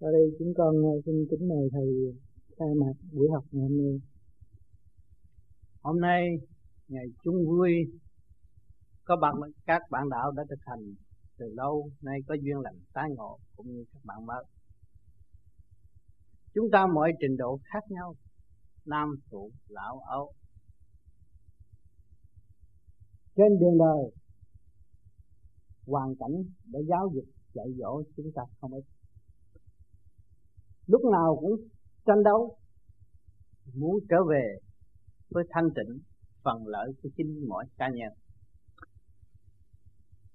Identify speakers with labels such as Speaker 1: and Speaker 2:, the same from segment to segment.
Speaker 1: Ở đây chúng con ờ, xin kính mời thầy khai mạc buổi học ngày hôm nay.
Speaker 2: Hôm nay ngày chung vui có bạn các bạn đạo đã thực hành từ lâu nay có duyên lành tái ngộ cũng như các bạn mới. Chúng ta mọi trình độ khác nhau, nam phụ lão ấu. Trên đường đời hoàn cảnh để giáo dục dạy dỗ chúng ta không ít lúc nào cũng tranh đấu. Muốn trở về với thanh tịnh, phần lợi của chính mỗi cá nhân.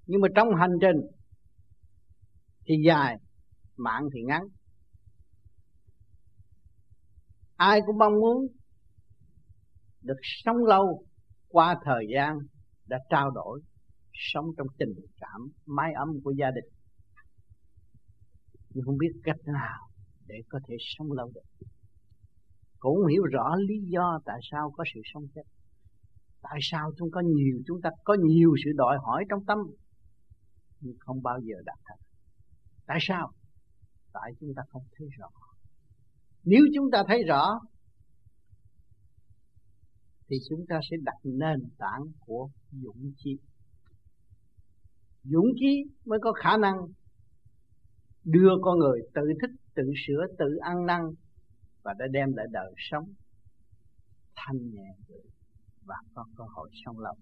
Speaker 2: Nhưng mà trong hành trình thì dài mạng thì ngắn. Ai cũng mong muốn được sống lâu qua thời gian đã trao đổi, sống trong tình cảm mái ấm của gia đình. Nhưng không biết cách nào để có thể sống lâu được. Cũng hiểu rõ lý do tại sao có sự sống chết. Tại sao chúng có nhiều, chúng ta có nhiều sự đòi hỏi trong tâm, nhưng không bao giờ đạt thành. Tại sao? Tại chúng ta không thấy rõ. Nếu chúng ta thấy rõ, thì chúng ta sẽ đặt nền tảng của dũng chí dũng chí mới có khả năng đưa con người tự thích tự sửa, tự ăn năn và đã đem lại đời sống thanh nhẹ và có cơ hội sống lòng.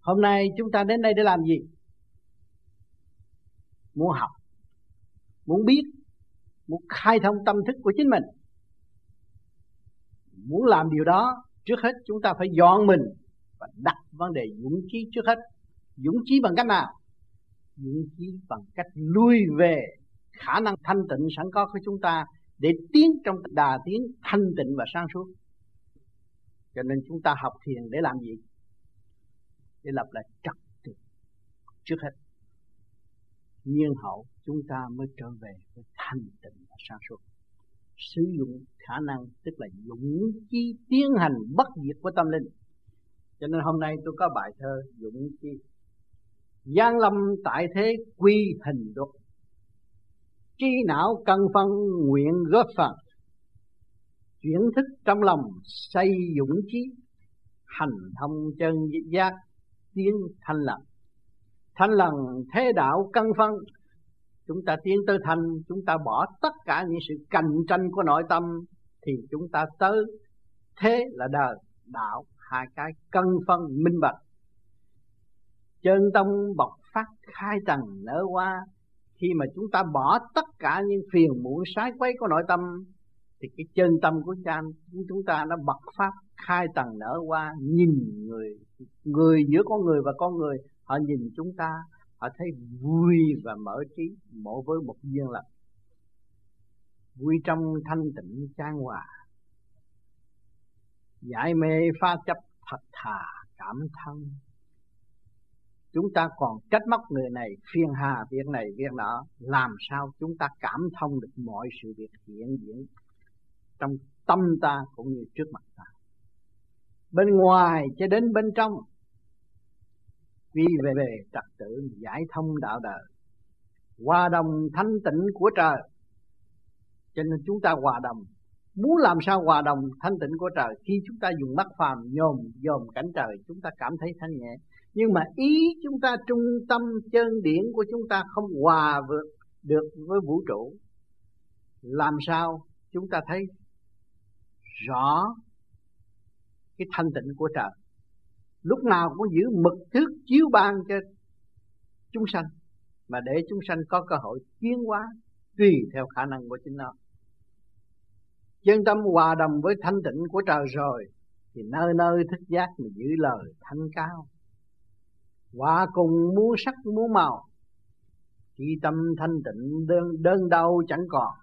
Speaker 2: hôm nay chúng ta đến đây để làm gì? Muốn học, muốn biết, muốn khai thông tâm thức của chính mình. Muốn làm điều đó, trước hết chúng ta phải dọn mình và đặt vấn đề dũng chí trước hết. Dũng chí bằng cách nào? Dũng chí bằng cách lui về khả năng thanh tịnh sẵn có của chúng ta để tiến trong đà tiến thanh tịnh và sáng suốt. Cho nên chúng ta học thiền để làm gì? Để lập lại trật tự trước hết. Nhiên hậu chúng ta mới trở về với thanh tịnh và sáng suốt. Sử dụng khả năng tức là dũng chi tiến hành bất diệt của tâm linh. Cho nên hôm nay tôi có bài thơ dũng chi. Giang lâm tại thế quy hình luật. Trí não cân phân nguyện góp phần. Chuyển thức trong lòng, xây dũng trí, Hành thông chân giác, tiến thanh lần Thanh lần thế đạo cân phân, Chúng ta tiến tới thanh, Chúng ta bỏ tất cả những sự cạnh tranh của nội tâm, Thì chúng ta tới thế là đời. Đạo hai cái cân phân minh bạch. Chân tâm bộc phát, khai trần nở hoa khi mà chúng ta bỏ tất cả những phiền muộn sái quấy của nội tâm, thì cái chân tâm của cha chúng ta nó bật pháp khai tầng nở hoa, nhìn người người giữa con người và con người. Họ nhìn chúng ta, họ thấy vui và mở trí mỗi với một duyên lập vui trong thanh tịnh trang hòa. Giải mê pha chấp thật thà cảm thông chúng ta còn trách móc người này, phiền hà việc này, việc nọ. Làm sao chúng ta cảm thông được mọi sự việc hiện diễn trong tâm ta cũng như trước mặt ta? Bên ngoài cho đến bên trong, quy về về trật tự, giải thông đạo đời. Hòa đồng thanh tịnh của trời, cho nên chúng ta hòa đồng. Muốn làm sao hòa đồng thanh tịnh của trời? Khi chúng ta dùng mắt phàm nhòm, dòm cảnh trời, chúng ta cảm thấy thanh nhẹ nhưng mà ý chúng ta trung tâm chân điển của chúng ta không hòa vượt được với vũ trụ. Làm sao chúng ta thấy rõ cái thanh tịnh của trời? Lúc nào cũng giữ mực thước chiếu ban cho chúng sanh, mà để chúng sanh có cơ hội tiến hóa tùy theo khả năng của chính nó. Chân tâm hòa đồng với thanh tịnh của trời rồi, thì nơi nơi thức giác mà giữ lời thanh cao hòa cùng muốn sắc muốn màu. Khi tâm thanh tịnh đơn, đơn đau chẳng còn.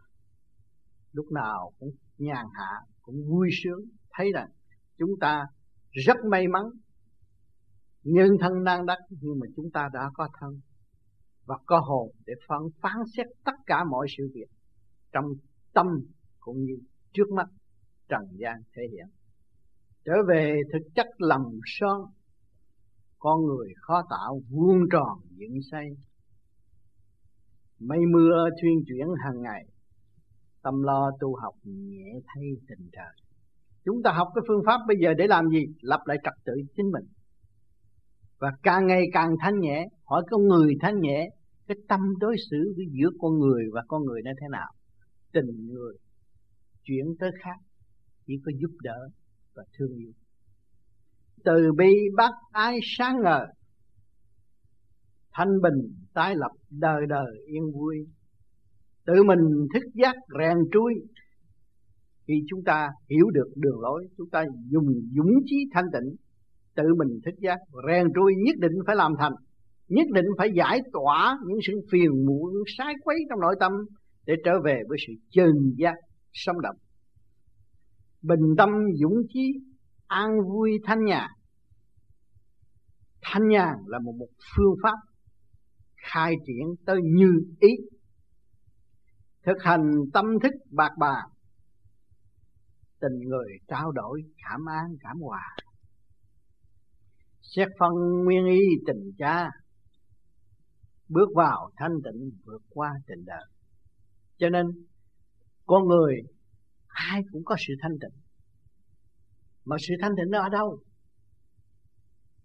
Speaker 2: Lúc nào cũng nhàn hạ cũng vui sướng thấy rằng chúng ta rất may mắn. Nhân thân đang đắc nhưng mà chúng ta đã có thân và có hồn để phán phán xét tất cả mọi sự việc trong tâm cũng như trước mắt trần gian thể hiện. Trở về thực chất lòng son con người khó tạo vuông tròn dựng xây. Mây mưa thuyên chuyển hàng ngày, tâm lo tu học nhẹ thay tình trời. Chúng ta học cái phương pháp bây giờ để làm gì? Lập lại trật tự chính mình. Và càng ngày càng thanh nhẹ, hỏi con người thanh nhẹ, cái tâm đối xử với giữa con người và con người nó thế nào? Tình người chuyển tới khác, chỉ có giúp đỡ và thương yêu từ bi bắt ái sáng ngời, thanh bình tái lập đời đời yên vui. Tự mình thức giác rèn trui, khi chúng ta hiểu được đường lối, chúng ta dùng dũng chí thanh tịnh, tự mình thức giác rèn trui nhất định phải làm thành, nhất định phải giải tỏa những sự phiền muộn sai quấy trong nội tâm để trở về với sự chân giác sống động. Bình tâm dũng chí, an vui thanh nhàn thanh nhàn là một một phương pháp khai triển tới như ý. Thực hành tâm thức bạc bà, tình người trao đổi, cảm an, cảm hòa. Xét phân nguyên y tình cha, bước vào thanh tịnh vượt qua tình đời. Cho nên, con người ai cũng có sự thanh tịnh. Mà sự thanh tịnh nó ở đâu?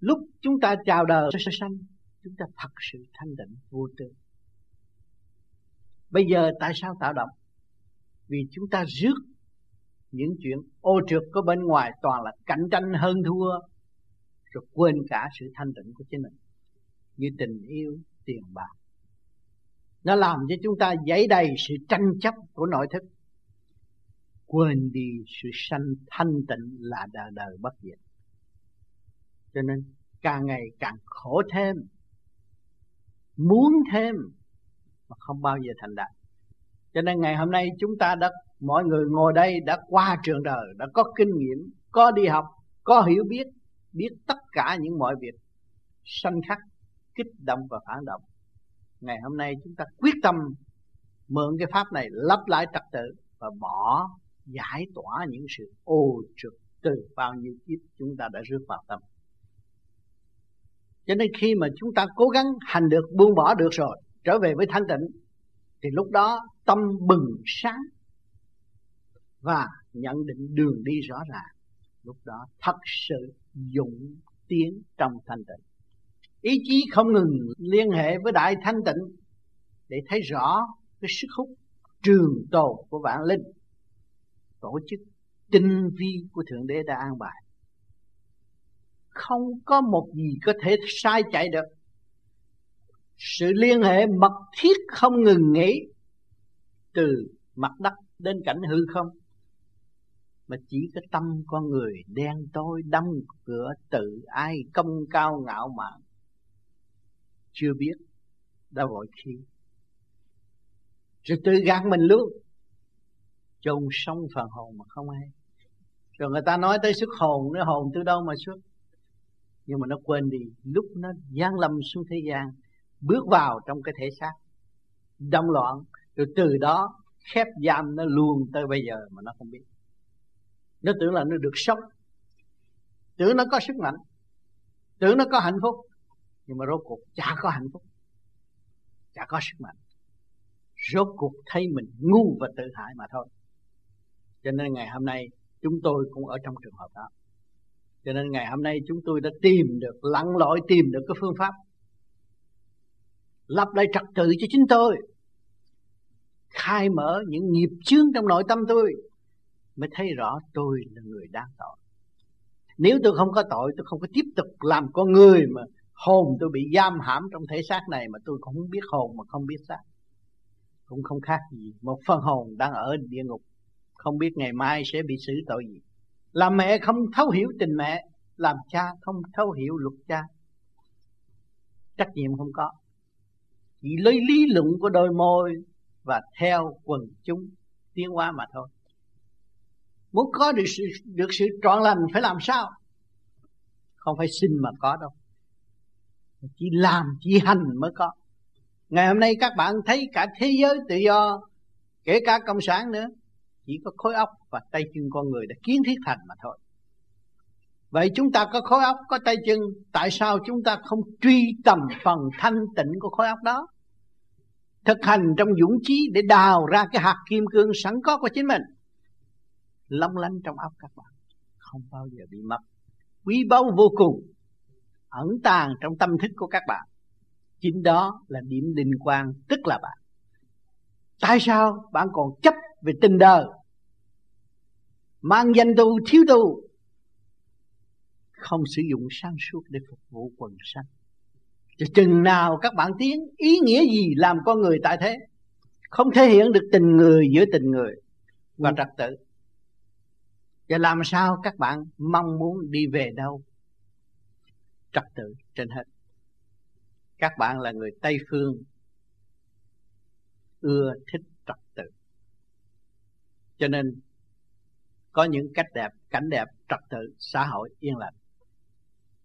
Speaker 2: Lúc chúng ta chào đời sơ sanh, chúng ta thật sự thanh định vô tư. Bây giờ tại sao tạo động? Vì chúng ta rước những chuyện ô trượt có bên ngoài toàn là cạnh tranh hơn thua, rồi quên cả sự thanh tịnh của chính mình. Như tình yêu, tiền bạc. Nó làm cho chúng ta dấy đầy sự tranh chấp của nội thức. Quên đi sự sanh thanh tịnh là đời đời bất diệt cho nên càng ngày càng khổ thêm, muốn thêm mà không bao giờ thành đạt. Cho nên ngày hôm nay chúng ta đã, mọi người ngồi đây đã qua trường đời, đã có kinh nghiệm, có đi học, có hiểu biết biết tất cả những mọi việc sanh khắc, kích động và phản động. Ngày hôm nay chúng ta quyết tâm mượn cái pháp này lấp lại trật tự và bỏ giải tỏa những sự ô trực từ bao nhiêu kiếp chúng ta đã rước vào tâm cho nên khi mà chúng ta cố gắng hành được, buông bỏ được rồi, trở về với thanh tịnh, thì lúc đó tâm bừng sáng và nhận định đường đi rõ ràng. Lúc đó thật sự dũng tiến trong thanh tịnh. Ý chí không ngừng liên hệ với đại thanh tịnh để thấy rõ cái sức hút, trường tồn của vạn linh, tổ chức tinh vi của thượng đế đã an bài không có một gì có thể sai chạy được. Sự liên hệ mật thiết không ngừng nghỉ từ mặt đất đến cảnh hư không, mà chỉ cái tâm con người đen tối đâm cửa tự ai công cao ngạo mạn. Chưa biết đã vội khi. Rồi tự gạt mình luôn. Chôn sống phần hồn mà không hay rồi người ta nói tới xuất hồn nữa, hồn từ đâu mà xuất? Nhưng mà nó quên đi, lúc nó gian lâm xuống thế gian, bước vào trong cái thể xác đông loạn, rồi từ đó khép giam nó luôn tới bây giờ mà nó không biết. Nó tưởng là nó được sống. Tưởng nó có sức mạnh, tưởng nó có hạnh phúc, nhưng mà rốt cuộc chả có hạnh phúc, chả có sức mạnh. Rốt cuộc thấy mình ngu và tự hại mà thôi. Cho nên ngày hôm nay, chúng tôi cũng ở trong trường hợp đó cho nên ngày hôm nay chúng tôi đã tìm được, lặn lội tìm được cái phương pháp lập lại trật tự cho chính tôi, khai mở những nghiệp chướng trong nội tâm tôi, mới thấy rõ tôi là người đang tội. Nếu tôi không có tội, tôi không có tiếp tục làm con người mà hồn tôi bị giam hãm trong thể xác này mà tôi cũng không biết hồn mà không biết xác. Cũng không khác gì một phần hồn đang ở địa ngục, không biết ngày mai sẽ bị xử tội gì là mẹ không thấu hiểu tình mẹ, làm cha không thấu hiểu luật cha. Trách nhiệm không có. Chỉ lấy lý luận của đôi môi và theo quần chúng tiến hóa mà thôi. Muốn có được sự được sự trọn lành phải làm sao? Không phải xin mà có đâu. Chỉ làm, chỉ hành mới có. Ngày hôm nay các bạn thấy cả thế giới tự do, kể cả cộng sản nữa chỉ có khối óc và tay chân con người đã kiến thiết thành mà thôi. Vậy chúng ta có khối óc, có tay chân, tại sao chúng ta không truy tầm phần thanh tịnh của khối óc đó? Thực hành trong dũng chí để đào ra cái hạt kim cương sẵn có của chính mình. Long lanh trong óc các bạn, không bao giờ bị mất. Quý báu vô cùng, ẩn tàng trong tâm thức của các bạn. Chính đó là điểm định quan tức là bạn. Tại sao bạn còn chấp về tình đời. Mang danh tu, thiếu tu, không sử dụng sáng suốt để phục vụ quần sanh cho chừng nào các bạn tiến, ý nghĩa gì làm con người tại thế? Không thể hiện được tình người giữa tình người và trật tự. Và làm sao các bạn mong muốn đi về đâu? Trật tự trên hết. Các bạn là người tây phương, ưa thích cho nên có những cách đẹp, cảnh đẹp, trật tự, xã hội yên lành.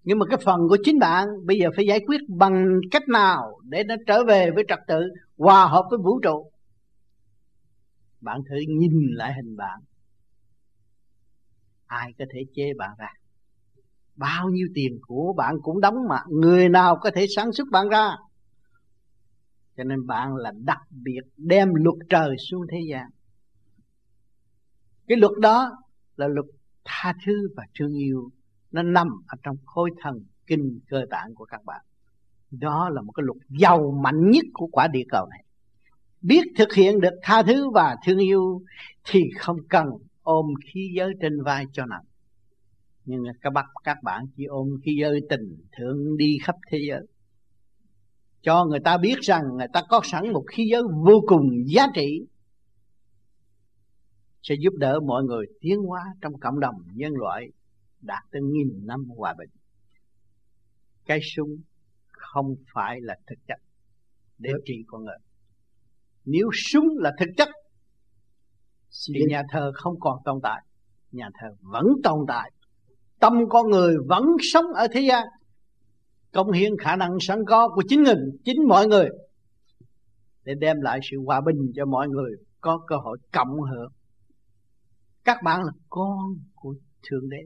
Speaker 2: nhưng mà cái phần của chính bạn bây giờ phải giải quyết bằng cách nào để nó trở về với trật tự, hòa hợp với vũ trụ? Bạn thử nhìn lại hình bạn. Ai có thể chê bạn ra? Bao nhiêu tiền của bạn cũng đóng mà người nào có thể sản xuất bạn ra? Cho nên bạn là đặc biệt đem luật trời xuống thế gian cái luật đó là luật tha thứ và thương yêu. Nó nằm ở trong khối thần kinh cơ tạng của các bạn. Đó là một cái luật giàu mạnh nhất của quả địa cầu này. Biết thực hiện được tha thứ và thương yêu thì không cần ôm khí giới trên vai cho nặng. Nhưng các bác, các bạn chỉ ôm khí giới tình thương đi khắp thế giới. Cho người ta biết rằng người ta có sẵn một khí giới vô cùng giá trị sẽ giúp đỡ mọi người tiến hóa trong cộng đồng nhân loại đạt tới nghìn năm hòa bình. Cái súng không phải là thực chất để trị con người. Nếu súng là thực chất thì nhà thờ không còn tồn tại nhà thờ vẫn tồn tại. Tâm con người vẫn sống ở thế gian. Công hiến khả năng sẵn có của chính mình chính mọi người để đem lại sự hòa bình cho mọi người có cơ hội cộng hưởng các bạn là con của thượng đế.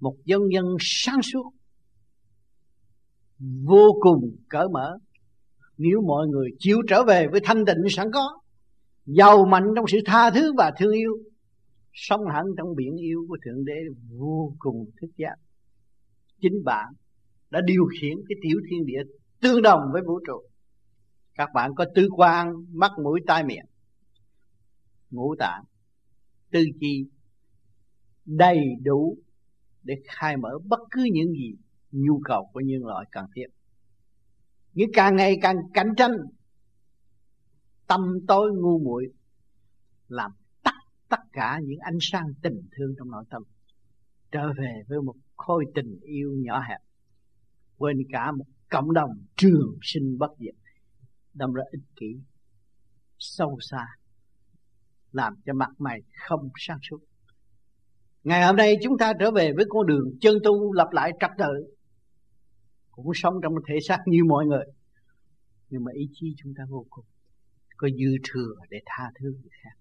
Speaker 2: Một dân dân sáng suốt, vô cùng cởi mở. Nếu mọi người chịu trở về với thanh tịnh sẵn có, giàu mạnh trong sự tha thứ và thương yêu, sống hẳn trong biển yêu của thượng đế vô cùng thức giác. Chính bạn đã điều khiển cái tiểu thiên địa tương đồng với vũ trụ. Các bạn có tư quan, mắt mũi, tai miệng. Ngũ tạng tư chi đầy đủ để khai mở bất cứ những gì nhu cầu của nhân loại cần thiết. Nhưng càng ngày càng cạnh tranh, tâm tối ngu muội làm tắt tất cả những ánh sáng tình thương trong nội tâm, trở về với một khối tình yêu nhỏ hẹp, quên cả một cộng đồng trường sinh bất diệt, đâm ra ích kỷ sâu xa làm cho mặt mày không sáng suốt. Ngày hôm nay chúng ta trở về với con đường chân tu lập lại trật tự, cũng sống trong một thể xác như mọi người. Nhưng mà ý chí chúng ta vô cùng, có dư thừa để tha thứ người khác.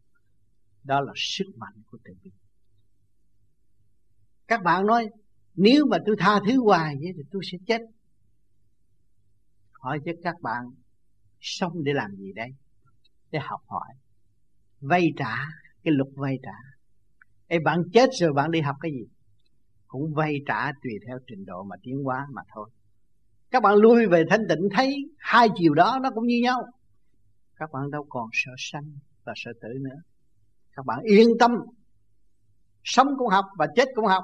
Speaker 2: Đó là sức mạnh của tự bi. Các bạn nói, nếu mà tôi tha thứ hoài vậy thì tôi sẽ chết. Hỏi cho các bạn, sống để làm gì đây? Để học hỏi vay trả, cái luật vay trả. Ê, bạn chết rồi bạn đi học cái gì? Cũng vay trả tùy theo trình độ mà tiến hóa mà thôi. Các bạn lui về thanh tịnh, thấy hai chiều đó nó cũng như nhau. Các bạn đâu còn sợ sanh và sợ tử nữa. Các bạn yên tâm, sống cũng học và chết cũng học.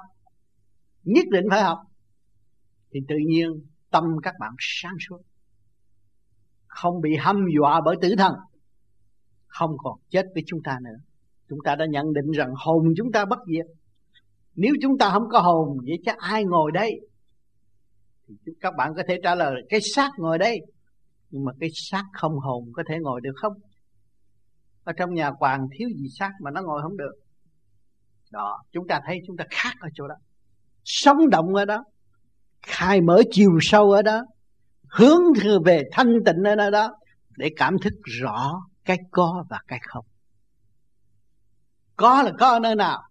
Speaker 2: Nhất định phải học. Thì tự nhiên tâm các bạn sáng suốt. Không bị hâm dọa bởi tử thần không còn chết với chúng ta nữa. Chúng ta đã nhận định rằng hồn chúng ta bất diệt. Nếu chúng ta không có hồn, vậy chắc ai ngồi đây? Thì các bạn có thể trả lời cái xác ngồi đây. Nhưng mà cái xác không hồn có thể ngồi được không? Ở trong nhà quàng thiếu gì xác mà nó ngồi không được? Đó, chúng ta thấy chúng ta khác ở chỗ đó. Sống động ở đó. Khai mở chiều sâu ở đó. Hướng về thanh tịnh ở đó để cảm thức rõ cái có và cái không. Có là có ở nơi nào?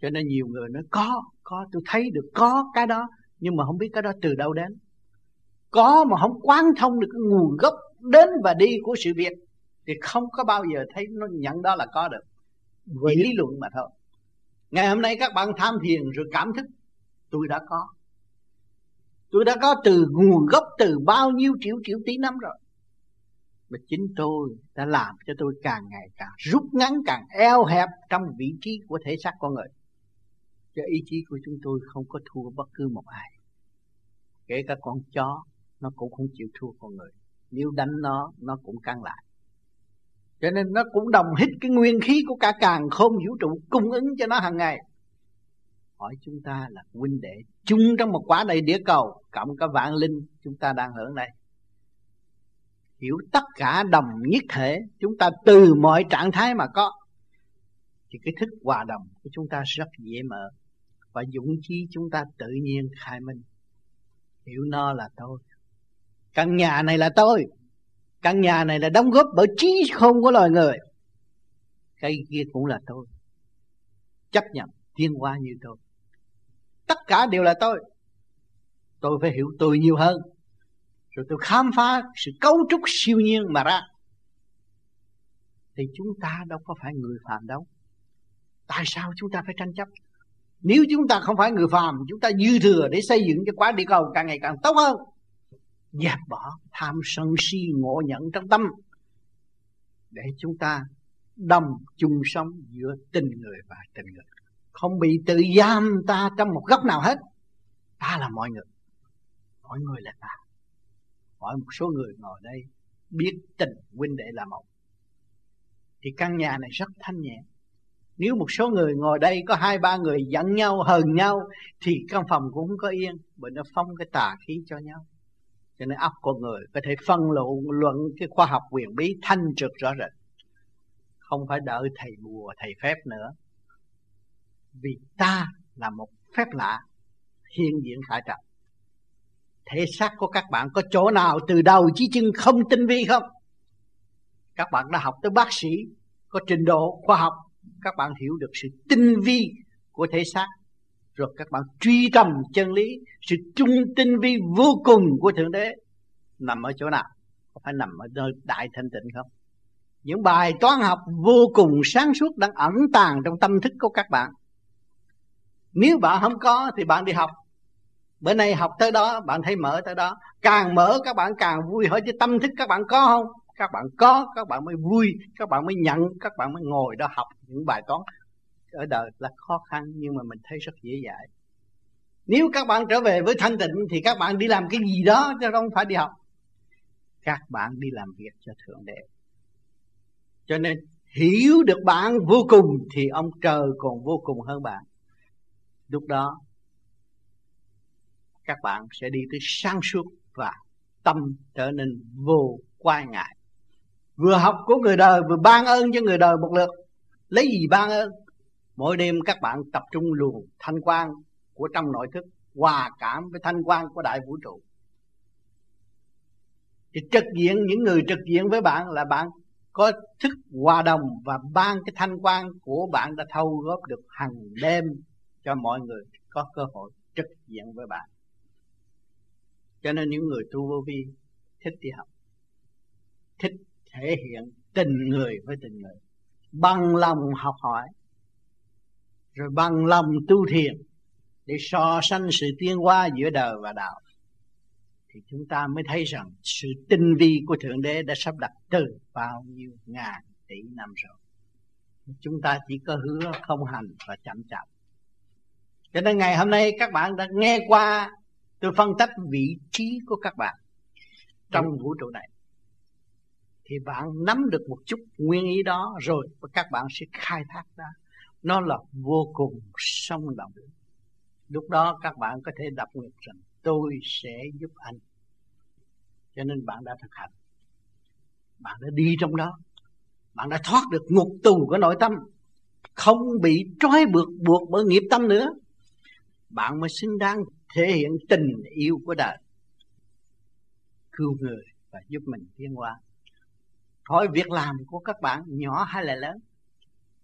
Speaker 2: Cho nên nhiều người nói có có tôi thấy được có cái đó nhưng mà không biết cái đó từ đâu đến. Có mà không quán thông được cái nguồn gốc đến và đi của sự việc thì không có bao giờ thấy nó nhận đó là có được. Với lý luận mà thôi. Ngày hôm nay các bạn tham thiền rồi cảm thức tôi đã có. Tôi đã có từ nguồn gốc từ bao nhiêu triệu triệu tỷ năm rồi mà chính tôi đã làm cho tôi càng ngày càng rút ngắn, càng eo hẹp trong vị trí của thể xác con người. Cho ý chí của chúng tôi không có thua bất cứ một ai. Kể cả con chó, nó cũng không chịu thua con người. Nếu đánh nó nó cũng căng lại. Cho nên nó cũng đồng hít cái nguyên khí của cả càng không vũ trụ cung ứng cho nó hàng ngày. Hỏi chúng ta là huynh đệ chung trong một quả đầy địa cầu, cộng cả vạn linh chúng ta đang hưởng đây hiểu tất cả đồng nhất thể, chúng ta từ mọi trạng thái mà có, thì cái thức hòa đồng của chúng ta rất dễ mở và dũng chí chúng ta tự nhiên khai minh. Hiểu nó là tôi. Căn nhà này là tôi. Căn nhà này là đóng góp bởi trí không của loài người. Cây kia cũng là tôi. Chấp nhận tiến hóa như tôi. Tất cả đều là tôi. Tôi phải hiểu tôi nhiều hơn rồi tôi khám phá sự cấu trúc siêu nhiên mà ra. Thì chúng ta đâu có phải người phàm đâu. Tại sao chúng ta phải tranh chấp? Nếu chúng ta không phải người phàm, chúng ta dư thừa để xây dựng cho quá địa cầu càng ngày càng tốt hơn. Dẹp bỏ tham sân si ngộ nhận trong tâm. Để chúng ta đồng chung sống giữa tình người và tình người. Không bị tự giam ta trong một góc nào hết. Ta là mọi người. Mọi người là ta hỏi một số người ngồi đây biết tình huynh đệ là một. Thì căn nhà này rất thanh nhẹ. Nếu một số người ngồi đây có hai ba người giận nhau, hờn nhau, thì căn phòng cũng không có yên, bởi nó phong cái tà khí cho nhau. Cho nên óc con người có thể phân luận luận cái khoa học quyền bí thanh trực rõ rệt. Không phải đợi thầy bùa, thầy phép nữa. Vì ta là một phép lạ, hiện diện tại trần thể xác của các bạn có chỗ nào từ đầu chí chân không tinh vi không? Các bạn đã học tới bác sĩ, có trình độ khoa học, các bạn hiểu được sự tinh vi của thể xác. Rồi các bạn truy tầm chân lý, sự trung tinh vi vô cùng của thượng đế. Nằm ở chỗ nào? Có phải nằm ở nơi đại thanh tịnh không? Những bài toán học vô cùng sáng suốt đang ẩn tàng trong tâm thức của các bạn. Nếu bạn không có thì bạn đi học bữa nay học tới đó, bạn thấy mở tới đó. Càng mở, các bạn càng vui hỏi chứ tâm thức các bạn có không? Các bạn có, các bạn mới vui, các bạn mới nhận, các bạn mới ngồi đó học những bài toán. Ở đời là khó khăn, nhưng mà mình thấy rất dễ dãi. Nếu các bạn trở về với thanh tịnh, thì các bạn đi làm cái gì đó, chứ không phải đi học. Các bạn đi làm việc cho thượng đế. Cho nên, hiểu được bạn vô cùng, thì ông trời còn vô cùng hơn bạn. Lúc đó các bạn sẽ đi tới sáng suốt và tâm trở nên vô quan ngại. Vừa học của người đời, vừa ban ơn cho người đời một lượt. Lấy gì ban ơn? Mỗi đêm các bạn tập trung luồng thanh quan của trong nội thức, hòa cảm với thanh quan của đại vũ trụ. Thì trực diện, những người trực diện với bạn là bạn có thức hòa đồng và ban cái thanh quan của bạn đã thâu góp được hàng đêm cho mọi người có cơ hội trực diện với bạn cho nên những người tu vô vi thích đi học, thích thể hiện tình người với tình người, bằng lòng học hỏi, rồi bằng lòng tu thiền để so sánh sự tiến hóa giữa đời và đạo, thì chúng ta mới thấy rằng sự tinh vi của thượng đế đã sắp đặt từ bao nhiêu ngàn tỷ năm rồi. Chúng ta chỉ có hứa không hành và chậm chậm cho nên ngày hôm nay các bạn đã nghe qua tôi phân tích vị trí của các bạn trong vũ trụ này. Thì bạn nắm được một chút nguyên ý đó rồi và các bạn sẽ khai thác ra. Nó là vô cùng song động. Lúc đó các bạn có thể đọc nguyện rằng tôi sẽ giúp anh. Cho nên bạn đã thực hành. Bạn đã đi trong đó. Bạn đã thoát được ngục tù của nội tâm. Không bị trói buộc buộc bởi nghiệp tâm nữa. Bạn mới xứng đáng thể hiện tình yêu của đời cứu người và giúp mình tiến hóa. Hỏi việc làm của các bạn nhỏ hay là lớn,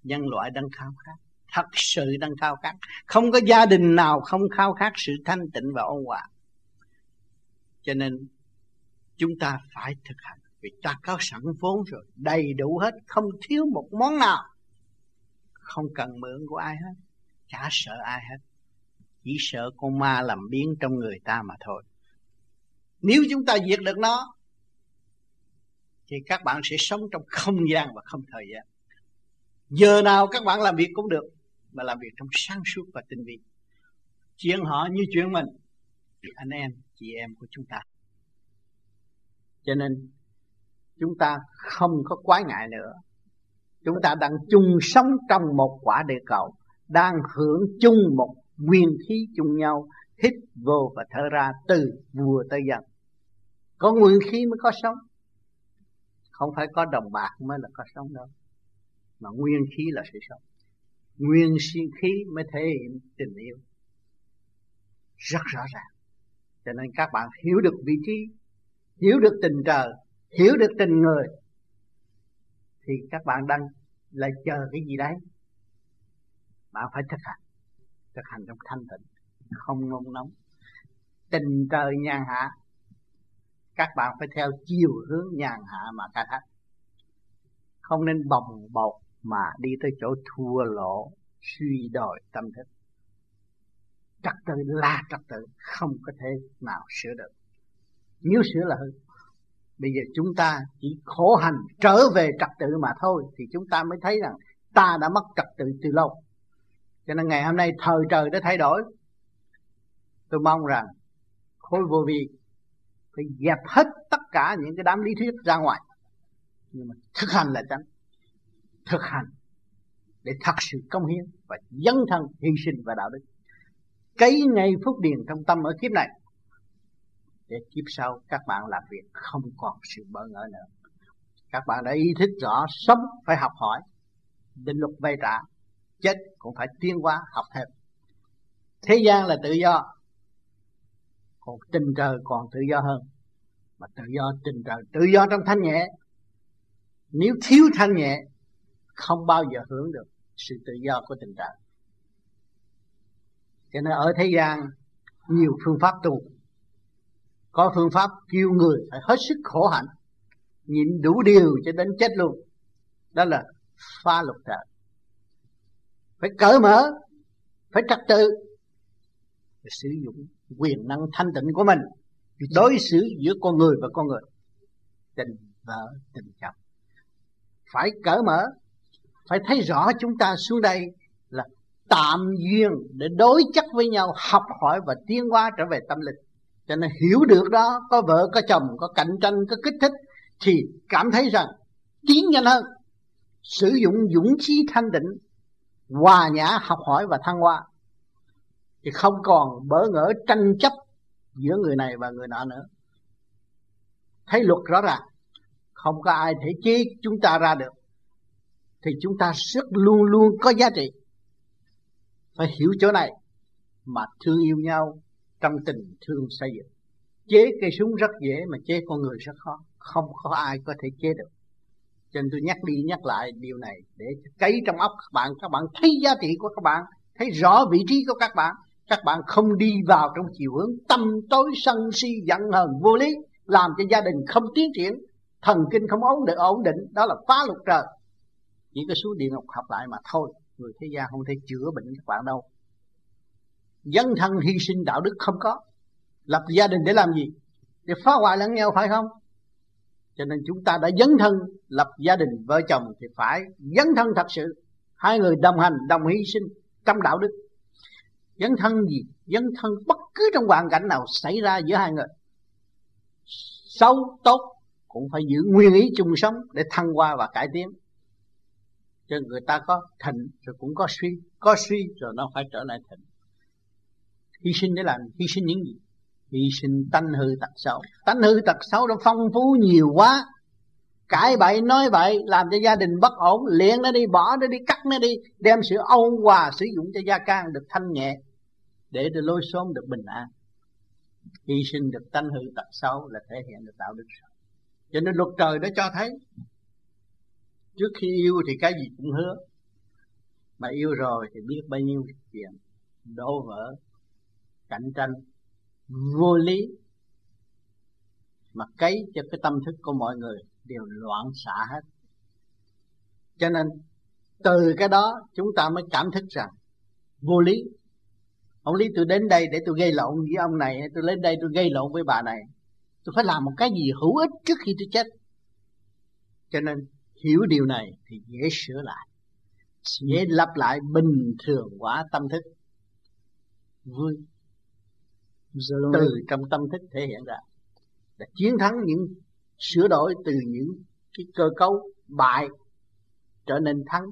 Speaker 2: nhân loại đang khao khát, thật sự đang khao khát. Không có gia đình nào không khao khát sự thanh tịnh và ôn hòa. Cho nên, chúng ta phải thực hành, vì ta có sẵn vốn rồi, đầy đủ hết, không thiếu một món nào. Không cần mượn của ai hết, chả sợ ai hết chỉ sợ con ma làm biến trong người ta mà thôi. Nếu chúng ta diệt được nó, thì các bạn sẽ sống trong không gian và không thời gian. Giờ nào các bạn làm việc cũng được, mà làm việc trong sáng suốt và tinh vi. Chuyện họ như chuyện mình, thì anh em, chị em của chúng ta. Cho nên, chúng ta không có quái ngại nữa. Chúng ta đang chung sống trong một quả địa cầu, đang hưởng chung một nguyên khí chung nhau, hít vô và thở ra từ vua tới dân. Có nguyên khí mới có sống. Không phải có đồng bạc mới là có sống đâu, mà nguyên khí là sự sống. Nguyên sinh khí mới thể hiện tình yêu. Rất rõ ràng. Cho nên các bạn hiểu được vị trí, hiểu được tình trời, hiểu được tình người, thì các bạn đang lại chờ cái gì đấy? Bạn phải thực hành thực hành trong thanh tịnh, không nôn nóng. Tình trời nhàn hạ, các bạn phải theo chiều hướng nhàn hạ mà khai thác. Không nên bồng bột mà đi tới chỗ thua lỗ, suy đồi tâm thức. Trật tự là trật tự, không có thể nào sửa được. Nếu sửa là hư bây giờ chúng ta chỉ khổ hành trở về trật tự mà thôi, thì chúng ta mới thấy rằng ta đã mất trật tự từ lâu cho nên ngày hôm nay thời trời đã thay đổi. Tôi mong rằng khối vô vi phải dẹp hết tất cả những cái đám lý thuyết ra ngoài. Nhưng mà thực hành là chánh thực hành để thật sự công hiến và dấn thân hy sinh và đạo đức. Cấy ngay phúc điền trong tâm ở kiếp này, để kiếp sau các bạn làm việc không còn sự bỡ ngỡ nữa. Các bạn đã ý thức rõ sống phải học hỏi, định luật vay trả chết cũng phải tiến hóa, học thêm. Thế gian là tự do, còn tình trời còn tự do hơn. Mà tự do, tình trời tự do trong thanh nhẹ. Nếu thiếu thanh nhẹ, không bao giờ hưởng được sự tự do của tình trời cho nên ở thế gian, nhiều phương pháp tu. Có phương pháp kêu người phải hết sức khổ hạnh, nhịn đủ điều cho đến chết luôn. Đó là pha lục trời phải cởi mở phải trật tự phải sử dụng quyền năng thanh tịnh của mình đối xử giữa con người và con người tình vợ tình chồng. Phải cởi mở phải thấy rõ chúng ta xuống đây là tạm duyên để đối chất với nhau học hỏi và tiến hóa trở về tâm linh. Cho nên hiểu được đó có vợ có chồng có cạnh tranh có kích thích thì cảm thấy rằng tiến nhanh hơn. Sử dụng dũng khí thanh định hòa nhã, học hỏi và thăng hoa. Thì không còn bỡ ngỡ tranh chấp giữa người này và người nọ nữa. Thấy luật rõ ràng, không có ai thể chế chúng ta ra được, thì chúng ta sức luôn luôn có giá trị. Phải hiểu chỗ này mà thương yêu nhau trong tình thương xây dựng. Chế cây súng rất dễ mà chế con người rất khó, không có ai có thể chế được cho nên tôi nhắc đi, nhắc lại điều này để cấy trong óc các bạn. Các bạn thấy giá trị của các bạn, thấy rõ vị trí của các bạn. Các bạn không đi vào trong chiều hướng tâm tối sân si giận hờn vô lý, làm cho gia đình không tiến triển, thần kinh không ổn định ổn định. Đó là phá lục trời. Chỉ có xuống địa ngục học lại mà thôi. Người thế gian không thể chữa bệnh các bạn đâu. Dấn thân hy sinh đạo đức không có. Lập gia đình để làm gì? Để phá hoại lẫn nhau, phải không? Cho nên chúng ta đã dấn thân lập gia đình, vợ chồng thì phải dấn thân thật sự. Hai người đồng hành, đồng hy sinh trong đạo đức. Dấn thân gì? Dấn thân bất cứ trong hoàn cảnh nào xảy ra giữa hai người. Xấu, tốt cũng phải giữ nguyên ý chung sống để thăng hoa và cải tiến. Cho người ta có thịnh rồi cũng có suy có suy rồi nó phải trở lại thịnh. Hy sinh để làm, hy sinh những gì? Hy sinh tánh hư tật xấu. Tánh hư tật xấu nó phong phú nhiều quá. Cãi bậy, nói bậy, làm cho gia đình bất ổn, liền nó đi, bỏ nó đi, cắt nó đi, đem sự âu hòa sử dụng cho gia can được thanh nhẹ, để được lối xóm được bình an. Hy sinh được tánh hư tật xấu là thể hiện được đạo đức cho nên luật trời đã cho thấy, trước khi yêu thì cái gì cũng hứa, mà yêu rồi thì biết bao nhiêu chuyện, đổ vỡ, cạnh tranh vô lý, mà cấy cho cái tâm thức của mọi người đều loạn xạ hết. Cho nên từ cái đó chúng ta mới cảm thức rằng vô lý. Ông lý, tôi đến đây để tôi gây lộn với ông này, tôi đến đây tôi gây lộn với bà này. Tôi phải làm một cái gì hữu ích trước khi tôi chết. Cho nên hiểu điều này thì dễ sửa lại, dễ lặp lại bình thường hóa tâm thức. Vui từ trong tâm thức thể hiện ra. Là chiến thắng những sửa đổi từ những cái cơ cấu bại trở nên thắng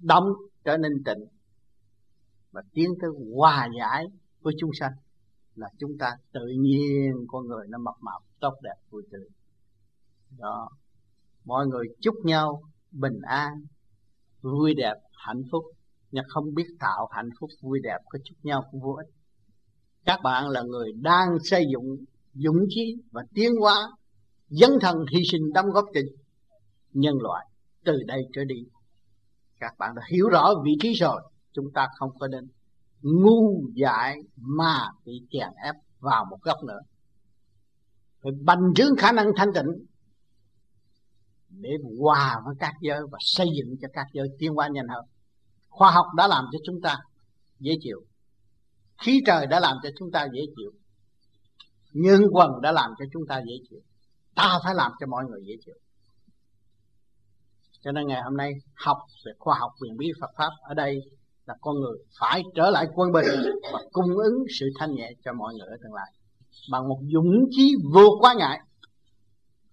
Speaker 2: động trở nên tịnh. Và tiến tới hòa giải với chúng sanh là chúng ta tự nhiên con người nó mập mạp tốt đẹp vui tươi. Đó. Mọi người chúc nhau bình an vui đẹp hạnh phúc. Nhưng không biết tạo hạnh phúc vui đẹp có chúc nhau cũng vô ích các bạn là người đang xây dựng dũng chí và tiến hóa, dấn thân hy sinh đóng góp cho nhân loại từ đây trở đi. Các bạn đã hiểu rõ vị trí rồi, chúng ta không có nên ngu dại mà bị chèn ép vào một góc nữa. Phải bành trướng khả năng thanh tịnh để hòa với các giới và xây dựng cho các giới tiến hóa nhanh hơn. Khoa học đã làm cho chúng ta dễ chịu khí trời đã làm cho chúng ta dễ chịu, nhân quần đã làm cho chúng ta dễ chịu, ta phải làm cho mọi người dễ chịu. Cho nên ngày hôm nay, học về khoa học quyền bí Phật pháp ở đây là con người phải trở lại quân bình và cung ứng sự thanh nhẹ cho mọi người ở tương lai. Bằng một dũng chí vô quá ngại.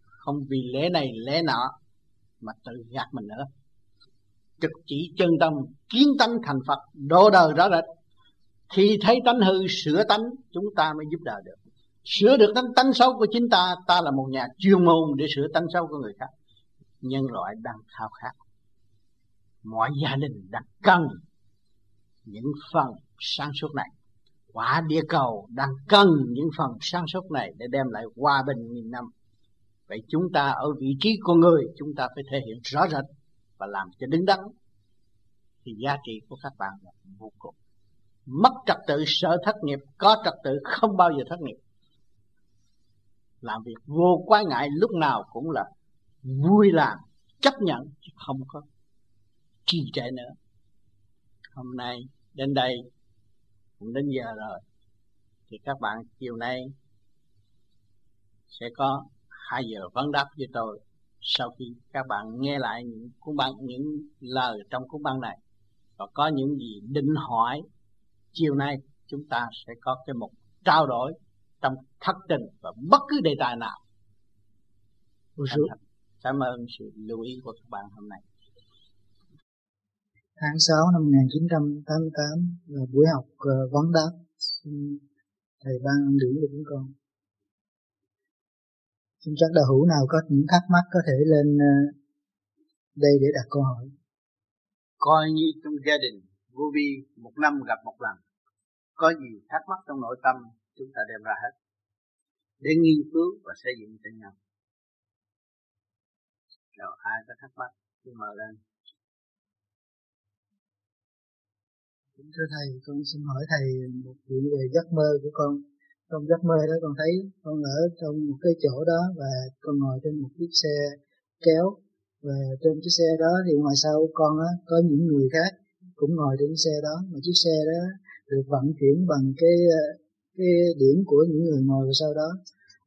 Speaker 2: Không vì lễ này lễ nọ, mà tự gạt mình nữa. Trực chỉ chân tâm, kiến tánh thành Phật độ đời rõ rệt khi thấy tánh hư sửa tánh, chúng ta mới giúp đời được. Sửa được tánh tánh xấu của chính ta ta là một nhà chuyên môn để sửa tánh xấu của người khác. Nhân loại đang khao khát. Mọi gia đình đang cần những phần sáng suốt này. Quả địa cầu đang cần những phần sáng suốt này để đem lại hòa bình nghìn năm. Vậy chúng ta ở vị trí con người, chúng ta phải thể hiện rõ rệt và làm cho đứng đắn. Thì giá trị của các bạn là vô cùng mất trật tự sợ thất nghiệp, có trật tự không bao giờ thất nghiệp. Làm việc vô quái ngại lúc nào cũng là vui làm, chấp nhận, chứ không có trì trệ nữa. Hôm nay đến đây, cũng đến giờ rồi, thì các bạn chiều nay sẽ có hai giờ vấn đáp với tôi sau khi các bạn nghe lại những cuốn băng, những lời trong cuốn băng này. Và có những gì định hỏi chiều nay chúng ta sẽ có cái một trao đổi trong thất tình và bất cứ đề tài nào. Cảm ơn. Sự lưu ý của các bạn hôm nay.
Speaker 1: Tháng 6 năm 1988 là buổi học uh, vấn đáp. Xin thầy ban điểm cho chúng con. Xin chắc đạo hữu nào có những thắc mắc có thể lên uh, đây để đặt câu hỏi.
Speaker 2: Coi như trong gia đình vô vi một năm gặp một lần. Có gì thắc mắc trong nội tâm chúng ta đem ra hết. Để nghiên cứu và xây dựng cho nhau. Rồi ai có thắc mắc thì mở lên.
Speaker 1: Kính thưa thầy, con xin hỏi thầy một chuyện về giấc mơ của con. Trong giấc mơ đó con thấy con ở trong một cái chỗ đó và con ngồi trên một chiếc xe kéo. Và trên chiếc xe đó thì ngoài sau con á có những người khác cũng ngồi trên xe đó, mà chiếc xe đó được vận chuyển bằng cái ờ, cái điểm của những người ngồi sau đó.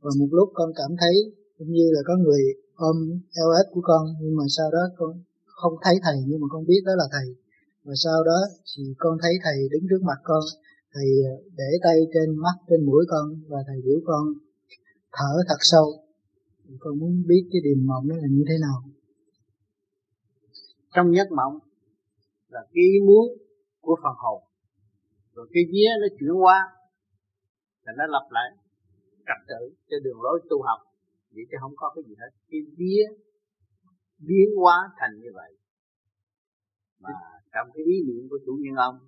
Speaker 1: Và một lúc con cảm thấy cũng như là có người ôm eo ếch của con, nhưng mà sau đó con không thấy thầy, nhưng mà con biết đó là thầy. Và sau đó thì con thấy thầy đứng trước mặt con, thầy ờ, để tay trên mắt, trên mũi con, và thầy biểu con thở thật sâu. Con muốn biết cái điềm mộng đó là như thế nào.
Speaker 2: Trong giấc mộng là cái ý muốn của phần hồn. Rồi cái vía nó chuyển qua là nó lặp lại, trật tự cho đường lối tu học. Vậy chứ không có cái gì hết. Cái vía biến hóa thành như vậy. Mà trong cái ý niệm của chủ nhân ông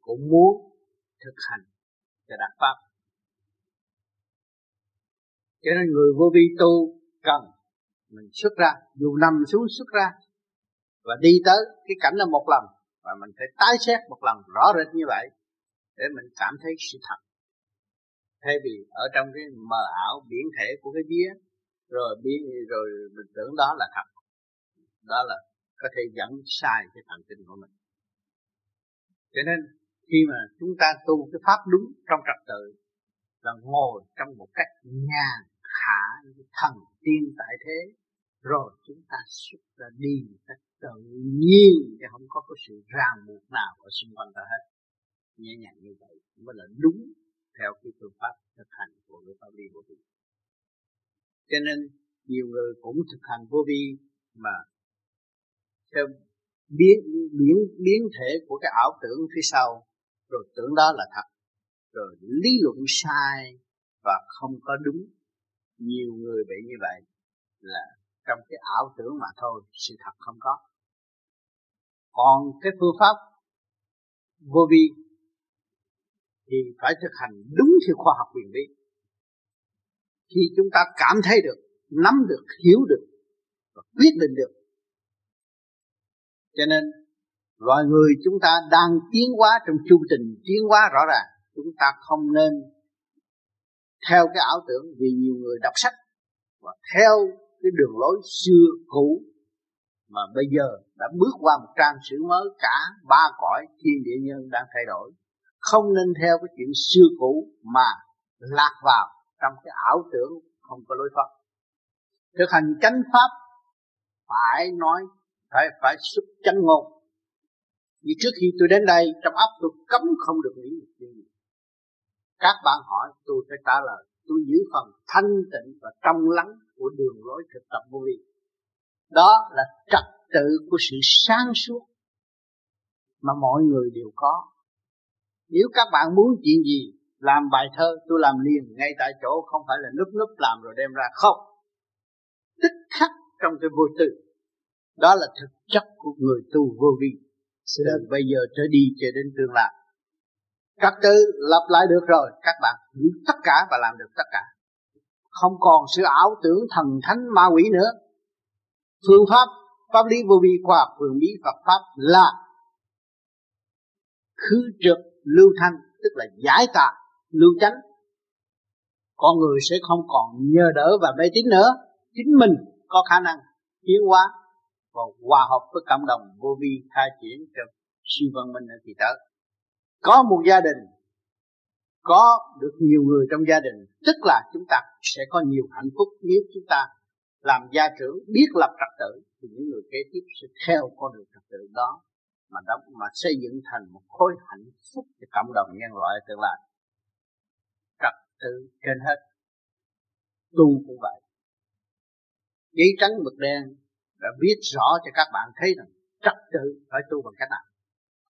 Speaker 2: cũng muốn thực hành cho đạt pháp. Cho nên người vô vi tu cần mình xuất ra, dù nằm xuống xuất ra và đi tới cái cảnh là một lần. Và mình phải tái xét một lần, rõ rệt như vậy, để mình cảm thấy sự thật. Thay vì ở trong cái mờ ảo biển thể của cái vía, rồi biến rồi mình tưởng đó là thật. Đó là có thể dẫn sai cái thần kinh của mình. Cho nên, khi mà chúng ta tu cái pháp đúng trong trật tự, là ngồi trong một cách nhàn hạ, thần tiên tại thế rồi chúng ta xuất ra đi một cách tự nhiên chứ không có cái sự ràng buộc nào ở xung quanh ta hết. Nhẹ nhàng như vậy mới là đúng theo cái phương pháp thực hành của người pháp lý vô vi cho nên nhiều người cũng thực hành vô vi mà theo biến biến biến thể của cái ảo tưởng phía sau, rồi tưởng đó là thật, rồi lý luận sai và không có đúng. Nhiều người bị như vậy là trong cái ảo tưởng mà thôi, sự thật không có. Còn cái phương pháp vô vi thì phải thực hành đúng theo khoa học quyền bí khi chúng ta cảm thấy được, nắm được, hiểu được và quyết định được. Cho nên, loài người chúng ta đang tiến hóa trong chu trình tiến hóa rõ ràng, chúng ta không nên theo cái ảo tưởng vì nhiều người đọc sách và theo cái đường lối xưa cũ mà bây giờ đã bước qua một trang sử mới, cả ba cõi thiên địa nhân đang thay đổi. Không nên theo cái chuyện xưa cũ mà lạc vào trong cái ảo tưởng không có lối thoát. Thực hành chánh pháp phải nói, phải phải xuất chánh ngôn. Vì trước khi tôi đến đây, trong óc tôi cấm không được nghĩ một chuyện gì các bạn hỏi tôi phải trả lời tôi giữ phần thanh tịnh và trong lắng của đường lối thực tập vô vi. Đó là trật tự của sự sáng suốt mà mọi người đều có. Nếu các bạn muốn chuyện gì làm bài thơ tôi làm liền ngay tại chỗ không phải là núp núp làm rồi đem ra. Không. Tích khắc trong cái vô tư. Đó là thực chất của người tu vô vi. Từ bây giờ trở đi cho đến tương lai trật tự lập lại được rồi, các bạn hiểu tất cả và làm được tất cả. Không còn sự ảo tưởng thần thánh ma quỷ nữa. Phương pháp pháp lý vô vi khoa học phương bí Phật pháp là khứ trực lưu thanh, tức là giải tà, lưu chánh. Con người sẽ không còn nhờ đỡ và mê tín nữa. Chính mình có khả năng tiến hóa và hòa hợp với cộng đồng vô vi khai triển cho siêu văn minh ở kỳ tới có một gia đình, có được nhiều người trong gia đình, tức là chúng ta sẽ có nhiều hạnh phúc nếu chúng ta làm gia trưởng, biết lập trật tự, thì những người kế tiếp sẽ theo con đường trật tự đó, mà đóng mà xây dựng thành một khối hạnh phúc cho cộng đồng nhân loại tương lai. Trật tự trên hết. Tu cũng vậy. Giấy trắng mực đen đã viết rõ cho các bạn thấy rằng trật tự phải tu bằng cách nào?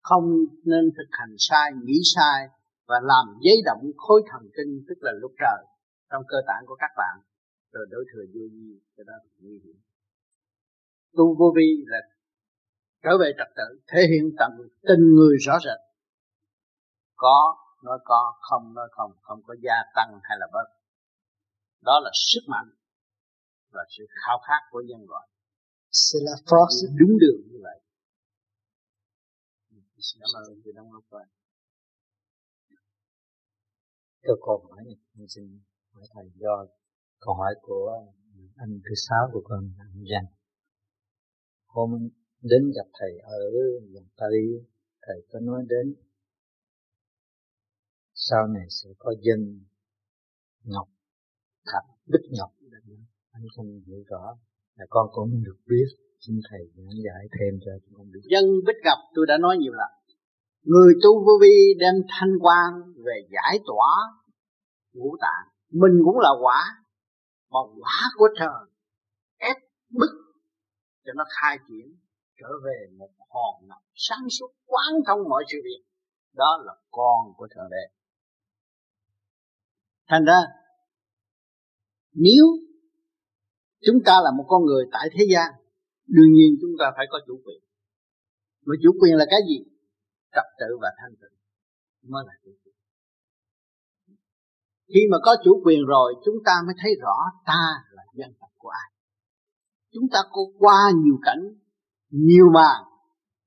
Speaker 2: Không nên thực hành sai nghĩ sai và làm giấy động khối thần kinh tức là lúc trời trong cơ tạng của các bạn rồi đối thừa vô vi cái đó là nguy hiểm. Tu vô vi là trở về trật tự thể hiện tận tình người rõ rệt. Có nói có không nói không không có gia tăng hay là bớt. Đó là sức mạnh và sự khao khát của nhân loại.
Speaker 1: C'est la force.
Speaker 2: Đúng đường như vậy cảm ơn chị đóng góp Quang
Speaker 3: Cho câu hỏi này, mình xin hỏi thầy do câu hỏi của anh thứ sáu của con anh Giang. Hôm đến gặp thầy ở miền Tây, thầy có nói đến sau này sẽ có dân ngọc thạch bích ngọc anh không hiểu rõ là con cũng được biết xin thầy giảng giải thêm cho chúng con biết.
Speaker 2: Dân bích gặp, tôi đã nói nhiều lần, người tu vô vi đem thanh quan về giải tỏa ngũ tạng. Mình cũng là quả, mà quả của trời ép bức cho nó khai triển, trở về một hòn ngọc sáng suốt quán thông mọi sự việc. Đó là con của thượng đế. Thành ra, nếu chúng ta là một con người tại thế gian đương nhiên chúng ta phải có chủ quyền. Mà chủ quyền là cái gì? Trật tự và thanh tịnh mới là chủ quyền. Khi mà có chủ quyền rồi, chúng ta mới thấy rõ ta là dân tộc của ai. Chúng ta có qua nhiều cảnh, nhiều màn,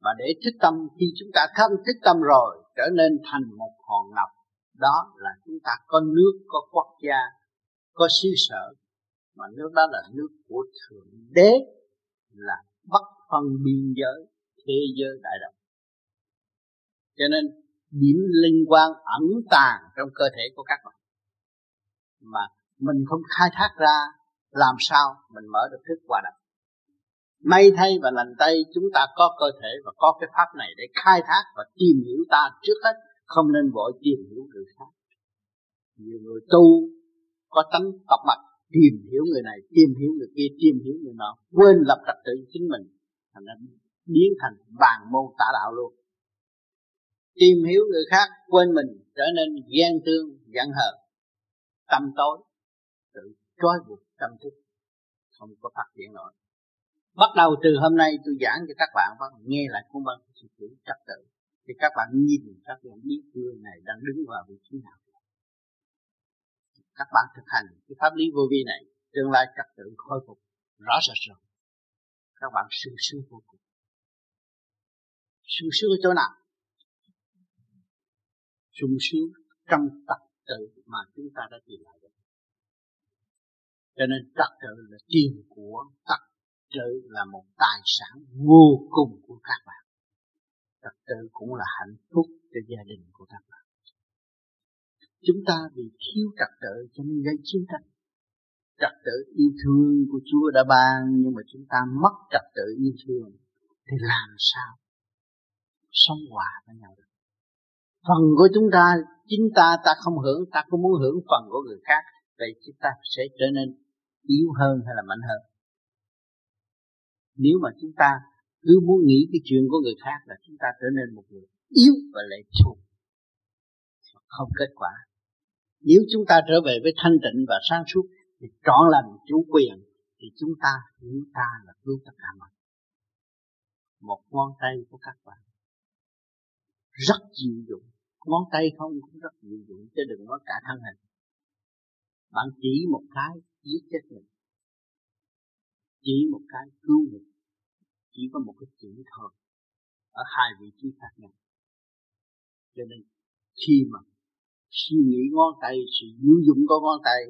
Speaker 2: và để thức tâm, khi chúng ta thâm thức tâm rồi, trở nên thành một hòn ngọc. Đó là chúng ta có nước, có quốc gia, có xứ sở, mà nước đó là nước của thượng đế là bất phân biên giới, thế giới đại đồng. Cho nên, điểm linh quan ẩn tàng trong cơ thể của các bạn. Mà mình không khai thác ra, làm sao mình mở được thức hòa đồng. May thay và lành tay chúng ta có cơ thể và có cái pháp này để khai thác và tìm hiểu ta trước hết, không nên vội tìm hiểu người khác. Nhiều người tu, có tánh tập mạch tìm hiểu người này, tìm hiểu người kia, tìm hiểu người nọ, quên lập trật tự chính mình, thành ra biến thành bàn môn tả đạo luôn. Tìm hiểu người khác, quên mình, trở nên ghen tương giận hờn, tâm tối tự trói buộc tâm thức, không có phát triển nổi. Bắt đầu từ hôm nay tôi giảng cho các bạn và nghe lại cuốn băng sự tự trật tự, thì các bạn nhìn, các bạn biết người này đang đứng vào vị trí nào các bạn thực hành cái pháp lý vô vi này, tương lai trật tự khôi phục rõ rệt rồi. Các bạn sung sướng vô cùng. Sung sướng ở chỗ nào? Sung sướng trong trật tự mà chúng ta đã tìm lại được cho nên trật tự là tiền của, trật tự là một tài sản vô cùng của các bạn. Trật tự cũng là hạnh phúc cho gia đình của các bạn chúng ta bị thiếu trật tự, cho nên gây chiến tranh trật tự yêu thương của Chúa đã ban, nhưng mà chúng ta mất trật tự yêu thương, thì làm sao sống hòa với nhau được? Phần của chúng ta, chính ta ta không hưởng, ta cũng muốn hưởng phần của người khác, vậy chúng ta sẽ trở nên yếu hơn hay là mạnh hơn? Nếu mà chúng ta cứ muốn nghĩ cái chuyện của người khác là chúng ta trở nên một người yếu và lệ thuộc không kết quả nếu chúng ta trở về với thanh tịnh và sáng suốt, thì trọn lành chủ quyền, thì chúng ta chúng ta là cứu tất cả mọi một ngón tay của các bạn rất dịu dụng ngón tay không cũng rất dịu dụng chứ đừng nói cả thân hình. Bạn chỉ một cái, giết chết mình. Chỉ một cái, cứu mình. Chỉ có một cái chữ thôi, ở hai vị trí khác nhau. Cho nên, khi mà suy nghĩ ngón tay sự diệu dụng của ngón tay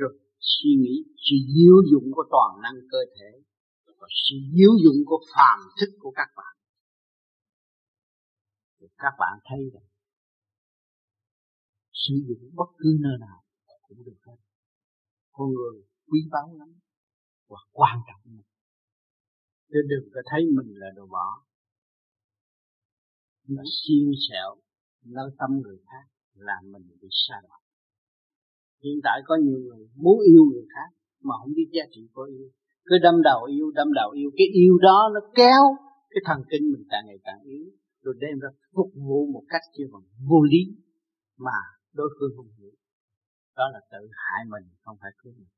Speaker 2: rồi suy nghĩ sự diệu dụng của toàn năng cơ thể và sự diệu dụng của phàm thức của các bạn. Thì các bạn thấy rằng sử dụng bất cứ nơi nào cũng được hết. Con người quý báu lắm và quan trọng lắm. Chứ đừng có thấy mình là đồ bỏ. Nó xiên sẹo, nó tâm người khác làm mình bị xa đọa. Hiện tại có nhiều người muốn yêu người khác, mà không biết giá trị của yêu. Cứ đâm đầu yêu, đâm đầu yêu. Cái yêu đó nó kéo cái thần kinh mình càng ngày càng yếu, rồi đem ra phục vụ một cách chưa bằng vô lý, mà đối phương không hiểu. Đó là tự hại mình, không phải cứu mình.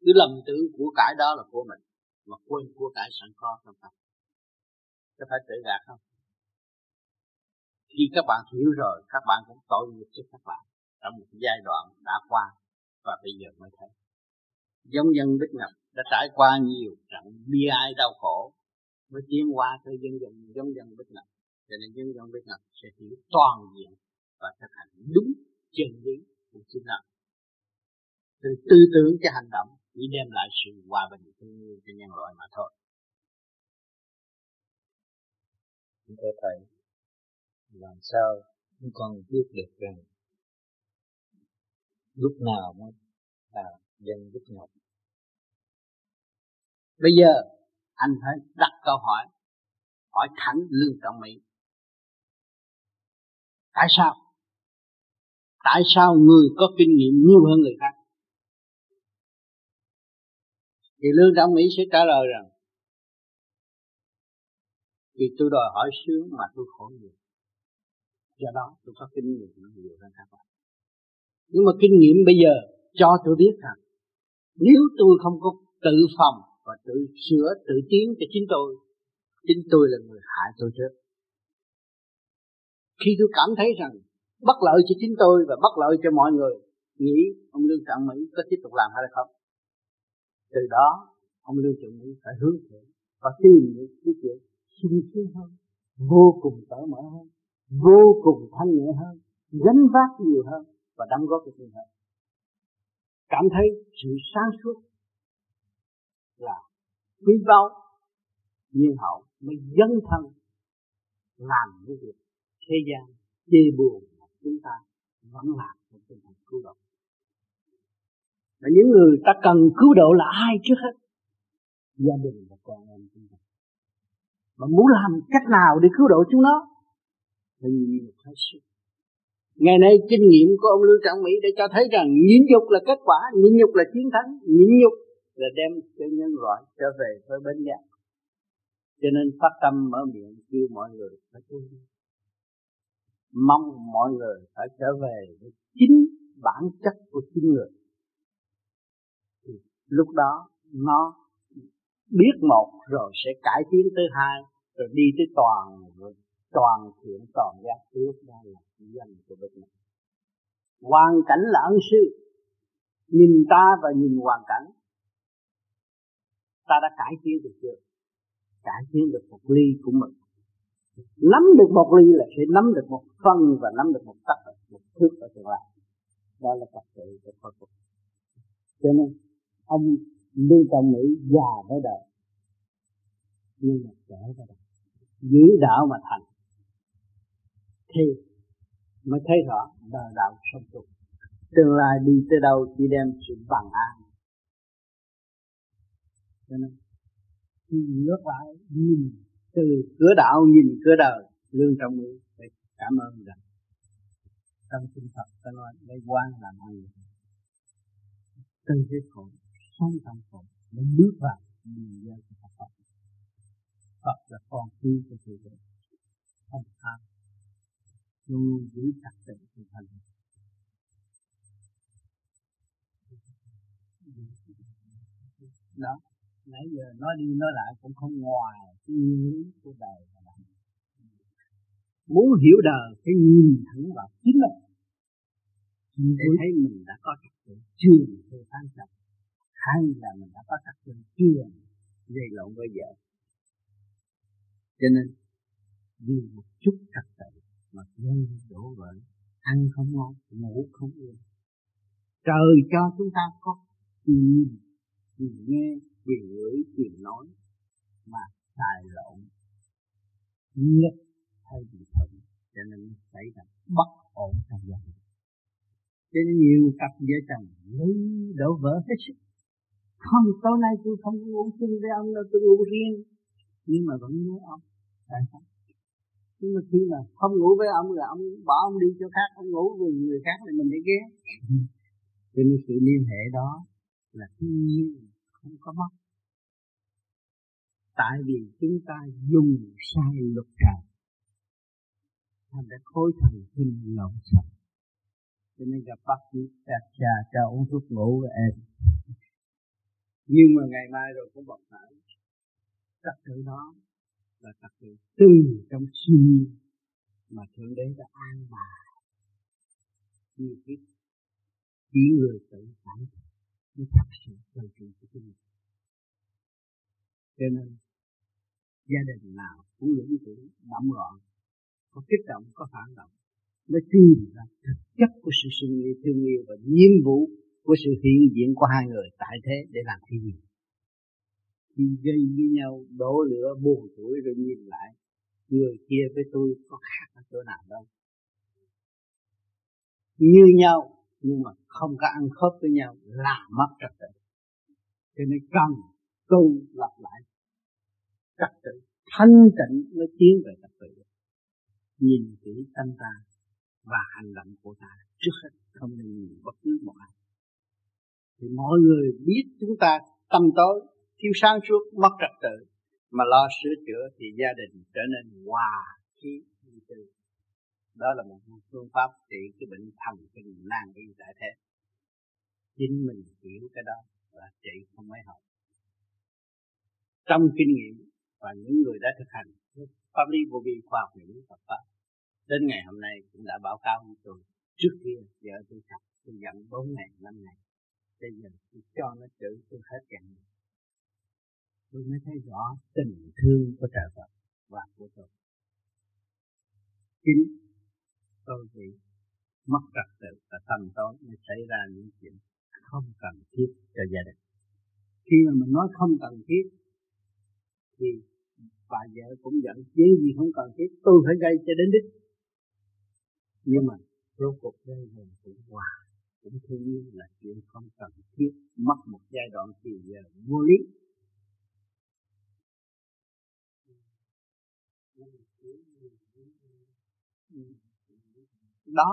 Speaker 2: Cứ lầm tưởng của cải đó là của mình, mà quên của cải sẵn có trong tâm. Có phải tự gạt không? khi các bạn hiểu rồi các bạn cũng tội nghiệp cho các bạn. Trong một giai đoạn đã qua và bây giờ mới thấy. Giống dân Đức Ngập đã trải qua nhiều trận bi ai đau khổ mới tiến qua tới dân dân giống dân Đức Ngập cho nên dân dân Đức Ngập sẽ hiểu toàn diện và thực hành đúng chân lý của chính mình từ tư tưởng cho hành động chỉ đem lại sự hòa bình thương yêu cho nhân loại mà thôi.
Speaker 3: Thưa Thầy, làm sao chúng con biết được rằng lúc nào mới là dân đức Ngọc
Speaker 2: bây giờ anh phải đặt câu hỏi hỏi thẳng lương trọng mỹ. Tại sao? Tại sao người có kinh nghiệm nhiều hơn người khác? Thì lương trọng mỹ sẽ trả lời rằng, vì tôi đòi hỏi sướng mà tôi khổ nhiều do đó tôi có kinh nghiệm nhiều hơn các bạn. Nhưng mà kinh nghiệm bây giờ cho tôi biết rằng, nếu tôi không có tự phòng và tự sửa, tự tiến cho chính tôi chính tôi là người hại tôi trước. Khi tôi cảm thấy rằng bất lợi cho chính tôi và bất lợi cho mọi người, nghĩ ông lương trọng mỹ có tiếp tục làm hay không? Từ đó, ông lương trọng mỹ phải hướng thiện và tìm những cái chuyện sung sướng hơn, vô cùng cởi mở hơn vô cùng thanh nhẹ hơn, gánh vác nhiều hơn và đóng góp được nhiều hơn. Cảm thấy sự sáng suốt là quý báu nhiên hậu mới dấn thân làm cái việc thế gian chê buồn mà chúng ta vẫn làm một tinh thần cứu độ. Và những người ta cần cứu độ là ai trước hết? Gia đình và con em chúng ta. Mà muốn làm cách nào để cứu độ chúng nó? Thì nhiều hết sức ngày nay kinh nghiệm của ông lưu trọng mỹ đã cho thấy rằng nhịn nhục là kết quả, nhịn nhục là chiến thắng, nhịn nhục là đem cho nhân loại trở về với bên giác cho nên phát tâm mở miệng kêu mọi người phải tu mong mọi người phải trở về với chính bản chất của chính người. Thì lúc đó nó biết một rồi sẽ cải tiến tới hai, rồi đi tới toàn rồi toàn thiện toàn giác lúc đó là danh của Đức này. Hoàn cảnh là ân sư. Nhìn ta và nhìn hoàn cảnh. Ta đã cải tiến được chưa? Cải tiến được một ly của mình. Nắm được một ly là sẽ nắm được một phân và nắm được một tắc một thước ở tương lai. Đó là tập tự của Phật phục cho nên, ông lưu trọng nghĩ già với đời. Nhưng mà trẻ với đời. Giữ đạo mà thành thì mới thấy rõ đời đạo sống tục tương lai đi tới đâu chỉ đem sự bằng an. Cho nên, khi ngước lại nhìn từ cửa đạo, nhìn cửa đời, lương trọng nghĩa phải cảm ơn rằng trong kinh Phật ta nói lấy quan làm ăn từ cái khổ, sống trong khổ, mới bước vào nhìn ra của Phật. Phật là con quý của sự đời không tham luôn giữ trật tự của thành đó nãy giờ nói đi nói lại cũng không ngoài cái nguyên lý của đời mà làm muốn hiểu đời phải nhìn thẳng vào chính mình. Để thấy mình đã có trật tự chưa theo phán chấp hay là mình đã có trật tự chưa gây lộn với vợ. Cho nên vì một chút trật tự mà gây đổ vỡ ăn không ngon, ngủ không yên. Trời cho chúng ta có nhìn nghe quyền gửi quyền nói mà xài lộn nhất hay bị thuận cho nên xảy ra bất ổn trong gia đình. Cho nên nhiều cặp vợ chồng lấy đổ vỡ hết sức. Không, tối nay tôi không uống chung với ông đâu, tôi ngủ riêng. Nhưng mà vẫn nhớ ông. Tại sao? Nhưng mà khi mà không ngủ với ông là ông bỏ ông đi chỗ khác ông ngủ với người khác thì mình để ghét, cho nên sự liên hệ đó là thiên nhiên không có mất. Tại vì chúng ta dùng sai luật trời. Thành ra khối thần kinh lộn xộn. Cho nên gặp bác sĩ đặt trà cho uống thuốc ngủ với em. Nhưng mà ngày mai rồi cũng bật phát trật tự đó là trật tự từ trong siêu nhiên mà thượng đế đã an bài. Như thế chỉ người tự phải mới thật sự cần chuyện của chính mình. Cho nên gia đình nào cũng lưỡng tử động loạn có kích động có phản động mới tìm ra thực chất của sự sinh yêu thương yêu và nhiệm vụ của sự hiện diện của hai người tại thế để làm cái gì khi gây với nhau, đổ lửa, buồn tuổi rồi nhìn lại, người kia với tôi có khác ở chỗ nào đâu. Như nhau, nhưng mà không có ăn khớp với nhau, là mất trật tự. Cho nên cần tu lặp lại. Trật tự, thanh tịnh mới tiến về trật tự. Nhìn kỹ tâm ta và hành động của ta, trước hết không nên nhìn bất cứ một ai. Thì mọi người biết chúng ta tâm tối thiếu sáng suốt, mất trật tự. Mà lo sửa chữa thì gia đình trở nên hòa khí như tư đó là một phương pháp trị cái bệnh thần kinh nan y tại thế. Chính mình hiểu cái đó là trị không mấy học trong kinh nghiệm và những người đã thực hành pháp lý vô vi khoa học những Phật pháp, đến ngày hôm nay cũng đã báo cáo với tôi, trước kia vợ tôi học, tôi giận bốn ngày, năm ngày. Bây giờ tôi cho nó chữ, tôi hết giận tôi mới thấy rõ tình thương của trời Phật và của tôi. Chính tôi bị mất trật tự và tâm tối mới xảy ra những chuyện không cần thiết cho gia đình. Khi mà mình nói không cần thiết, thì bà vợ cũng giận chuyện gì không cần thiết, tôi phải gây cho đến đích. Nhưng mà rốt cuộc gây hồn cũng hòa, cũng thương yêu là chuyện không cần thiết. Mất một giai đoạn thì giờ vô lý. Đó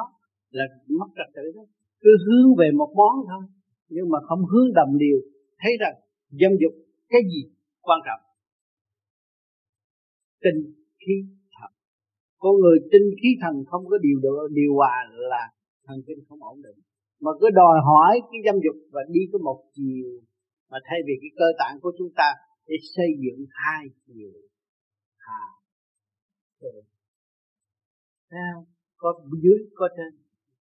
Speaker 2: là mất trật tự đó. Cứ hướng về một món thôi, nhưng mà không hướng đồng điều thấy rằng dâm dục cái gì quan trọng? Tinh khí thần. Con người tinh khí thần không có điều độ, điều hòa là thần kinh không ổn định. Mà cứ đòi hỏi cái dâm dục và đi có một chiều, mà thay vì cái cơ tạng của chúng ta để xây dựng hai chiều. Hà không? Có dưới, có trên.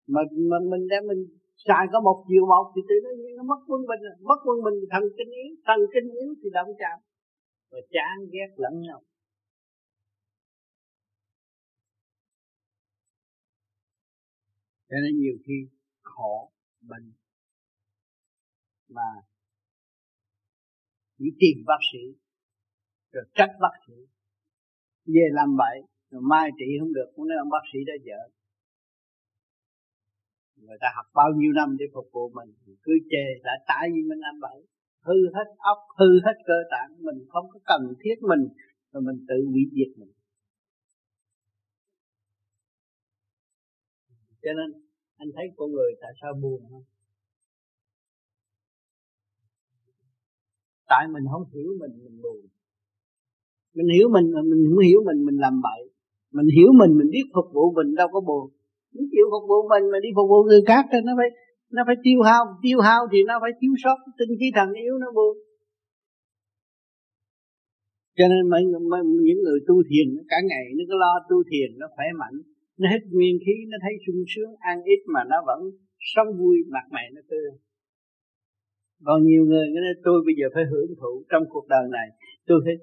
Speaker 2: Mà mà mình đem mình xài có một chiều một thì tự nhiên nó mất quân bình à. mất quân bình thần kinh yếu, thần kinh yếu thì động chạm. Và chán ghét lẫn nhau. Cho nên nhiều khi khổ, bệnh mà chỉ tìm bác sĩ, rồi trách bác sĩ, về làm bậy rồi mai trị không được, cũng nói ông bác sĩ đã vợ. Người ta học bao nhiêu năm để phục vụ mình cứ chê, đã tại vì mình làm bậy hư hết óc, hư hết cơ tạng, mình không có cần thiết mình rồi mình tự hủy diệt mình. Cho nên, anh thấy con người tại sao buồn không? Tại mình không hiểu mình mình buồn. Mình hiểu mình mình không hiểu mình mình làm bậy mình hiểu mình mình biết phục vụ mình đâu có buồn. Nếu chịu phục vụ mình mà đi phục vụ người khác thì nó phải nó phải tiêu hao. Tiêu hao thì nó phải thiếu sót tinh khí thần yếu nó buồn cho nên mấy, mấy những người tu thiền cả ngày nó cứ lo tu thiền nó khỏe mạnh. Nó hết nguyên khí nó thấy sung sướng ăn ít mà nó vẫn sống vui mặt mày nó tươi. Còn nhiều người nói tôi bây giờ phải hưởng thụ trong cuộc đời này. Tôi phải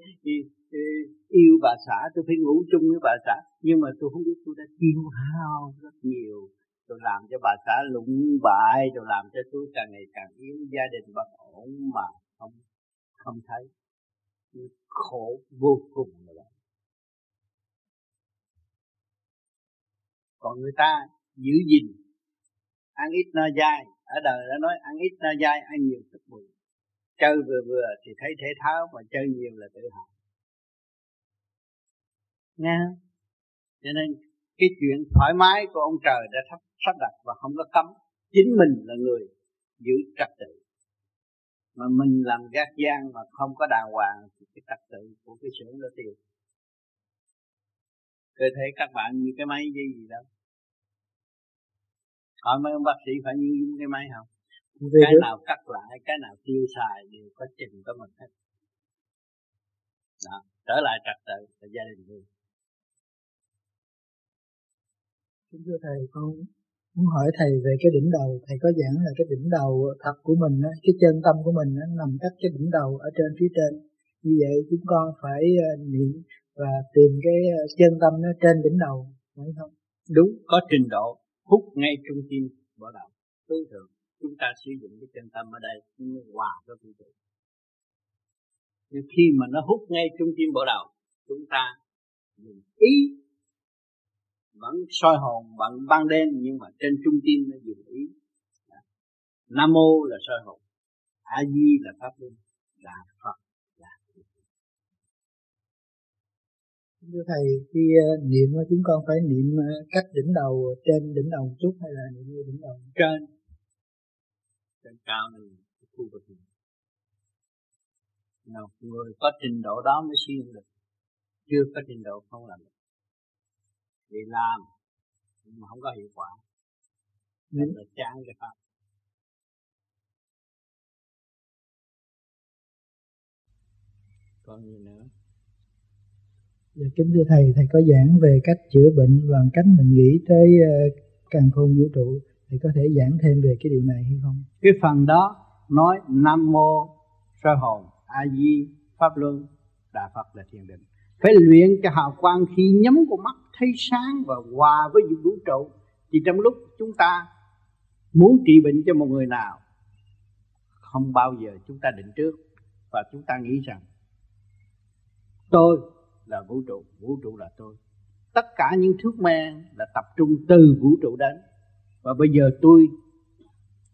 Speaker 2: yêu bà xã, tôi phải ngủ chung với bà xã. Nhưng mà tôi không biết tôi đã tiêu hao rất nhiều. Tôi làm cho bà xã lụng bại tôi làm cho tôi càng ngày càng yếu. Gia đình bất ổn mà không không thấy. Khổ vô cùng rồi còn người ta giữ gìn, ăn ít no dai. Ở đời đã nói ăn ít no dai, ăn nhiều thức bụng chơi vừa vừa thì thấy thể thao mà chơi nhiều là tự hào nghe cho nên cái chuyện thoải mái của ông trời đã sắp sắp đặt và không có cấm. Chính mình là người giữ trật tự. Mà mình làm gác gian mà không có đàng hoàng thì cái trật tự của cái xưởng nó tiêu. Cơ thể các bạn như cái máy gì gì đâu hỏi mấy ông bác sĩ phải như cái máy không? Về cái nào cắt lại cái nào tiêu xài đều có chừng có mình hết. Đó trở lại trật tự là gia đình vui
Speaker 1: Kính thưa Thầy, con muốn hỏi Thầy về cái đỉnh đầu. Thầy có giảng là cái đỉnh đầu thật của mình, cái chân tâm của mình nó nằm cách cái đỉnh đầu ở trên phía trên. Như vậy chúng con phải ờ, niệm và tìm cái ờ, chân tâm nó trên đỉnh đầu, phải không?
Speaker 2: Đúng, có trình độ hút ngay trung tim bỏ đầu. Tương thường chúng ta sử dụng cái chân tâm ở đây nó hòa với vũ trụ. Nhưng khi mà nó hút ngay trung tim bộ đầu, chúng ta dùng ý vẫn soi hồn bằng ban đêm nhưng mà trên trung tim nó dùng ý nam mô là soi hồn a di là pháp luân là phật là
Speaker 1: thưa thầy khi ờ, niệm chúng con phải niệm ờ, cách đỉnh đầu trên đỉnh đầu một chút hay là niệm như đỉnh đầu?
Speaker 2: Trên. Trên cao này khu vực này. Nào người có trình độ đó mới siêng được. Chưa có trình độ không làm được thì làm nhưng mà không có hiệu quả nên là chán cái pháp còn gì nữa
Speaker 1: Dạ, kính thưa thầy, thầy có giảng về cách chữa bệnh và cách mình nghĩ tới uh, càng khôn vũ trụ. Thầy có thể giảng thêm về cái điều này hay không?
Speaker 2: Cái phần đó nói Nam Mô Sơ Hồn A Di Pháp Luân Đà Phật là thiền định. Phải luyện cho hào quang khi nhắm con mắt thấy sáng và hòa với vũ trụ, thì trong lúc chúng ta muốn trị bệnh cho một người nào, không bao giờ chúng ta định trước. Và chúng ta nghĩ rằng, tôi là vũ trụ vũ trụ là tôi. Tất cả những thuốc men là tập trung từ vũ trụ đến. Và bây giờ tôi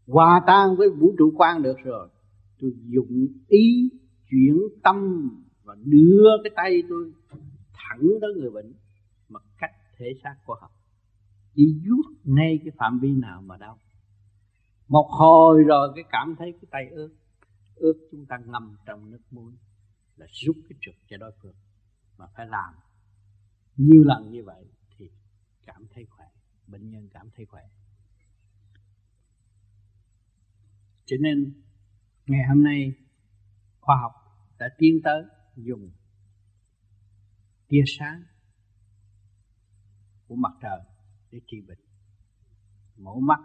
Speaker 2: hòa tan với vũ trụ quan được rồi. Tôi dụng ý chuyển tâm và đưa cái tay tôi thẳng tới người bệnh thể xác của họ chỉ vuốt ngay cái phạm vi nào mà đau. Một hồi rồi cái cảm thấy cái tay ướt. Ướt chúng ta ngâm trong nước muối là rút cái trượt cho đối phương mà phải làm. Nhiều lần như vậy thì cảm thấy khỏe, bệnh nhân cảm thấy khỏe. Cho nên, ngày hôm nay, khoa học đã tiến tới dùng tia sáng của mặt trời để trị bệnh. Mổ mắt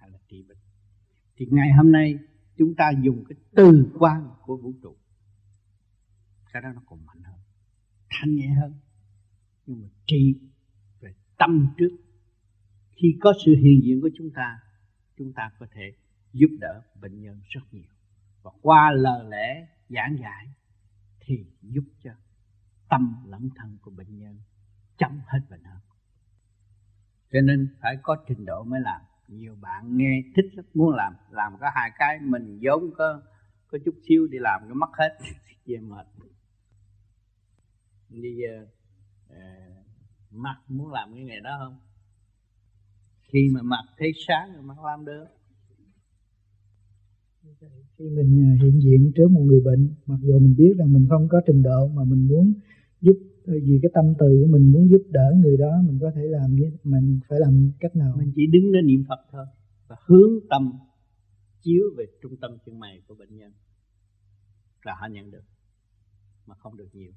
Speaker 2: hay là trị bệnh. Thì ngày hôm nay chúng ta dùng cái từ quan của vũ trụ. Cái đó nó còn mạnh hơn, thanh nhẹ hơn. Nhưng mà trị về tâm trước. Khi có sự hiện diện của chúng ta chúng ta có thể giúp đỡ bệnh nhân rất nhiều. Và qua lời lẽ giảng giải thì giúp cho tâm lẫn thân của bệnh nhân chấm hết bệnh hơn cho nên phải có trình độ mới làm. Nhiều bạn nghe thích lắm muốn làm làm có hai cái mình vốn có có chút xíu đi làm nó mất hết về mệt. Bây giờ ờ, uh, mặt muốn làm cái nghề đó không? Khi mà mặt thấy sáng rồi mặt làm được.
Speaker 1: Khi mình ờ, hiện diện trước một người bệnh mặc dù mình biết rằng mình không có trình độ mà mình muốn giúp ờ, vì cái tâm từ của mình muốn giúp đỡ người đó mình có thể làm như mình phải làm cách nào?
Speaker 2: Mình chỉ đứng đến niệm phật thôi và hướng tâm chiếu về trung tâm chân mày của bệnh nhân là họ nhận được mà không được nhiều.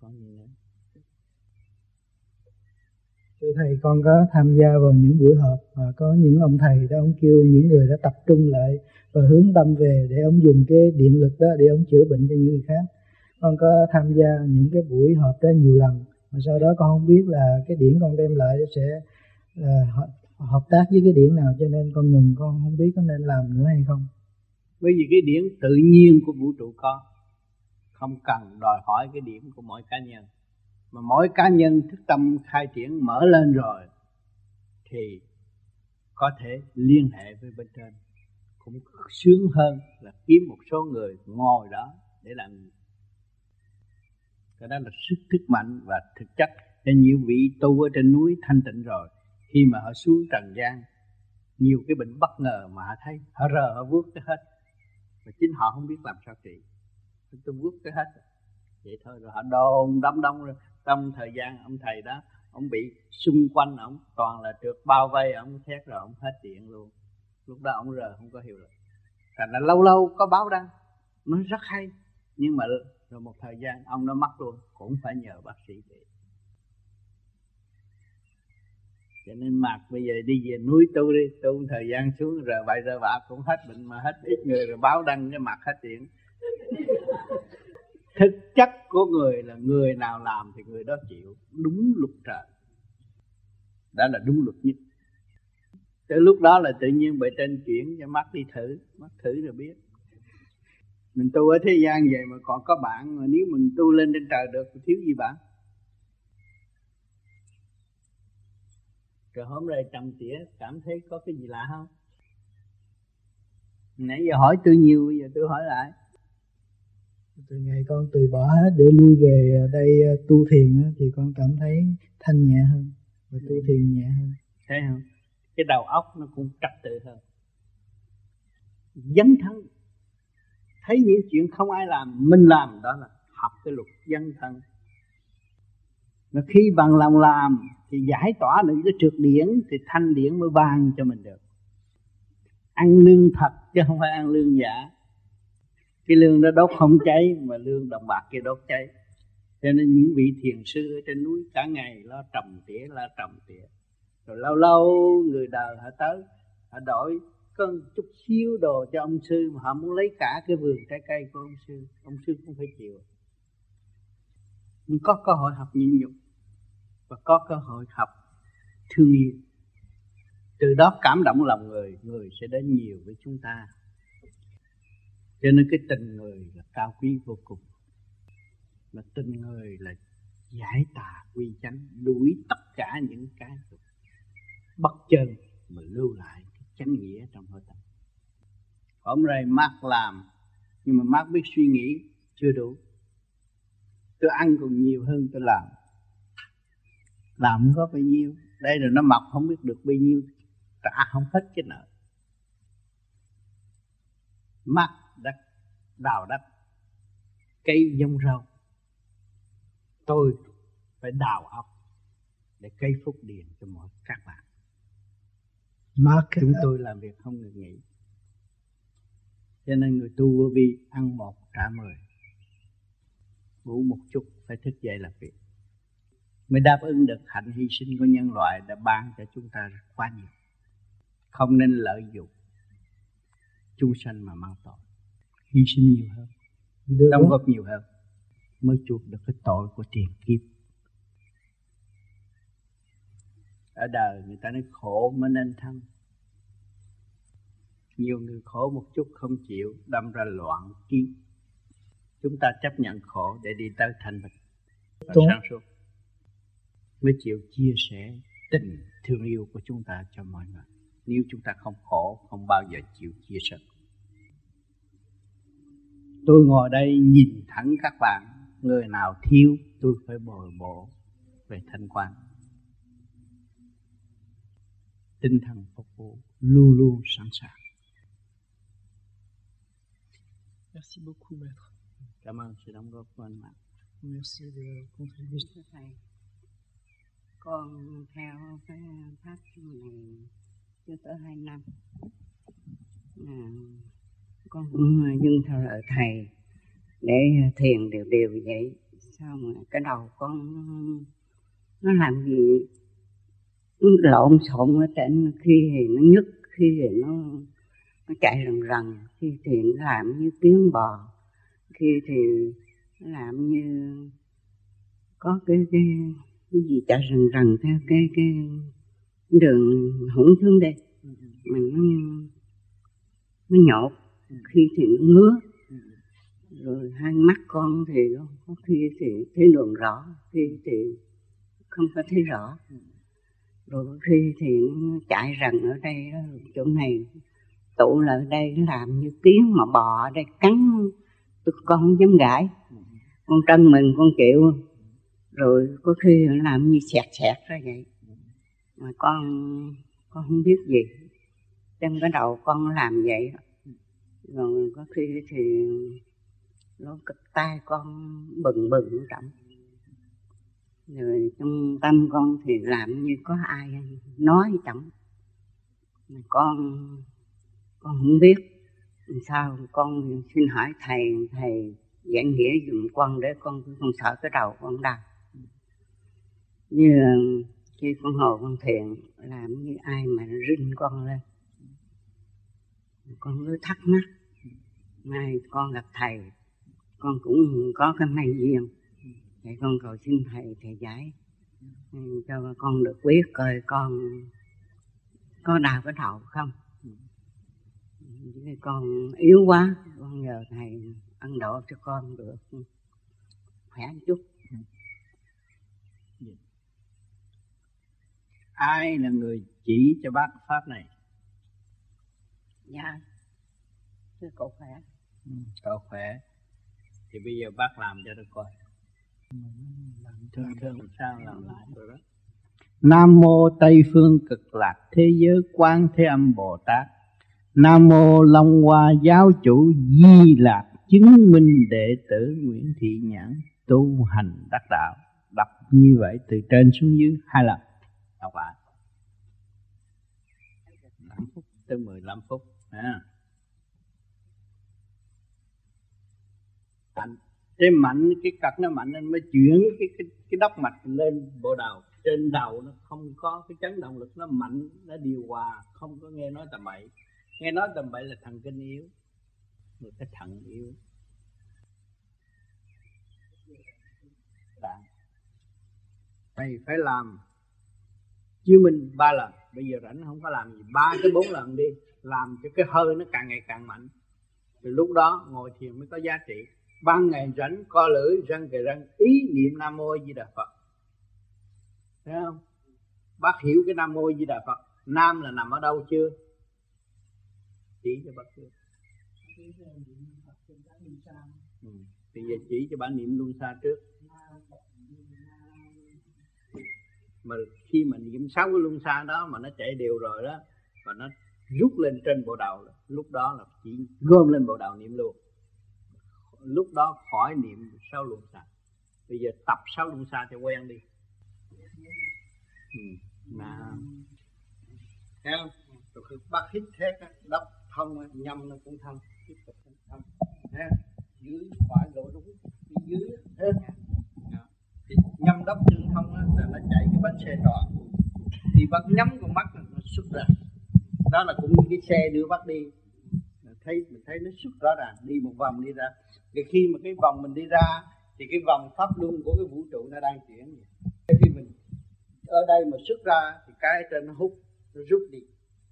Speaker 1: Có gì nữa? Thưa thầy con có tham gia vào những buổi họp và có những ông thầy đó ông kêu những người đã tập trung lại và hướng tâm về để ông dùng cái điện lực đó để ông chữa bệnh cho những người khác. Con có tham gia những cái buổi họp đó nhiều lần, mà sau đó con không biết là cái điển con đem lại sẽ ờ, là hợp tác với cái điển nào, cho nên con ngừng, con không biết có nên làm nữa hay không.
Speaker 2: Bởi vì cái điển tự nhiên của vũ trụ có, không cần đòi hỏi cái điểm của mỗi cá nhân. Mà mỗi cá nhân thức tâm khai triển mở lên rồi, thì có thể liên hệ với bên trên cũng sướng hơn là kiếm một số người ngồi đó để làm gì. Cái đó là sức thức mạnh và thực chất. Cho nhiều vị tu ở trên núi thanh tịnh rồi, khi mà họ xuống trần gian, nhiều cái bệnh bất ngờ mà họ thấy, họ rờ, họ vuốt cái hết. Mà chính họ không biết làm sao trị. Tôi vuốt cái hết. Vậy thôi rồi họ đồn đông đông rồi. Trong thời gian ông thầy đó, ông bị xung quanh, ông toàn là trượt bao vây, ông thét rồi ông hết điện luôn lúc đó ông rờ không có hiểu được. Thành là lâu lâu có báo đăng. Nó rất hay. Nhưng mà rồi một thời gian ông nó mất luôn. Cũng phải nhờ bác sĩ để, cho nên mặc bây giờ đi về núi tu đi. Tu thời gian xuống rồi vậy rồi bạ cũng hết bệnh mà hết ít người rồi báo đăng cái mặt hết chuyện, thực chất của người là người nào làm thì người đó chịu. Đúng luật trời. Đó là đúng luật nhất tới lúc đó là tự nhiên bề trên chuyển cho mắt đi thử mắt thử rồi biết. Mình tu ở thế gian vậy mà còn có bạn mà nếu mình tu lên trên trời được thì thiếu gì bạn? Rồi hôm nay trầm tỉa cảm thấy có cái gì lạ không? Nãy giờ hỏi tôi nhiều bây giờ tôi hỏi lại.
Speaker 1: Từ ngày con từ bỏ hết để lui về đây ờ, tu thiền thì con cảm thấy thanh nhẹ hơn và tu thiền nhẹ hơn.
Speaker 2: Thấy không cái đầu óc nó cũng trật tự hơn. Dấn thân. Thấy những chuyện không ai làm, mình làm, đó là học cái luật dân thân. Mà khi bằng lòng làm, thì giải tỏa được cái trượt điển, thì thanh điển mới ban cho mình được. Ăn lương thật chứ không phải ăn lương giả. Cái lương đó đốt không cháy, mà lương đồng bạc kia đốt cháy. Cho nên những vị thiền sư ở trên núi cả ngày lo trầm tỉa, lo trầm tỉa rồi lâu lâu người đời họ tới, họ đổi có chút xíu đồ cho ông sư mà họ muốn lấy cả cái vườn trái cây của ông sư ông sư cũng phải chịu. Nhưng có cơ hội học nhịn nhục và có cơ hội học thương yêu. Từ đó cảm động lòng người người sẽ đến nhiều với chúng ta. Cho nên cái tình người là cao quý vô cùng. Mà tình người là giải tà quy chánh, đuổi tất cả những cái bất chân. Mà lưu lại cái chánh nghĩa trong hơi tâm hôm nay mát làm, nhưng mà mát biết suy nghĩ chưa đủ. Tôi ăn còn nhiều hơn tôi làm. Làm không có bao nhiêu. Đây rồi nó mập không biết được bao nhiêu, trả không hết cái nợ. Mắt đất đào đất cây giống rau. Tôi phải đào ốc để cây phúc điền cho mọi các bạn.
Speaker 1: Mark
Speaker 2: chúng tôi làm việc không ngừng nghỉ. Cho nên người tu vô vi ăn một trả mười. Ngủ một chút phải thức dậy làm việc. Mới đáp ứng được hạnh hy sinh của nhân loại đã ban cho chúng ta quá nhiều. Không nên lợi dụng chúng sanh mà mang tội. Hy sinh nhiều hơn đóng góp nhiều hơn mới chuộc được cái tội của tiền kiếp ở đời người ta nói khổ mới nên thân. Nhiều người khổ một chút không chịu đâm ra loạn kiến. Chúng ta chấp nhận khổ để đi tới thanh bình. Và sáng suốt mới chịu chia sẻ tình thương yêu của chúng ta cho mọi người. Nếu chúng ta không khổ không bao giờ chịu chia sẻ. Tôi ngồi đây nhìn thẳng các bạn. Người nào thiếu tôi phải bồi bổ về thanh quan tinh thần phục vụ luôn luôn sẵn sàng
Speaker 1: Merci beaucoup, maître.
Speaker 2: Cảm ơn sự đóng góp của anh Mạnh.
Speaker 1: Merci de contribuer.
Speaker 4: thầy con theo cái pháp này chưa tới hai năm à, con cũng dâng theo lời thầy để thiền đều đều vậy xong rồi cái đầu con nó làm gì lộn xộn ở trên, khi thì nó nhức, khi thì nó nó chạy rần rần, khi thì nó làm như tiếng bò, khi thì nó làm như có cái cái cái gì chạy rần rần theo cái cái đường hỗn xuống đây. Mình nó nó nhột, khi thì nó ngứa. Rồi hai mắt con thì có khi thì thấy đường rõ, khi thì không có thấy rõ rồi khi thì nó chạy rần ở đây đó, chỗ này. Tụ lại ở đây làm như kiến mà bò ở đây cắn. Tôi con không dám gãi. Con trân mình con chịu. Rồi có khi làm như sẹt sẹt ra vậy. Mà con con không biết gì. Trên cái đầu con làm vậy rồi có khi thì nó cực tay con bừng bừng trọng rồi trong tâm con thì làm như có ai nói trọng con con không biết sao con xin hỏi thầy thầy giảng nghĩa dùm con để con không sợ cái đầu con đau. Như khi con ngồi con thiền, làm như ai mà rinh con lên. Con cứ thắc mắc. Nay con gặp thầy, con cũng có cái may duyên để con cầu xin thầy thầy giải cho con được biết coi con có đau cái đầu không. Con yếu quá con nhờ thầy ăn độ cho con được khỏe một chút.
Speaker 2: Ai là người chỉ cho bác pháp này?
Speaker 4: Dạ thưa cậu khỏe.
Speaker 2: Ừ, cậu khỏe. Thì bây giờ bác làm cho tôi coi Nam mô Tây phương cực lạc thế giới quan thế âm Bồ Tát. Nam mô Long Hoa giáo chủ Di Lạc chứng minh đệ tử Nguyễn Thị Nhãn tu hành đắc đạo. Đọc như vậy từ trên xuống dưới hai lần. Đọc lại. 5 phút tới 15 phút. À. mạnh cái mạnh, cái cật nó mạnh nên mới chuyển cái cái cái đốc mạch lên bộ đầu trên đầu nó không có cái chấn động lực, nó mạnh, nó điều hòa, không có nghe nói tầm bậy. Nghe nói tầm bậy là thần kinh yếu, người cái thận yếu. Đã. thầy phải làm chiếu minh ba lần. Bây giờ rảnh không có làm gì, ba tới bốn lần đi, làm cho cái hơi nó càng ngày càng mạnh. Thì lúc đó ngồi thiền mới có giá trị ban ngày rảnh co lưỡi răng kề răng, ý niệm nam mô di đà phật. Thấy không? Bác hiểu cái nam mô di đà phật. Nam là nằm ở đâu chưa? Chỉ cho bác chưa ừ. bây giờ chỉ cho bạn niệm luân xa trước. Mà khi mà niệm sáu cái luân xa đó mà nó chạy đều rồi đó và nó rút lên trên bộ đầu lúc đó là chỉ gom lên bộ đầu niệm luôn lúc đó khỏi niệm sáu luồng xa bây giờ tập sáu luồng xa cho quen đi. Ừ. mà thấy không rồi bắt hít hết đắp thông nhâm nó cũng thông, tiếp tục thông. Ha dưới phải lỗ đúng dưới hết thì nhâm đắp chân thông là nó chạy cái bánh xe tròn. Thì bắt nhắm con mắt nó xuất ra. Đó là cũng như cái xe đưa bắt đi thấy, mình thấy nó xuất rõ ràng, đi một vòng đi ra. Thì khi mà cái vòng mình đi ra, thì cái vòng pháp luân của cái vũ trụ nó đang chuyển vậy. khi mình ở đây mà xuất ra, thì cái trên nó hút, nó rút đi.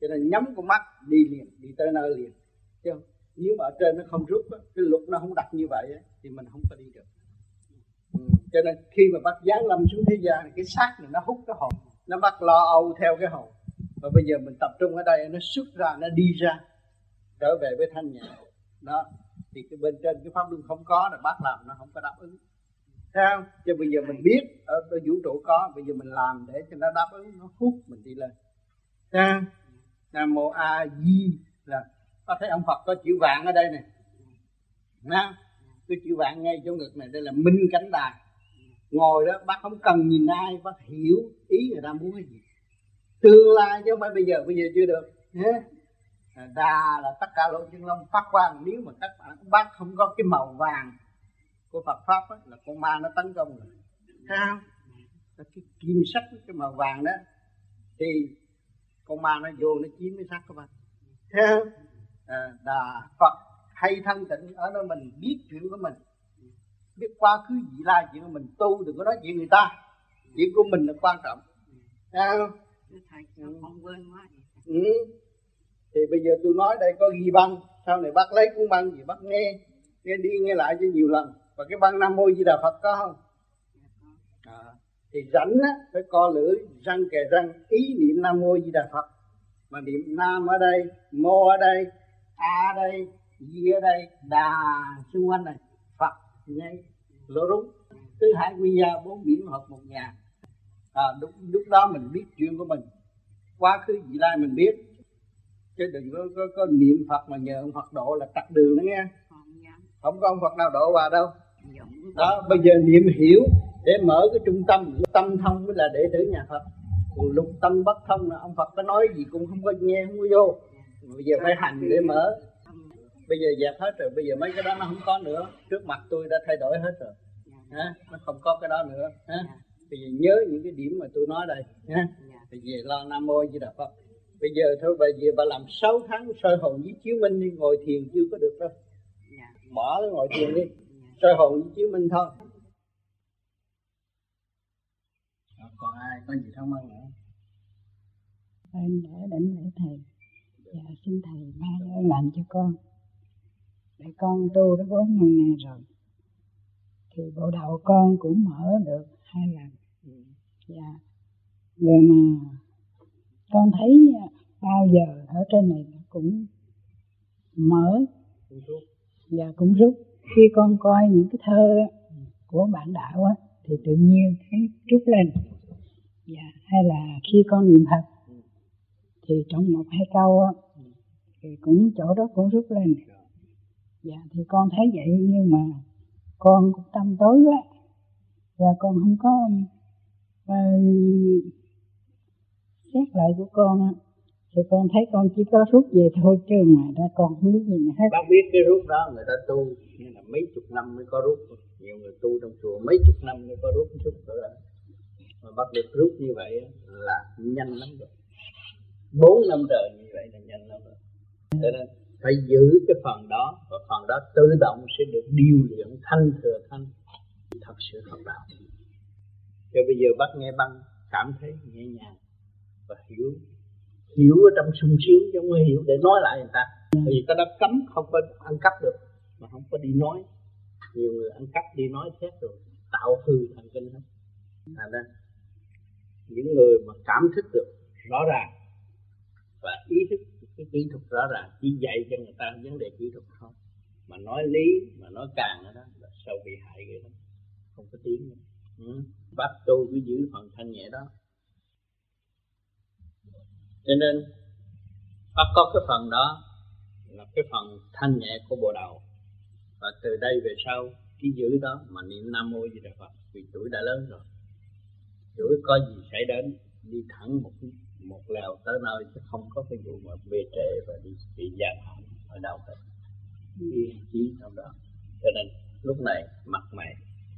Speaker 2: Cho nên nhắm con mắt, đi liền, đi tới nơi liền. Chứ nếu mà ở trên nó không rút cái luật nó không đặt như vậy thì mình không có đi được. Ừ. cho nên khi mà bắt giáng lâm xuống thế gian, thì cái xác này nó hút cái hồn, nó bắt lo âu theo cái hồn. Và bây giờ mình tập trung ở đây, nó xuất ra, nó đi ra trở về với thanh nhẹ đó thì cái bên trên cái pháp luân không có là bác làm nó không có đáp ứng. Thấy không? Bây giờ mình biết ở, ở vũ trụ có bây giờ mình làm để cho nó đáp ứng nó hút mình đi lên. Thấy không? Nam mô a di là có thấy ông phật có chữ vàng ở đây này Nha. cái chữ vàng ngay chỗ ngực này đây là minh cánh đài ngồi đó bác không cần nhìn ai bác hiểu ý người ta muốn cái gì. Tương lai chứ không phải bây giờ bây giờ chưa được đà là tất cả lỗ chân lông phát quang. Nếu mà các bạn bác không có cái màu vàng của Phật pháp ấy, là con ma nó tấn công rồi. Thấy không? Cái kim sắc cái màu vàng đó thì con ma nó vô nó chiếm cái xác của bạn. Thấy không? À, đà Phật hay thân tịnh ở nơi mình biết chuyện của mình. Biết quá khứ vị lai chuyện của mình tu đừng có nói chuyện người ta. Chuyện của mình là quan trọng. Thấy không? Không quên quá ừ thì bây giờ tôi nói đây có ghi băng sau này bác lấy cuốn băng gì bác nghe nghe đi nghe lại cho nhiều lần. Và cái băng nam mô di đà phật có không? À, thì rảnh á phải co lưỡi răng kề răng ý niệm nam mô di đà phật. Mà niệm nam ở đây mô ở đây a ở đây di ở đây đà xung quanh này phật ngay lỗ đúng tứ hải quy gia bốn biển hợp một nhà. À, lúc, lúc đó mình biết chuyện của mình. Quá khứ vị lai mình biết chứ đừng có, có, có niệm phật mà nhờ ông phật độ là tắt đường đó nghe. Không có ông phật nào độ vào đâu. Đó bây giờ niệm hiểu để mở cái trung tâm tâm thông mới là đệ tử nhà phật. Còn lục tâm bất thông là ông phật có nói gì cũng không có nghe không có vô. Bây giờ phải hành để mở. Bây giờ dẹp hết rồi bây giờ mấy cái đó nó không có nữa. Trước mặt tôi đã thay đổi hết rồi. Ha? nó không có cái đó nữa. Ha? bây giờ nhớ những cái điểm mà tôi nói đây. Ha? bây giờ lo nam mô di đà phật bây giờ thôi bây giờ bà làm 6 tháng soi hồn với chiếu minh đi ngồi thiền chưa có được đâu. Bỏ ngồi thiền đi soi hồn với chiếu minh thôi. Còn ai? Có gì thắc mắc nữa?
Speaker 5: Em đã định lễ thầy. Và xin thầy ban ơn lành cho con. Để con tu đã bốn năm nay rồi. Thì bộ đầu con cũng mở được hai lần. Dạ. Rồi mà con thấy bao giờ ở trên này cũng mở. Và cũng rút. Khi con coi những cái thơ của bạn đạo á thì tự nhiên thấy rút lên. Dạ hay là khi con niệm phật thì trong một hai câu á thì cũng chỗ đó cũng rút lên. Dạ. Thì con thấy vậy nhưng mà con cũng tâm tối quá. Và con không có uh, xét lại của con á, thì con thấy con chỉ có rút về thôi chứ ngoài ra con không biết gì nữa hết.
Speaker 2: Bác biết cái rút đó, người ta tu, như là mấy chục năm mới có rút. Nhiều người tu trong chùa mấy chục năm mới có rút chút nữa là mà bác được rút như vậy là nhanh lắm rồi. Bốn năm trời như vậy là nhanh lắm rồi. Cho nên phải giữ cái phần đó, và phần đó tự động sẽ được điều luyện thanh thừa thanh. Thật sự thật đạo. Cho bây giờ bác nghe băng, cảm thấy nhẹ nhàng và hiểu hiểu ở trong sung sướng chứ không hiểu để nói lại người ta. Bởi vì ta đã cấm không có ăn cắp được, mà không có đi nói. Nhiều người ăn cắp, đi nói thét rồi, tạo hư thần kinh hết. Thành ra, những người mà cảm thức được rõ ràng và ý thức cái kỹ thuật rõ ràng, chỉ dạy cho người ta vấn đề kỹ thuật không mà nói lý, mà nói càng đó là sâu bị hại vậy đó không có tiếng nữa. Ừ. bắt tôi cứ giữ phần thanh nhẹ đó cho nên bắt có cái phần đó là cái phần thanh nhẹ của bộ đầu và từ đây về sau, cái giữ đó mà niệm nam mô di đà phật, vì tuổi đã lớn rồi. Tuổi có gì xảy đến, đi thẳng một một lèo tới nơi chứ không có cái vụ mà bê trễ và đi, bị giam hãm ở đâu hết yên chí trong đó. Cho nên, lúc này, mặt mày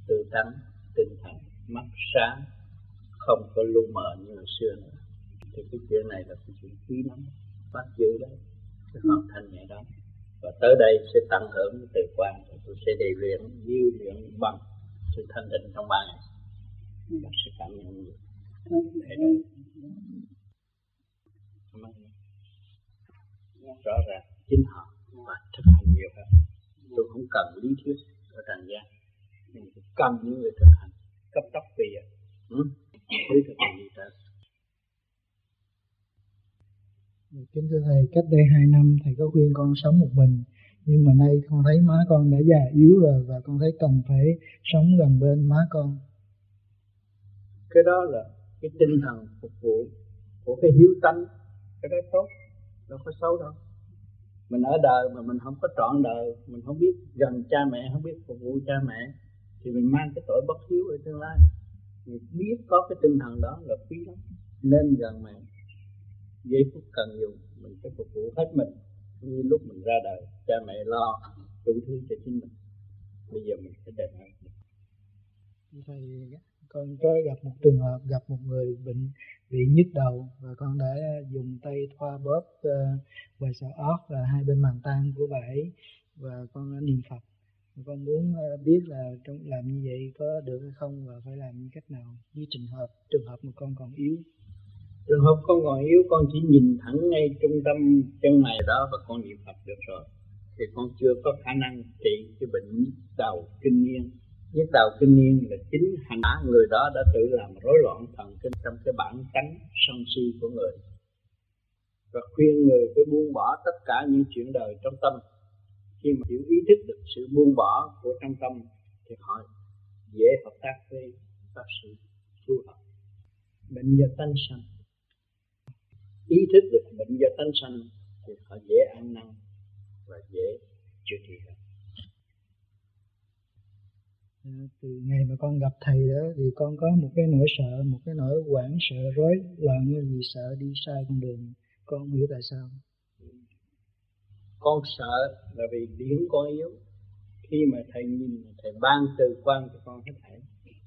Speaker 2: tư tắn, tinh thần, mắt sáng, không có lu mờ như hồi xưa nữa thì cái chuyện này là cái chuyện quý lắm bắt giữ đấy cái phần thanh nhẹ đó. Và tới đây sẽ tăng hưởng từ quan tôi sẽ đề luyện diêu luyện bằng sự thanh định trong ba ngày. Và sẽ cảm nhận nhiều thay đổi rõ ràng chính họ và thực hành nhiều hơn. Tôi không cần lý thuyết ở trần gian nhưng tôi cần những người thực hành. Cấp tốc bây giờ. Ừ? mới thực hành gì đó
Speaker 1: Kính thưa Thầy, cách đây 2 năm Thầy có khuyên con sống một mình. Nhưng mà nay con thấy má con đã già yếu rồi Và con thấy cần phải sống gần bên má con.
Speaker 2: Cái đó là cái tinh thần phục vụ của cái hiếu tánh Cái đó tốt, đâu có xấu đâu. Mình ở đời mà mình không có trọn đời Mình không biết gần cha mẹ, không biết phục vụ cha mẹ Thì mình mang cái tội bất hiếu ở tương lai. Mình biết có cái tinh thần đó là quý lắm Nên gần mẹ giây phút cần dùng mình sẽ phục vụ hết mình như lúc mình ra đời cha mẹ lo đủ thứ cho chính mình. Bây giờ mình sẽ đền ơn.
Speaker 1: Thầy con có gặp một trường hợp gặp một người bệnh bị nhức đầu và con đã dùng tay thoa bóp uh, ngoài sợ óc và hai bên màng tan của bà ấy và con đã niệm phật. Con muốn ờ, biết là trong làm như vậy có được hay không và phải làm như cách nào như trường hợp trường hợp mà con còn yếu
Speaker 2: trường hợp con còn yếu, con chỉ nhìn thẳng ngay trung tâm chân mày đó và con niệm phật được rồi. Thì con chưa có khả năng trị cái bệnh đầu kinh niên. Nhất đầu kinh niên là chính hành người đó đã tự làm rối loạn thần kinh trong cái bản tánh sân si của người. Và khuyên người phải buông bỏ tất cả những chuyện đời trong tâm. Khi mà hiểu ý thức được sự buông bỏ của trong tâm, thì họ dễ hợp tác với bác sĩ phù hợp bệnh do tánh sanh ý thức được bệnh do tánh sanh thì họ dễ ăn năn và dễ chữa trị hơn
Speaker 1: à, từ ngày mà con gặp thầy đó thì con có một cái nỗi sợ một cái nỗi hoảng sợ rối loạn như vì sợ đi sai con đường. Con không hiểu tại sao.
Speaker 2: Con sợ là vì điển con yếu. Khi mà thầy nhìn thầy ban từ quan cho con hết thảy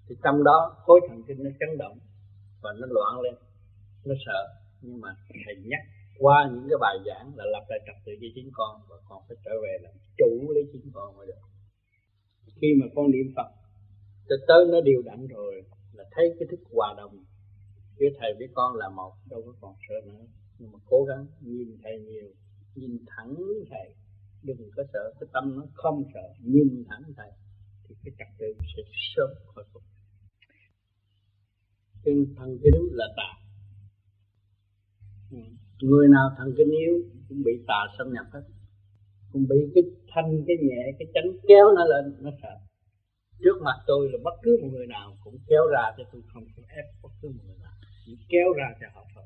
Speaker 2: thì trong đó khối thần kinh nó chấn động và nó loạn lên nó sợ nhưng mà thầy nhắc qua những cái bài giảng là lập lại trật tự cho chính con và con phải trở về làm chủ lấy chính con mới được. Khi mà con niệm phật, tới tới nó điều đặn rồi là thấy cái thức hòa đồng. Với thầy với con là một, đâu có còn sợ nữa. Nhưng mà cố gắng nhìn thầy nhiều, nhìn thẳng thầy. Đừng có sợ, cái tâm nó không sợ, nhìn thẳng thầy thì cái trật tự sẽ sớm khôi phục. Tinh thần cái đúng là tà người nào thần kinh yếu cũng bị tà xâm nhập hết. Cũng bị cái thanh, cái nhẹ, cái chánh kéo nó lên, nó sợ. Trước mặt tôi là bất cứ một người nào cũng kéo ra cho tôi không có ép bất cứ một người nào. Chỉ kéo ra cho họ thôi.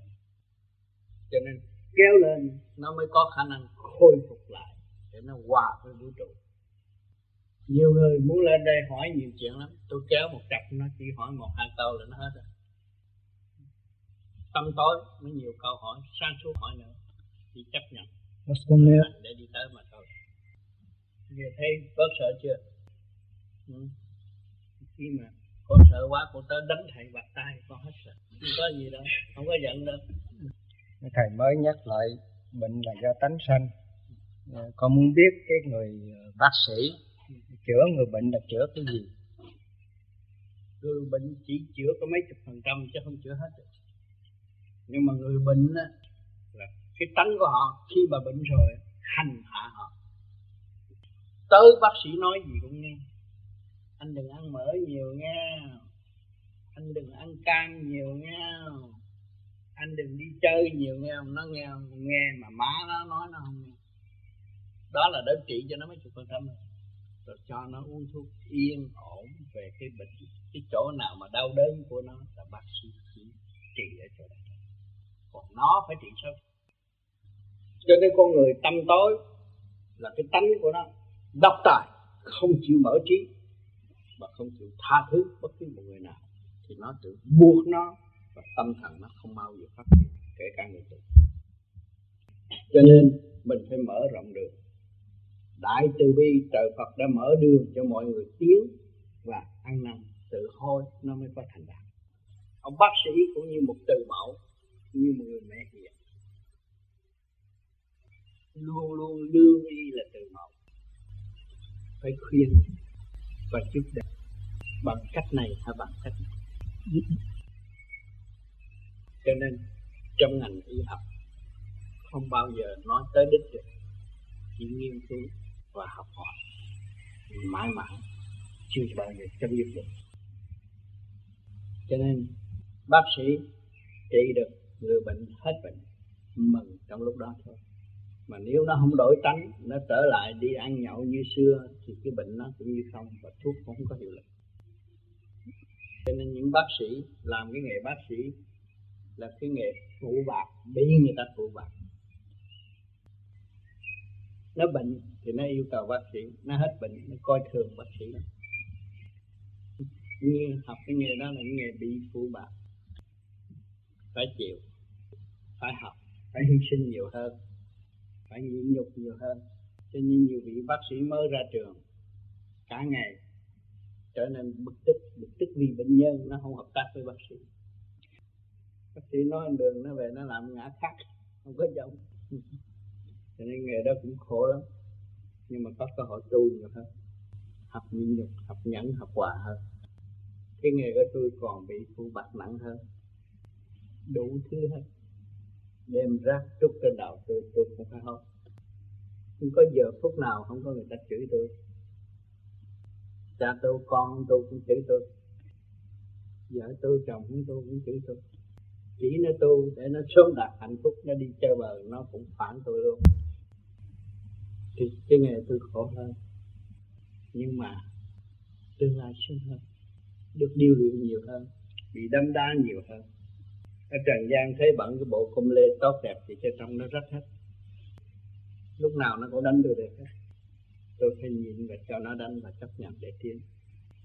Speaker 2: Cho nên kéo lên, nó mới có khả năng khôi phục lại để nó hòa với vũ trụ. Nhiều người muốn lên đây hỏi nhiều chuyện lắm. Tôi kéo một cặp, nó chỉ hỏi một, hai câu là nó hết rồi tâm tối mới nhiều câu hỏi sang suốt hỏi nữa. Thì chấp nhận. Để đi tới mà thôi. Giờ thấy bớt sợ chưa? Ừ. khi mà con sợ quá con tới đánh thầy bạc tay con hết sợ. Không có gì đâu không có giận đâu.
Speaker 6: Thầy mới nhắc lại bệnh là do tánh sanh. Con muốn biết cái người bác sĩ chữa người bệnh là chữa cái gì?
Speaker 2: Người bệnh chỉ chữa có mấy chục phần trăm chứ không chữa hết được nhưng mà người bệnh á, là cái tánh của họ khi mà bệnh rồi hành hạ họ. Tới bác sĩ nói gì cũng nghe. Anh đừng ăn mỡ nhiều nha anh đừng ăn cam nhiều nha anh đừng đi chơi nhiều nghe. Không nó nghe không nghe mà má nó nói nó không nghe. Đó là đỡ trị cho nó mấy chục phần trăm rồi. Cho nó uống thuốc yên ổn về cái bệnh cái chỗ nào mà đau đớn của nó là bác sĩ chỉ trị ở chỗ đó còn nó phải trị sâu cho nên con người tâm tối là cái tánh của nó. Độc tài, không chịu mở trí và không chịu tha thứ bất cứ một người nào. Thì nó tự buộc nó và tâm thần nó không bao giờ phát triển, kể cả người tu cho nên mình phải mở rộng đường. Đại từ bi trời Phật đã mở đường cho mọi người tiến và ăn năn, tự hôi nó mới có thành đạt. Ông bác sĩ cũng như một từ mẫu như một người mẹ hiền luôn luôn lương y là từ mẫu. Phải khuyên và giúp đỡ. Bằng cách này hay bằng cách này? Cho nên trong ngành y học, không bao giờ nói tới đích được. Chỉ nghiên cứu và học hỏi. Mãi mãi, chưa bao giờ chấm dứt được. Cho nên bác sĩ trị được người bệnh hết bệnh, mừng trong lúc đó thôi. Mà nếu nó không đổi tánh, nó trở lại đi ăn nhậu như xưa, thì cái bệnh nó cũng như không, và thuốc cũng không có hiệu lực. Cho nên những bác sĩ, làm cái nghề bác sĩ là cái nghề phụ bạc, bị người ta phụ bạc. Nó bệnh thì nó yêu cầu bác sĩ, nó hết bệnh, nó coi thường bác sĩ đó như học cái nghề đó là cái nghề bị phụ bạc phải chịu, phải học, phải hy sinh nhiều hơn, phải nhịn nhục nhiều hơn. Cho nên nhiều vị bác sĩ mới ra trường, cả ngày trở nên bực tức bực tức vì bệnh nhân, nó không hợp tác với bác sĩ. Bác sĩ nói đường nó về nó làm ngã khác, không có giống. Cho nên nghề đó cũng khổ lắm, nhưng mà có cơ hội tu nhiều hơn, học nhịn nhục, học nhẫn, học hòa hơn. Cái nghề của tôi còn bị phụ bạc nặng hơn đủ thứ hết. Đem rác trút trên đầu tôi tôi cũng phải hốt không có giờ phút nào không có người ta chửi tôi. Cha tôi, con tôi cũng chửi tôi. Vợ tôi, chồng của tôi cũng chửi tôi. Chỉ nó tu để nó sớm đạt hạnh phúc, nó đi chơi bờ nó cũng phản tôi luôn. Thì cái nghề tôi khổ hơn. Nhưng mà tương lai sớm hơn, được điều luyện nhiều hơn, bị đâm đa nhiều hơn ở trần gian thấy bận cái bộ công lê tốt đẹp thì cho trong nó rất hết. Lúc nào nó cũng đánh tôi được hết. Tôi phải nhịn và cho nó đánh và chấp nhận để tiến.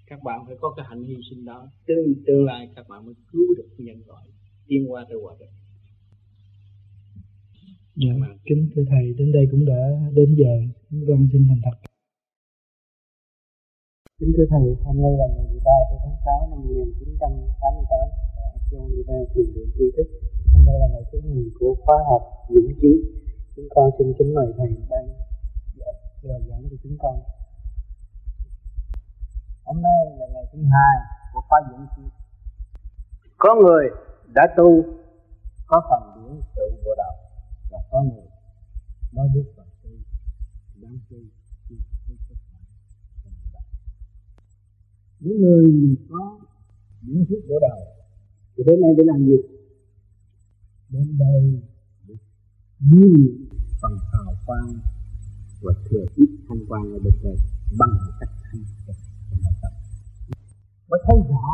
Speaker 2: Các bạn phải có cái hạnh hy sinh đó. Tương tương lai các bạn mới cứu được nhân loại tiến qua tới hòa bình.
Speaker 1: Dạ, kính thưa Thầy, đến đây cũng đã đến giờ, con vâng, xin thành thật. Kính thưa Thầy, hôm nay là ngày 13 tháng 6 năm 1988 ở đi Liva tìm đến Tri Thức. Hôm nay là ngày thứ nhì của khóa học Dũng Trí. Chúng con xin kính mời Thầy ban giờ dẫn cho chúng con.
Speaker 2: Hôm nay là ngày thứ hai của khóa Dũng Trí. Có người đã tu, có phần biểu sự của đạo, và có người mới biết phần tu đang tu những người có những thức của đầu thì đến nay để làm gì? Đến đây để nhìn phần hào quang và thừa ít thanh quan ở bên đây bằng cách thanh tịnh trong mới thấy rõ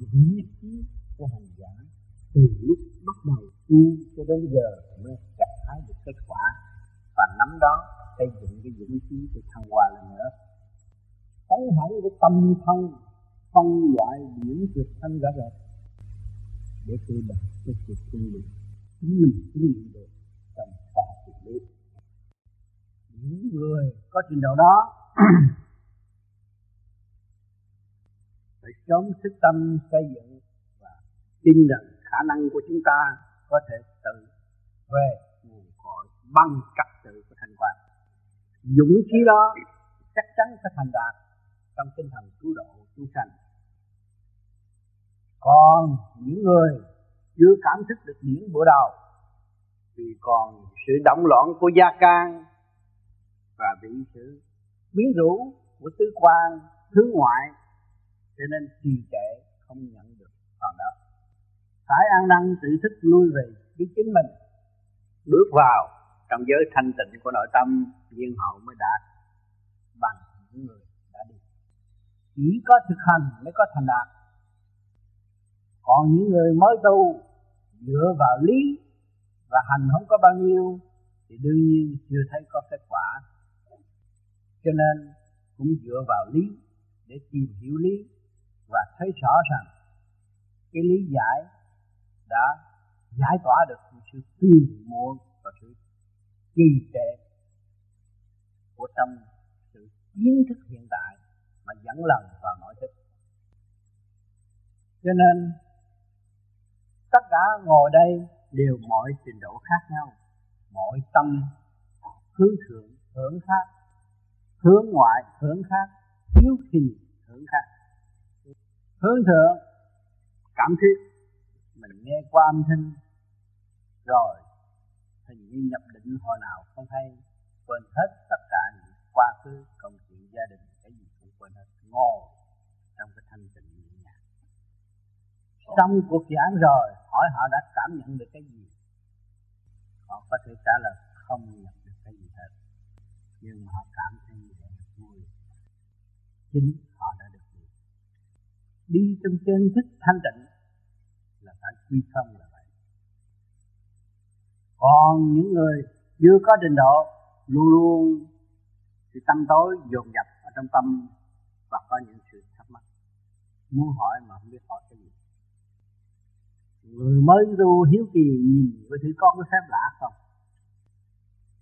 Speaker 2: vị trí của hành giả từ lúc bắt đầu tu cho đến giờ mới gặt hái được kết quả. Và nắm đó, xây dựng cái vững chí để thăng hoa lên nữa. Thấy hẳn cái tâm thân phân loại điểm trực thanh rõ rệt để tôi đạt cái sự tu luyện chính mình chứng nghiệm được trong khoa trị lý những người có trình độ đó phải sớm thức tâm xây dựng và tin rằng khả năng của chúng ta có thể tự về nguồn cội bằng trật tự của thành quan dũng khí đó chắc chắn sẽ thành đạt trong tinh thần cứu độ chúng sanh còn những người chưa cảm thức được những bộ đầu vì còn sự động loạn của gia can và bị sự biến rũ của tứ quan, thứ ngoại, cho nên trì trệ không nhận được phần đó. Phải ăn năn tự thức lui về biết chính mình, bước vào trong giới thanh tịnh của nội tâm, viên hậu mới đạt bằng những người đã đi. Chỉ có thực hành mới có thành đạt còn những người mới tu dựa vào lý và hành không có bao nhiêu thì đương nhiên chưa thấy có kết quả. Cho nên cũng dựa vào lý để tìm hiểu lý và thấy rõ rằng cái lý giải đã giải tỏa được sự phiền muộn và sự trì trệ của trong sự kiến thức hiện tại mà dẫn lần vào nội thức. Cho nên tất cả ngồi đây đều mọi trình độ khác nhau, mọi tâm hướng thượng hưởng khác, hướng ngoại hưởng khác hiếu kỳ hưởng khác. Hướng thượng, cảm thức mình nghe qua âm thanh, rồi hình như nhập định hồi nào không hay, quên hết tất cả những quá khứ, công chuyện gia đình, cái gì cũng quên hết, ngồi trong cái thanh tịnh trong cuộc giảng rồi, hỏi họ đã cảm nhận được cái gì? Họ có thể trả lời, không nhận được cái gì hết. Nhưng mà họ cảm thấy nhẹ vui. Chính họ đã được đi. Đi trong chân thức thanh tịnh là phải quy không là vậy. Còn những người chưa có trình độ, luôn luôn thì tâm tối dồn dập ở trong tâm và có những sự thắc mắc. Muốn hỏi mà không biết hỏi người mới tu hiếu kỳ nhìn với thứ có cái phép lạ không.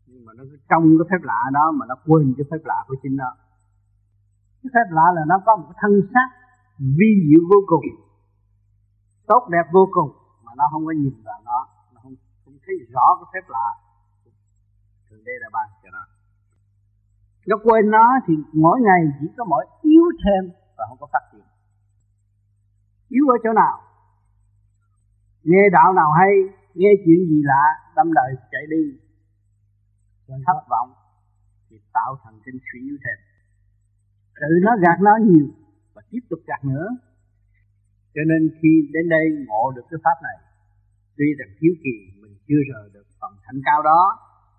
Speaker 2: Nhưng mà nó trong cái phép lạ đó mà nó quên cái phép lạ của chính nó. Cái phép lạ là nó có một cái thân xác vi diệu vô cùng, tốt đẹp vô cùng, mà nó không có nhìn vào nó nó không không thấy rõ cái phép lạ. Thường đây là ban cho nó. Nó quên nó thì mỗi ngày chỉ có mỗi yếu thêm và không có phát triển. Yếu ở chỗ nào? Nghe đạo nào hay nghe chuyện gì lạ đâm đời chạy đi. Thất vọng thì tạo thành trên suy yếu thêm. Tự nó gạt nó nhiều và tiếp tục gạt nữa. Cho nên khi đến đây ngộ được cái pháp này tuy rằng thiếu kỳ mình chưa rời được phần thành cao đó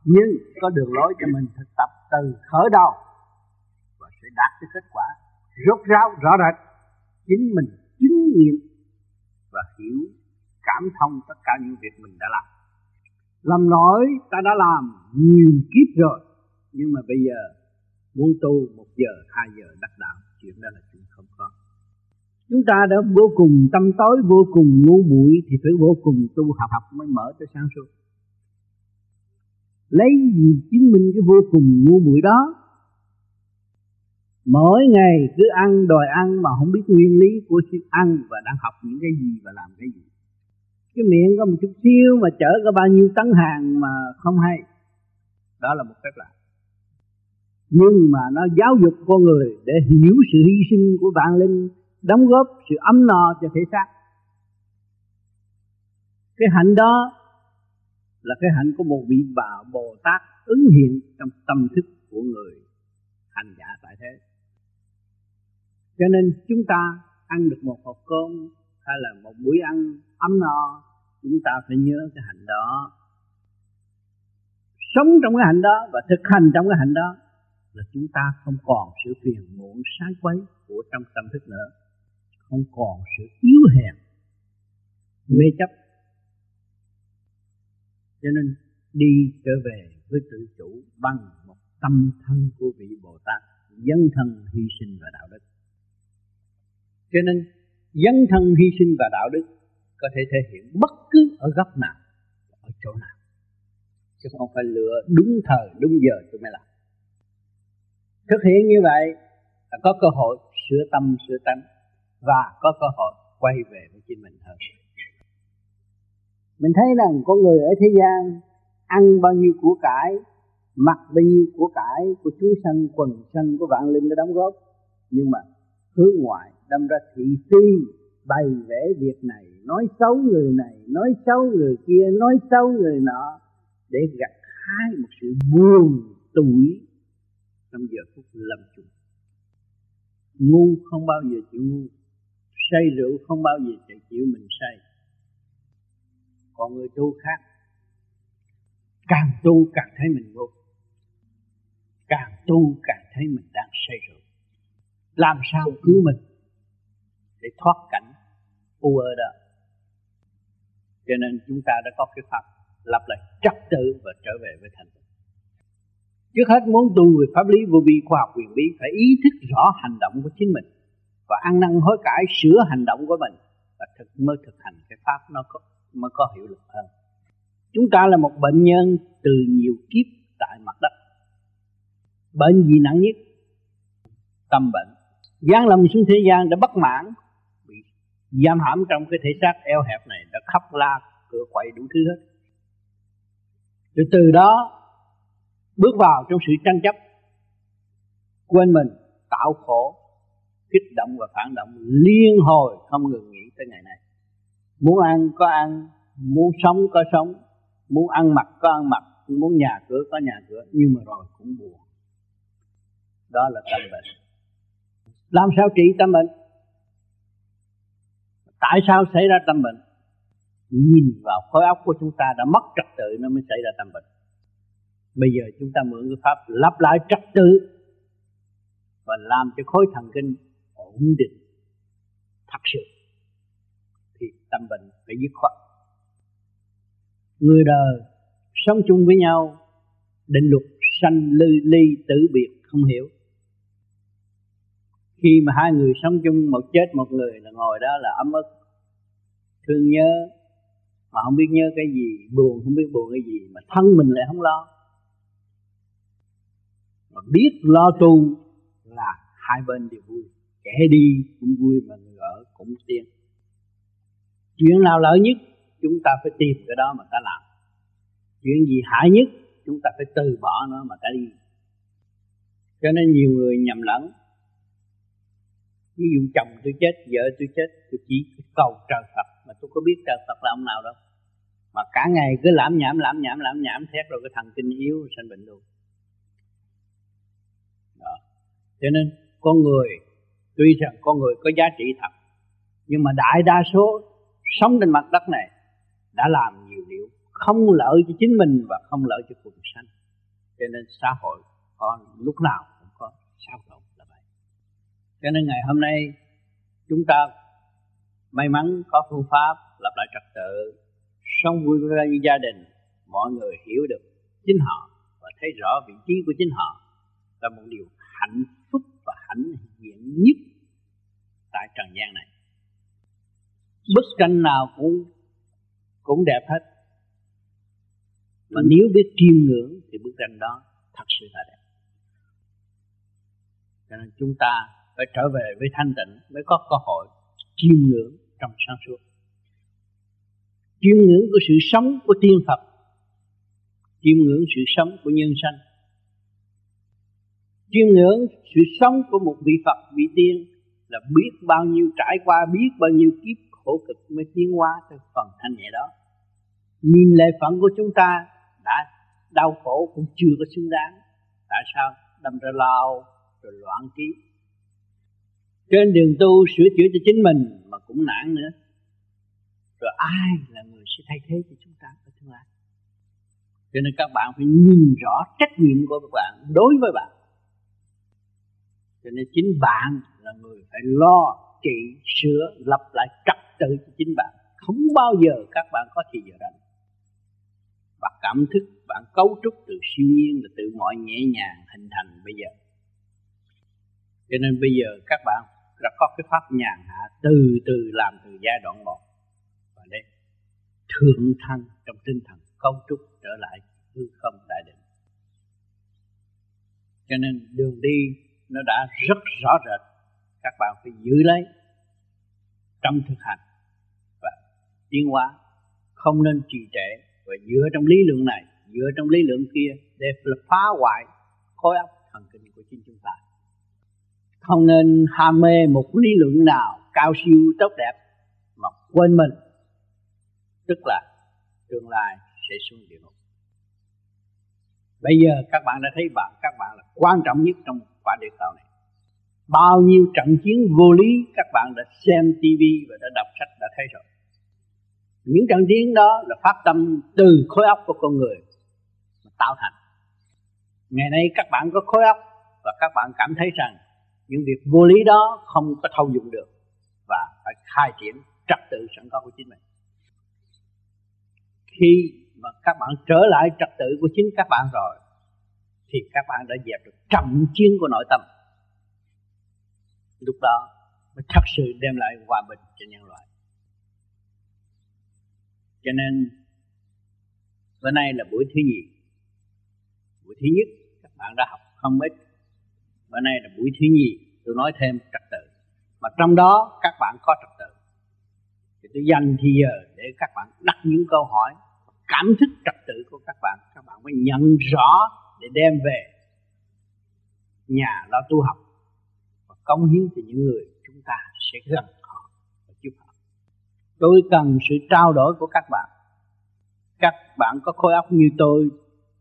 Speaker 2: nhưng có đường lối cho mình thực tập từ khởi đầu và sẽ đạt được kết quả rốt ráo rõ rệt. Chính mình chứng nghiệm và hiểu cảm thông tất cả những việc mình đã làm. Làm nổi ta đã làm nhiều kiếp rồi, nhưng mà bây giờ muốn tu một giờ, hai giờ đắc đạo, chuyện đó là chuyện không có. Chúng ta đã vô cùng tâm tối, vô cùng ngu muội thì phải vô cùng tu học học mới mở cho sáng suốt. Lấy gì chứng minh cái vô cùng ngu muội đó? Mỗi ngày cứ ăn đòi ăn mà không biết nguyên lý của sự ăn và đang học những cái gì và làm cái gì cái miệng có một chút xíu mà chở có bao nhiêu tấn hàng mà không hay. Đó là một phép lạ. Nhưng mà nó giáo dục con người để hiểu sự hy sinh của vạn linh, đóng góp sự ấm no cho thể xác. Cái hạnh đó là cái hạnh của một vị bà Bồ Tát ứng hiện trong tâm thức của người hành giả tại thế. Cho nên chúng ta ăn được một hộp cơm hay là một buổi ăn ấm no, chúng ta phải nhớ cái hạnh đó. Sống trong cái hạnh đó và thực hành trong cái hạnh đó là chúng ta không còn sự phiền muộn sáng quấy của trong tâm thức nữa. Không còn sự yếu hèn, mê chấp. Cho nên đi trở về với tự chủ bằng một tâm thân của vị Bồ Tát dân thân hy sinh và đạo đức. Cho nên dấn thân hy sinh và đạo đức, có thể thể hiện bất cứ ở góc nào, ở chỗ nào. Chứ không phải lựa đúng thời, đúng giờ tôi mới làm. Thực hiện như vậy là có cơ hội sửa tâm, sửa tánh, và có cơ hội quay về với chính mình hơn. Mình thấy rằng con người ở thế gian ăn bao nhiêu của cải, mặc bao nhiêu của cải, của chúng sanh, quần sanh, của vạn linh đã đóng góp, nhưng mà hướng ngoại đâm ra thị phi bày vẽ việc này, nói xấu người này, nói xấu người kia, nói xấu người nọ, để gặt hái một sự buồn tuổi trong giờ phút lâm chung. Ngu không bao giờ chịu ngu, say rượu không bao giờ chịu mình say. Còn người tu khác, càng tu càng thấy mình ngu, càng tu càng thấy mình đang say rượu. Làm sao cứu mình? Để thoát cảnh u ơ đó. Cho nên chúng ta đã có cái pháp lập lại trật tự và trở về với thành tựu trước hết muốn tu về pháp lý vô vi khoa học quyền bí, phải ý thức rõ hành động của chính mình và ăn năn hối cải, sửa hành động của mình và thực, mới thực hành cái pháp nó có, mới có hiệu lực hơn. Chúng ta là một bệnh nhân từ nhiều kiếp tại mặt đất. Bệnh gì nặng nhất? Tâm bệnh. Giáng lâm xuống thế gian đã bất mãn giam hãm trong cái thể xác eo hẹp này đã khóc la cửa quậy đủ thứ hết. Rồi từ đó, bước vào trong sự tranh chấp, quên mình, tạo khổ, kích động và phản động liên hồi không ngừng nghỉ tới ngày này muốn ăn có ăn, muốn sống có sống, muốn ăn mặc có ăn mặc, muốn nhà cửa có nhà cửa, nhưng mà rồi cũng buồn. Đó là tâm bệnh. Làm sao trị tâm bệnh? Tại sao xảy ra tâm bệnh? Nhìn vào khối óc của chúng ta đã mất trật tự nó mới xảy ra tâm bệnh. Bây giờ chúng ta mượn cái pháp lắp lại trật tự và làm cho khối thần kinh ổn định, thật sự, thì tâm bệnh phải dứt khoát. Người đời sống chung với nhau, định luật sanh lư ly tử biệt không hiểu khi mà hai người sống chung, một chết, một người là ngồi đó là ấm ức, thương nhớ, mà không biết nhớ cái gì, buồn, không biết buồn cái gì, mà thân mình lại không lo. Mà biết lo tu là hai bên đều vui, kẻ đi cũng vui mà người ở cũng tiên chuyện nào lợi nhất, chúng ta phải tìm cái đó mà ta làm. Chuyện gì hại nhất, chúng ta phải từ bỏ nó mà ta đi. Cho nên nhiều người nhầm lẫn ví dụ chồng tôi chết, vợ tôi chết, tôi chỉ cầu trời Phật, mà tôi có biết trời Phật là ông nào đâu. Mà cả ngày cứ lãm nhảm lãm nhảm lãm nhảm, thét rồi cái thần kinh yếu sinh bệnh luôn. Đó. cho nên con người, tuy rằng con người có giá trị thật, nhưng mà đại đa số sống trên mặt đất này đã làm nhiều điều không lợi cho chính mình và không lợi cho cuộc sanh cho nên xã hội con lúc nào cũng có sao động cho nên ngày hôm nay, chúng ta may mắn có phương pháp lập lại trật tự, sống vui với gia đình, mọi người hiểu được chính họ và thấy rõ vị trí của chính họ là một điều hạnh phúc và hạnh diện nhất tại trần gian này. Bức tranh nào cũng cũng đẹp hết. Mà nếu biết chiêm ngưỡng thì bức tranh đó thật sự là đẹp. Cho nên chúng ta phải trở về với thanh tịnh, mới có cơ hội chiêm ngưỡng trong sáng suốt. Chiêm ngưỡng của sự sống của tiên Phật, chiêm ngưỡng sự sống của nhân sanh. Chiêm ngưỡng sự sống của một vị Phật, vị tiên là biết bao nhiêu, trải qua biết bao nhiêu kiếp khổ cực mới tiến hóa tới phần thanh nhẹ đó. Nhìn lệ phận của chúng ta đã đau khổ cũng chưa có xứng đáng. Tại sao? Đâm ra lao rồi loạn trí trên đường tu sửa chữa cho chính mình mà cũng nản nữa. Rồi ai là người sẽ thay thế cho chúng ta ở tương lai? Cho nên các bạn phải nhìn rõ trách nhiệm của các bạn đối với bạn. Cho nên chính bạn là người phải lo, trị, sửa, lập lại trật tự cho chính bạn. Không bao giờ các bạn có thì giờ rảnh. Và cảm thức, bạn cấu trúc từ siêu nhiên là tự mọi nhẹ nhàng hình thành bây giờ. Cho nên bây giờ các bạn đã có cái pháp nhàn hạ từ từ làm từ giai đoạn một. Và đây, thượng thăng trong tinh thần cấu trúc trở lại hư không đại định. Cho nên đường đi nó đã rất rõ rệt. Các bạn phải giữ lấy trong thực hành. Và tiến hóa không nên trì trệ. Và dựa trong lý lượng này, dựa trong lý lượng kia để phá hoại khối óc thần kinh của chính chúng ta không nên ham mê một lý luận nào cao siêu tốt đẹp mà quên mình. Tức là tương lai sẽ xuống địa ngục. Bây giờ các bạn đã thấy bạn, các bạn là quan trọng nhất trong quả địa cầu này. Bao nhiêu trận chiến vô lý các bạn đã xem tivi và đã đọc sách đã thấy rồi. Những trận chiến đó là phát tâm từ khối óc của con người mà tạo thành. Ngày nay các bạn có khối óc và các bạn cảm thấy rằng những việc vô lý đó không có thâu dụng được và phải khai triển trật tự sẵn có của chính mình. Khi mà các bạn trở lại trật tự của chính các bạn rồi, thì các bạn đã dẹp được trận chiến của nội tâm. Lúc đó mới thật sự đem lại hòa bình cho nhân loại. Cho nên, bữa nay là buổi thứ nhì. Buổi thứ nhất, các bạn đã học không ít bữa nay là buổi thứ nhì, tôi nói thêm trật tự. Mà trong đó các bạn có trật tự. Thì tôi dành thì giờ để các bạn đặt những câu hỏi, cảm thức trật tự của các bạn. Các bạn mới nhận rõ để đem về nhà lo tu học và công hiến cho những người chúng ta sẽ gần họ và giúp họ. Tôi cần sự trao đổi của các bạn. Các bạn có khối óc như tôi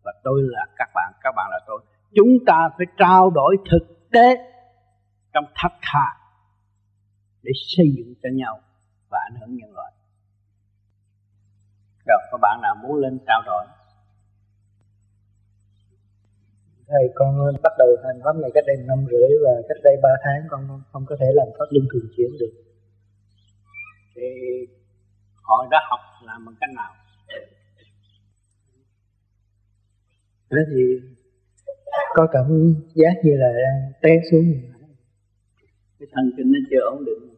Speaker 2: và tôi là các bạn các bạn là tôi chúng ta phải trao đổi thực tế trong thật thà để xây dựng cho nhau và ảnh hưởng nhân loại. Rồi có bạn nào muốn lên trao đổi?
Speaker 1: Thầy con bắt đầu hành pháp này cách đây năm rưỡi và cách đây ba tháng con không có thể làm pháp luân thường chuyển được.
Speaker 2: Thì họ đã học làm bằng cách nào?
Speaker 1: Đó thì có cảm giác như là đang té xuống.
Speaker 2: Cái thần kinh nó chưa ổn định.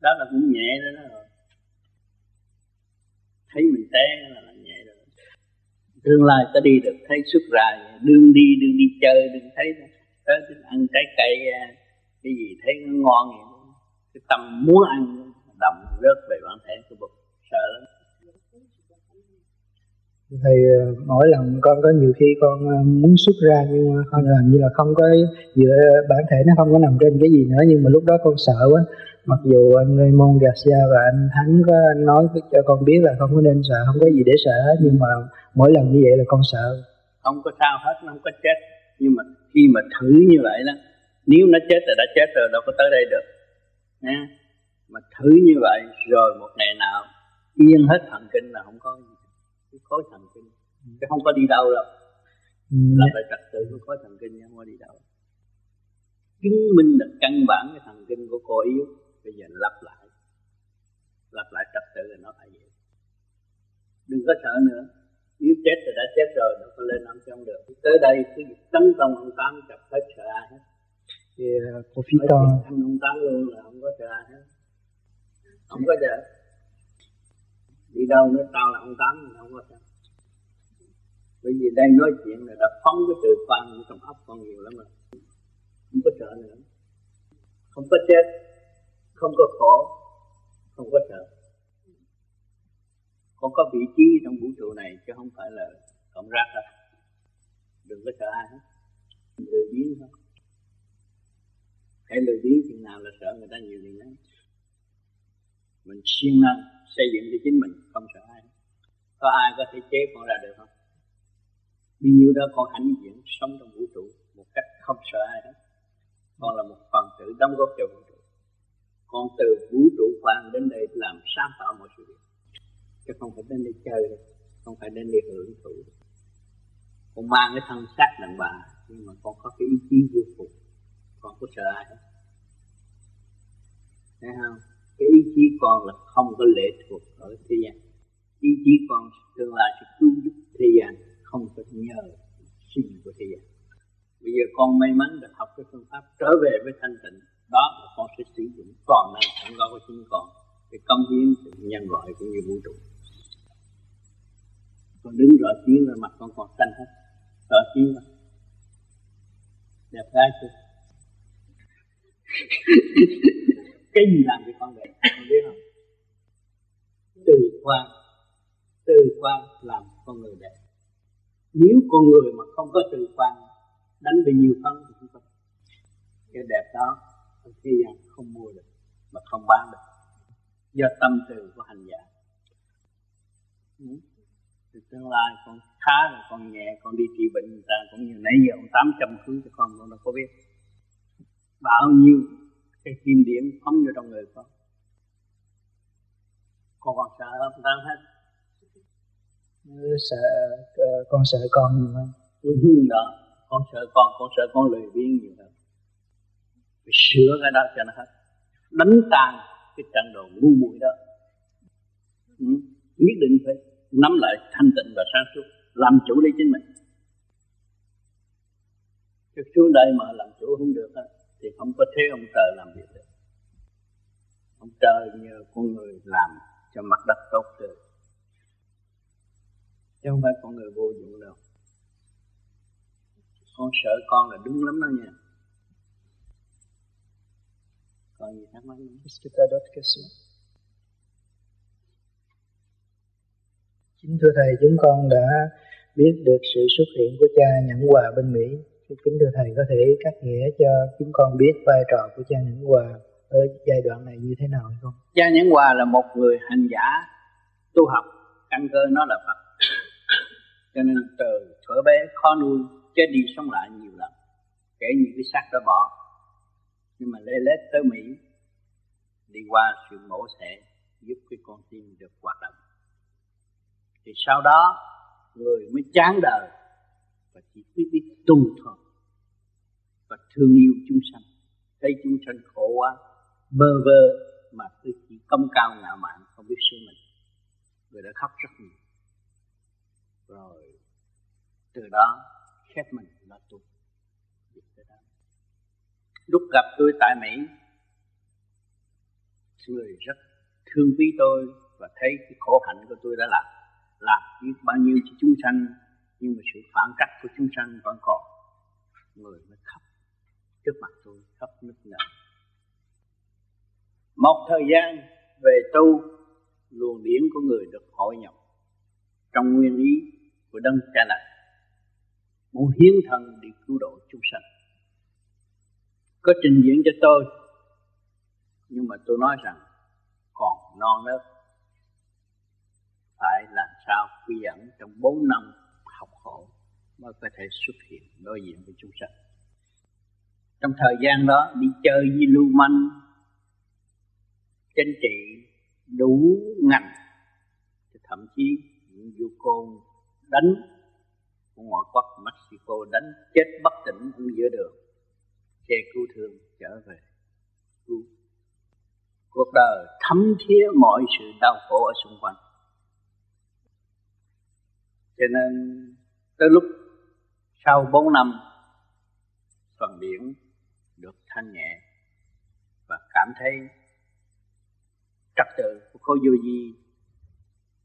Speaker 2: Đó là cũng nhẹ đó đó. Rồi thấy mình té là nhẹ rồi. Tương lai ta đi được, thấy xuất ra, đương đi đương đi chơi, đừng thấy tới ăn trái cây à, cái gì thấy nó ngon vậy cái tâm muốn ăn động rớt về bản thể của bụng sợ lắm
Speaker 1: thì mỗi lần con có nhiều khi con ờ, muốn xuất ra nhưng mà con làm như là không có dựa bản thể nó không có nằm trên cái gì nữa, nhưng mà lúc đó con sợ quá. Mặc dù anh Raymond Garcia và anh Thắng có nói cho con biết là không có nên sợ, không có gì để sợ hết, nhưng mà mỗi lần như vậy là con sợ.
Speaker 2: Không có sao hết, nó không có chết. Nhưng mà khi mà thử như vậy đó, nếu nó chết rồi đã chết rồi, đâu có tới đây được. Nha. Mà thử như vậy rồi một ngày nào, yên hết thần kinh là không có cái khối thần kinh. Chứ không có đi đâu đâu. Ừ. là phải trật tự của khối thần kinh không có đi đâu. Chứng minh là căn bản cái thần kinh của cô yếu. Bây giờ lặp lại. Lặp lại trật tự là nó phải vậy. Đừng có sợ nữa. Nếu chết thì đã chết rồi đâu có lên ông không được. Tới đây cứ tấn công ông tám chập hết sợ ai hết.
Speaker 1: Thì cô phi to
Speaker 2: anh ông tám luôn là không có sợ ai hết. Không có sợ đi đâu nữa, tao là ông tám không có sao. bởi vì đây nói chuyện là đã phóng cái từ quan trong óc con nhiều lắm rồi. Không có sợ nữa. Không có chết, không có khổ, không có sợ. Con có vị trí trong vũ trụ này chứ không phải là cộng rác đâu. Đừng có sợ ai hết. Lười biếng thôi. Hãy lười biếng, chừng nào là sợ người ta nhiều liền đó mình siêng năng xây dựng cho chính mình, không sợ ai. Có ai có thể chế con ra được không? Bao nhiêu đó con hãnh diện sống trong vũ trụ một cách không sợ ai đó. Con là một phần tử đóng góp cho vũ trụ. Con từ vũ trụ quan đến đây làm sáng tạo mọi sự việc. Chứ không phải đến đây chơi đâu không phải đến đây hưởng thụ. Con mang cái thân xác đàn bà, nhưng mà con có cái ý chí vô cùng. Con có sợ ai đó thấy không? Chí con là không có lệ thuộc ở thế gian. Ý chí con tương lai sẽ cứu giúp thế gian, không phải nhờ sinh của thế gian. Bây giờ con may mắn được học cái phương pháp trở về với thanh tịnh. Đó là con sẽ sử dụng toàn năng sẵn có của chính con để công hiến nhân loại cũng như vũ trụ. Con đứng rõ tiếng rồi mặt con còn xanh hết. Rõ tiếng rồi đẹp gái chưa? cái gì làm cho con đẹp con biết không? Từ quan từ quan làm con người đẹp. Nếu con người mà không có từ quan, đánh bị nhiều phân thì không có. Cái đẹp đó thế gian không mua được, mà không bán được. Do tâm từ của hành giả. Ừ. Từ tương lai con khá rồi con nhẹ, con đi trị bệnh người ta cũng như nãy giờ ông tám trăm thứ cho con con đâu có biết. Bao nhiêu cái kim điểm phóng vô trong người con. Con còn sợ không ta hết.
Speaker 1: Sợ con sợ con nhiều hơn.
Speaker 2: Ừ, đó. Con sợ con con sợ con lười biếng nhiều hơn. Phải sửa cái đó cho nó hết. Đánh tan cái trận đồ ngu muội đó. Ừ. nhất định phải nắm lại thanh tịnh và sáng suốt làm chủ lấy chính mình. Chứ xuống đây mà làm chủ không được đó, thì không có thế ông trời làm việc được. Ông trời nhờ con người làm cho mặt đất tốt được. Chứ không phải con người vô dụng đâu. Con sợ con là đúng lắm đó nha. Còn gì thắc mắc nữa
Speaker 1: Chính thưa Thầy, chúng con đã biết được sự xuất hiện của cha nhận quà bên Mỹ. Kính thưa Thầy có thể cắt nghĩa cho chúng con biết vai trò của cha nhẫn hòa ở giai đoạn này như thế nào hay không?
Speaker 2: Cha nhẫn hòa là một người hành giả tu học, căn cơ nó là Phật. Cho nên từ thuở bé khó nuôi, chết đi sống lại nhiều lần. Kể những cái xác đã bỏ. Nhưng mà lê lết tới Mỹ đi qua sự mổ xẻ giúp cái con tim được hoạt động thì sau đó người mới chán đời và chỉ biết biết tu thôi và thương yêu chúng sanh. Thấy chúng sanh khổ quá, bơ vơ mà cứ chỉ công cao ngạo mạn, không biết sửa mình. Người đã khóc rất nhiều. Rồi, từ đó khép mình là tu. Lúc gặp tôi tại Mỹ, người rất thương quý tôi và thấy cái khổ hạnh của tôi đã làm. Làm biết bao nhiêu cho chúng sanh nhưng mà sự phản cách của chúng sanh vẫn còn. Người mới khóc trước mặt tôi khóc nức nở. Một thời gian về tu, luồng điển của người được hội nhập trong nguyên lý của đấng cha lạc muốn hiến thân để cứu độ chúng sanh. Có trình diễn cho tôi, nhưng mà tôi nói rằng còn non nớt. Phải làm sao quy ẩn trong bốn năm mới có thể xuất hiện đối diện với chúng sanh. Trong thời gian đó, đi chơi với lưu manh chính trị đủ ngành thậm chí những du côn đánh của ngoại quốc Mexico, đánh chết bất tỉnh ở giữa đường. Xe cứu thương trở về, cứu. Cuộc đời thấm thía mọi sự đau khổ ở xung quanh. Cho nên, tới lúc sau 4 năm, phần biển được thanh nhẹ và cảm thấy trật tự của khối vô vi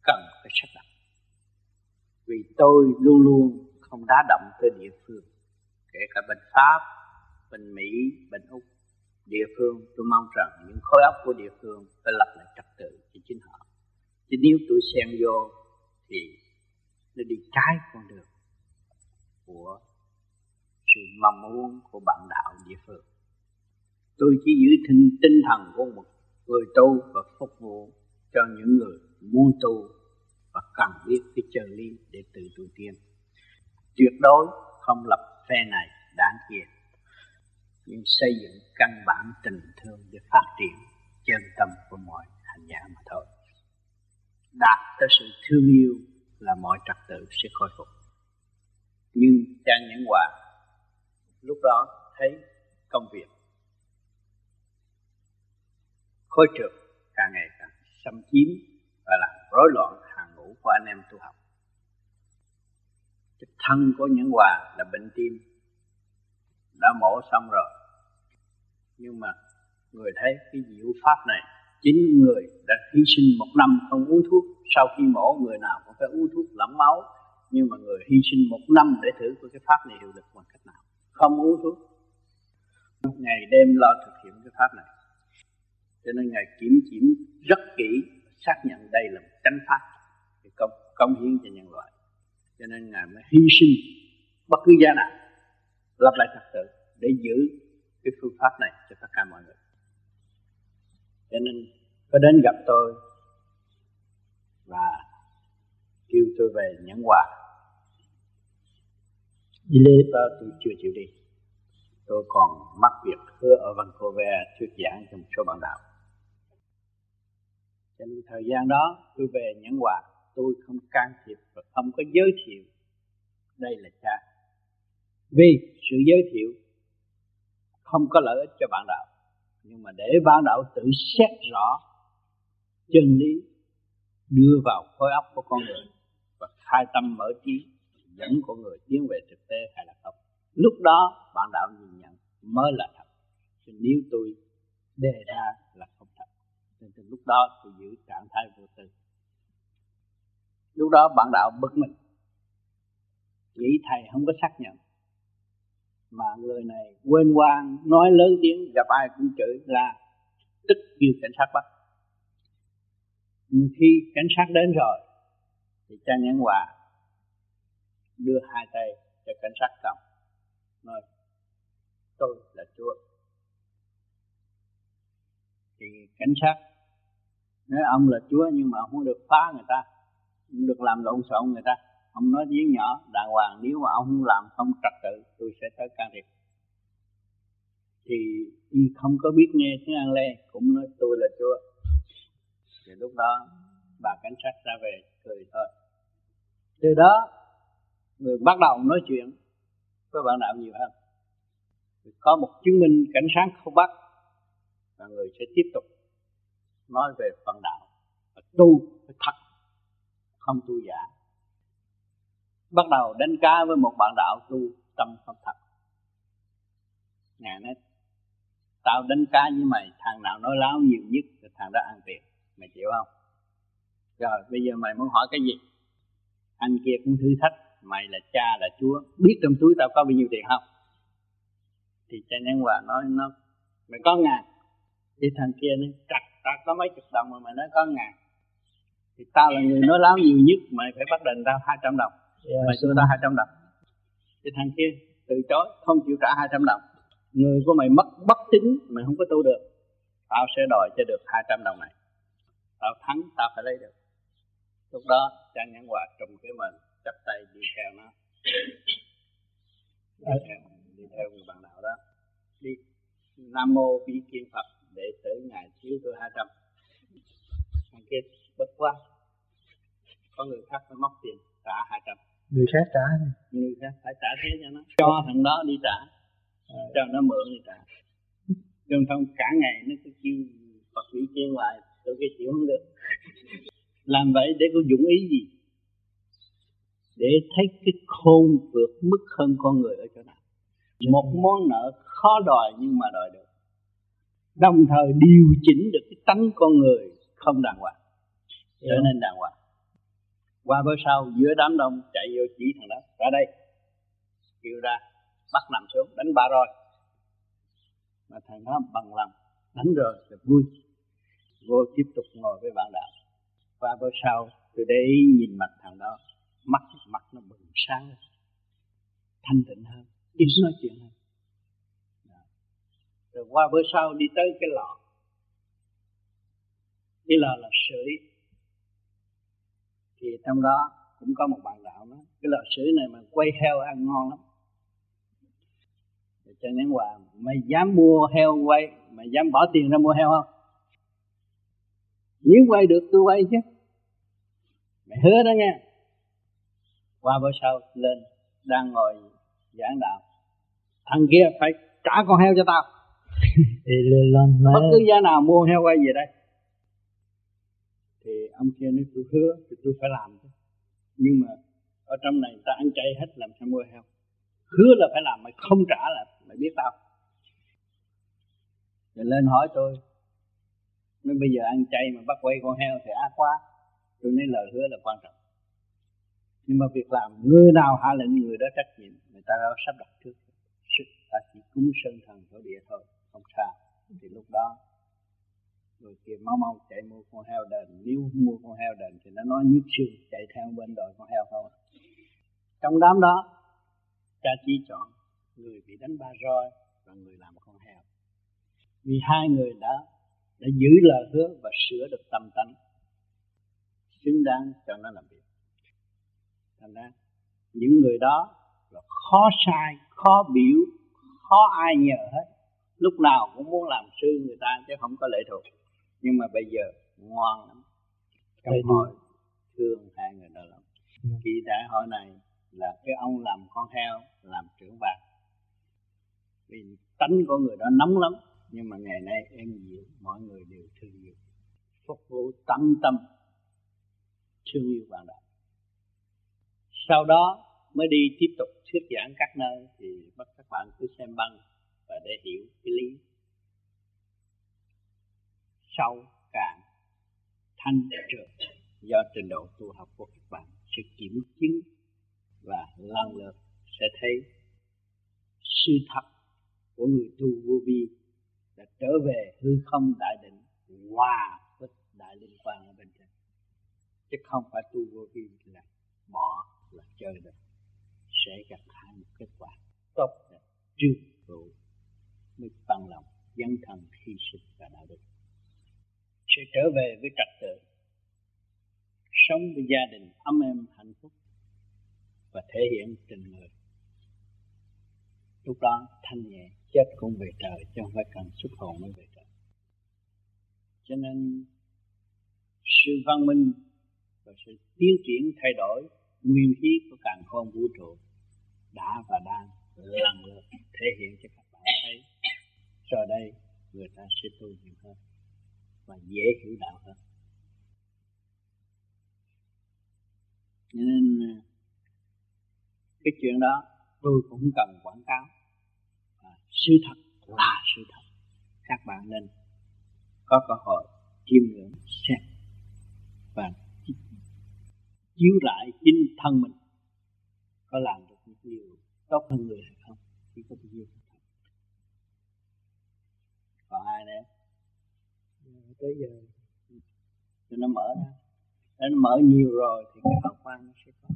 Speaker 2: cần phải sắp đặt vì tôi luôn luôn không đá động tới địa phương, kể cả bên pháp, bên mỹ, bên úc. Địa phương, tôi mong rằng những khối óc của địa phương phải lập lại trật tự cho chính họ. Chứ nếu tôi xen vô thì nó đi trái con đường của sự mong muốn của bạn đạo địa phương. Tôi chỉ giữ tinh tinh thần của một người tu và phục vụ cho những người muốn tu và cần biết cái chân lý để tự tu tiên. Tuyệt đối không lập phe này đảng kia nhưng xây dựng căn bản tình thương để phát triển chân tâm của mọi hành giả mà thôi. Đạt tới sự thương yêu là mọi trật tự sẽ khôi phục nhưng trang nhẫn hòa lúc đó thấy công việc khối trượt, càng ngày càng xâm chiếm và làm rối loạn hàng ngũ của anh em tu học. Cái thân của nhẫn hòa là bệnh tim, đã mổ xong rồi. Nhưng mà người thấy cái diệu pháp này, chính người đã hy sinh một năm không uống thuốc. Sau khi mổ, người nào cũng phải uống thuốc lỏng máu nhưng mà người hy sinh một năm để thử của cái pháp này hiệu lực bằng cách nào. Không uống thuốc. Ngày đêm lo thực hiện cái pháp này. Cho nên ngài kiểm kiểm rất kỹ, xác nhận đây là một chánh pháp để công công hiến cho nhân loại. Cho nên ngài mới hy sinh bất cứ giá nào, lập lại trật tự để giữ cái phương pháp này cho tất cả mọi người. Cho nên có đến gặp tôi và kêu tôi về nhẫn quà đi lê ba tôi chưa chịu đi. Tôi còn mắc việc hứa ở Vancouver thuyết giảng cho một số bạn đạo. Cho nên thời gian đó tôi về nhẫn hòa, tôi không can thiệp và không có giới thiệu. Đây là cha. Vì sự giới thiệu không có lợi ích cho bạn đạo. Nhưng mà để bạn đạo tự xét rõ chân lý đưa vào khối óc của con người và khai tâm mở trí dẫn của người tiến về thực tế hay là không? Lúc đó, bạn đạo nhìn nhận mới là thật. Chứ nếu tôi đề ra là không thật. Nên từ lúc đó tôi giữ trạng thái vô tư. Lúc đó bạn đạo bực mình. Nghĩ thầy không có xác nhận. Mà người này quên quang nói lớn tiếng, gặp ai cũng chửi là tức kêu cảnh sát bắt. Nhưng khi cảnh sát đến rồi, thì cha nhãn hòa đưa hai tay cho cảnh sát cầm, nói, tôi là chúa. Thì cảnh sát nói, ông là chúa nhưng mà không được phá người ta, không được làm lộn xộn người ta. Ông nói tiếng nhỏ, đàng hoàng, nếu mà ông không làm không trật tự, tôi sẽ tới can thiệp. Thì y không có biết nghe tiếng An Lê, cũng nói, tôi là chúa. Thì lúc đó, bà cảnh sát ra về cười thôi. Từ đó người bắt đầu nói chuyện với bạn đạo nhiều hơn. Có một chứng minh cảnh sáng không bắt và người sẽ tiếp tục nói về phần đạo và tu phải thật, không tu giả. Bắt đầu đánh cá với một bạn đạo tu tâm không thật. Ngài nói, tao đánh cá với mày, thằng nào nói láo nhiều nhất thì thằng đó ăn tiền. Mày chịu không? Rồi, bây giờ mày muốn hỏi cái gì? Anh kia cũng thử thách mày là cha là chúa. Biết trong túi tao có bao nhiêu tiền không? Thì cha nhân hòa nói nó mày có ngàn. Thì thằng kia nó chặt tao có mấy chục đồng mà mày nói có ngàn. Thì tao là người nói láo nhiều nhất mày phải bắt đền tao hai trăm đồng. Yeah, mày đưa tao hai trăm đồng. Thì thằng kia từ chối không chịu trả hai trăm đồng. Người của mày mất bất tính mày không có tu được. Tao sẽ đòi cho được hai trăm đồng này. Tao thắng tao phải lấy được. Lúc đó cha nhãn hòa trùng cái mình chắp tay đi theo nó. Đi theo, đi theo người bạn đạo đó. Đi. Nam mô vi kiên phật để tử ngài thiếu tôi hai trăm. Thằng kia bất quá. Có người khác phải móc tiền trả hai trăm.
Speaker 1: Người khác trả
Speaker 2: người khác phải trả thế cho nó. Cho thằng đó đi trả. À. cho nó mượn đi trả. Nhưng không cả ngày nó cứ kêu Phật vị kia hoài tôi cái chịu không được. Làm vậy để có dụng ý gì để thấy cái khôn vượt mức hơn con người ở chỗ nào. Một món nợ khó đòi nhưng mà đòi được. Đồng thời điều chỉnh được cái tánh con người không đàng hoàng. Trở nên đàng hoàng. Qua bữa sau giữa đám đông chạy vô chỉ thằng đó ra đây. Kêu ra bắt nằm xuống đánh ba rồi mà thằng đó bằng lòng đánh rồi thì vui. Vô tiếp tục ngồi với bạn đạo. Qua bữa sau tôi để ý nhìn mặt thằng đó mắt mặt nó bừng sáng lên, thanh tịnh hơn ít nói chuyện hơn. Rồi qua bữa sau đi tới cái lò. Cái lò là sưởi. Thì trong đó cũng có một bạn đạo đó cái lò sưởi này mà quay heo ăn ngon lắm. Cho nên hòa, mày dám mua heo quay, mày dám bỏ tiền ra mua heo không? Nếu quay được tôi quay chứ. Mày hứa đó nghe qua bữa sau lên đang ngồi giảng đạo. Thằng kia phải trả con heo cho tao.
Speaker 1: Thì lên
Speaker 2: bất cứ giá nào mua heo quay về đây. Thì ông kia nói tôi hứa thì tôi phải làm chứ. Nhưng mà ở trong này ta ăn chay hết làm sao mua heo. Hứa là phải làm mày không trả là mày biết tao. Rồi lên hỏi tôi nói bây giờ ăn chay mà bắt quay con heo thì ác quá. Tôi nói lời hứa là quan trọng nhưng mà việc làm người nào hạ lệnh người đó trách nhiệm, người ta đã sắp đặt trước. Sức ta chỉ cúng sơn thần thổ địa thôi, không sao thì lúc đó, người kia mau mau chạy mua con heo đền. Nếu mua con heo đền thì nó nói nhức xương, chạy theo bên đội con heo không trong đám đó, cha chỉ chọn người bị đánh ba roi và người làm con heo. Vì hai người đã đã giữ lời hứa và sửa được tâm tánh. Xứng đáng cho nó làm việc thành ra những người đó là khó sai khó biểu khó ai nhờ hết. Lúc nào cũng muốn làm sư người ta chứ không có lệ thuộc. Nhưng mà bây giờ ngoan lắm. Trong hội thương hai người đó lắm. Kỳ đại hội này là cái ông làm con heo làm trưởng ban vì tánh của người đó nóng lắm. Nhưng mà ngày nay em dịu mọi người đều thương yêu. Phục vụ tận tâm thương yêu bạn đạo sau đó mới đi tiếp tục thuyết giảng các nơi thì bắt các bạn cứ xem băng và để hiểu cái lý. Sâu cạn thanh trượt do trình độ tu học của các bạn sẽ kiểm chứng và lần lượt sẽ thấy sự thật của người tu vô vi là trở về hư không đại định, hòa với đại linh quan ở bên trên. Chứ không phải tu vô vi là bỏ là chơi được sẽ gặp hai một kết quả. Tốt. Đẹp trước trụ mới bằng lòng dân thần hy sinh và đạo đức. Sẽ trở về với trật tự sống với gia đình ấm êm hạnh phúc và thể hiện tình người. Lúc đó thanh nhẹ chết cũng về trời chứ không phải cần xuất hồn mới về trời. Cho nên sự văn minh và sự tiến triển thay đổi nguyên khí của càng khôn vũ trụ đã và đang lần lượt thể hiện cho các bạn thấy. Cho đây người ta sẽ tu nhiều hơn và dễ hiểu đạo hơn. Nên à, cái chuyện đó tôi cũng cần quảng cáo. À, sự thật là sự thật. Các bạn nên có cơ hội chiêm ngưỡng xem chiếu lại chính thân mình. Có làm được những điều tốt hơn người hay không? Chỉ có bao nhiêu còn ai nữa?
Speaker 1: Tới giờ.
Speaker 2: Cho nó mở ra. Nó mở nhiều rồi thì cái hào quang nó sẽ có.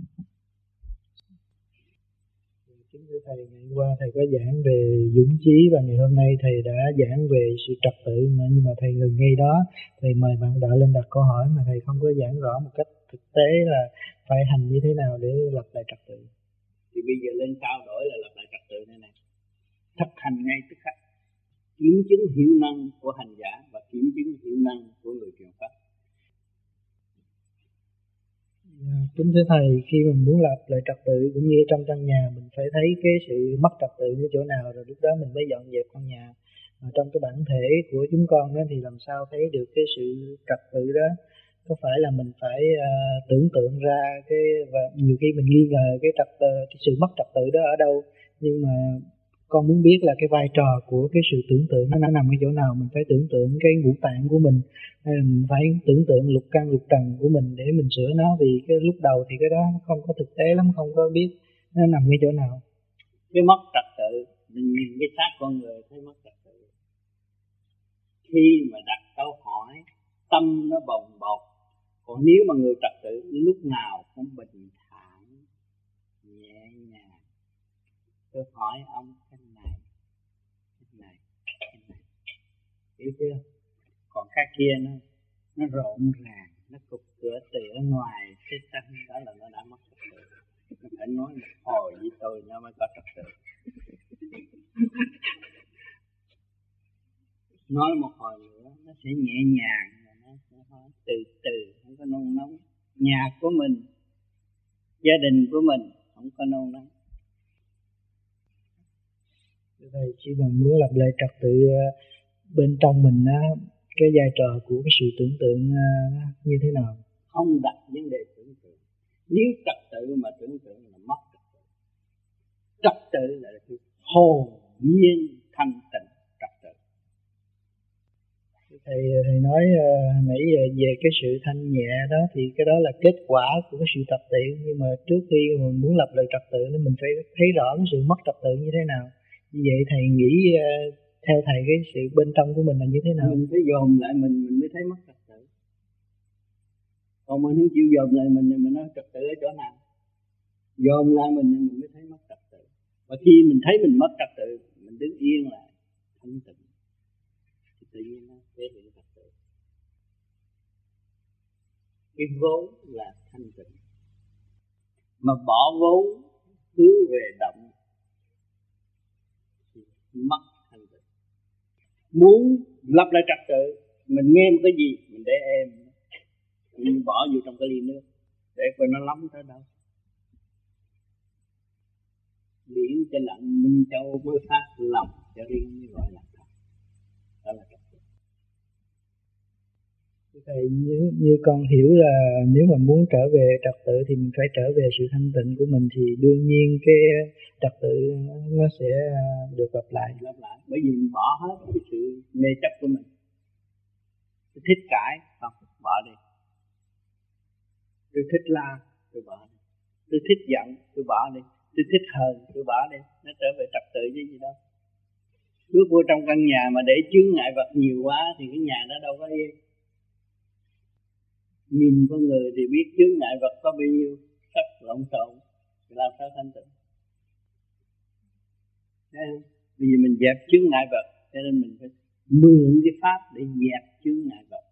Speaker 1: Kính thưa thầy ngày qua thầy có giảng về dũng chí và ngày hôm nay thầy đã giảng về sự trật tự mà nhưng mà thầy ngừng ngay đó. Thầy mời bạn đạo lên đặt câu hỏi mà thầy không có giảng rõ một cách thực tế là phải hành như thế nào để lập lại trật tự.
Speaker 2: Thì bây giờ lên trao đổi là lập lại trật tự này này thực hành ngay tức khắc. Kiểm chứng hiệu năng của hành giả và kiểm chứng hiệu năng của người truyền pháp.
Speaker 1: Dạ, kính thưa thầy, khi mình muốn lập lại trật tự cũng như trong căn nhà mình phải thấy cái sự mất trật tự như chỗ nào rồi lúc đó mình mới dọn dẹp căn nhà. Mà trong cái bản thể của chúng con đó thì làm sao thấy được cái sự trật tự đó có phải là mình phải uh, tưởng tượng ra cái và nhiều khi mình nghi ngờ cái trật tự, cái sự mất trật tự đó ở đâu nhưng mà con muốn biết là cái vai trò của cái sự tưởng tượng nó nằm ở chỗ nào mình phải tưởng tượng cái ngũ tạng của mình hay là mình phải tưởng tượng lục căn lục trần của mình để mình sửa nó vì cái lúc đầu thì cái đó nó không có thực tế lắm không có biết nó nằm ở chỗ nào.
Speaker 2: Cái mất trật tự mình nhìn cái xác con người thấy mất trật tự. Khi mà đặt câu hỏi tâm nó bồng bột còn nếu mà người trật tự lúc nào cũng bình thản, nhẹ nhàng, tôi hỏi ông hiểu chưa? Còn cái kia nó nó rộn ràng, nó cục cửa từ ở ngoài cái tâm đó là nó đã mất trật tự nó phải nói một hồi với tôi nó mới có trật tự nói một hồi nữa, nó sẽ nhẹ nhàng nói từ từ không có nôn nóng. Nhà của mình gia đình của mình không có nôn nóng.
Speaker 1: Thầy chỉ cần muốn lập lại trật tự bên trong mình á cái vai trò của cái sự tưởng tượng như thế nào?
Speaker 2: Không đặt vấn đề tưởng tượng. Nếu trật tự mà tưởng tượng là mất trật tự. Trật tự là cái hồn nhiên thanh tịnh thầy ờ,
Speaker 1: thầy nói ờ, nãy giờ về cái sự thanh nhẹ đó thì cái đó là kết quả của cái sự tập tự. Nhưng mà trước khi mình muốn lập lại trật tự thì mình phải thấy rõ cái sự mất trật tự như thế nào. Như vậy thầy nghĩ ờ, theo thầy cái sự bên trong của mình là như thế nào?
Speaker 2: Mình phải dồn lại mình mình mới thấy mất trật tự. Còn mình không chịu dồn lại mình thì mình nói trật tự ở chỗ nào? Dồn lại mình thì mình mới thấy mất trật tự. Và khi mình thấy mình mất trật tự, mình đứng yên lại, thanh tịnh. Thì tự nhiên nó để hiện trật tự cái vốn là thanh tịnh. Mà bỏ vốn hướng về động mất thanh tịnh. Muốn lập lại trật tự, mình nghe một cái gì, mình để em, mình bỏ vô trong cái ly nước, để coi nó lắm tới đâu. Biển cho lặng minh châu mới phát lòng cho riêng như gọi là thật. Đó là
Speaker 1: thầy như, như con hiểu là nếu mà muốn trở về trật tự thì mình phải trở về sự thanh tịnh của mình thì đương nhiên cái trật tự nó sẽ được lặp lại.
Speaker 2: Lặp lại. Bởi vì mình bỏ hết cái sự mê chấp của mình. Tôi thích cãi không bỏ đi. Tôi thích la tôi bỏ đi. Tôi thích giận tôi bỏ đi. Tôi thích hờn tôi bỏ đi. Nó trở về trật tự chứ gì đâu. Bước vô trong căn nhà mà để chướng ngại vật nhiều quá thì cái nhà đó đâu có yên nhìn con người thì biết chướng ngại vật có bao nhiêu sắc lộn xộn, thì làm sao thanh tịnh? Bây giờ Vì mình dẹp chướng ngại vật, cho nên mình phải mượn cái pháp để dẹp chướng ngại vật.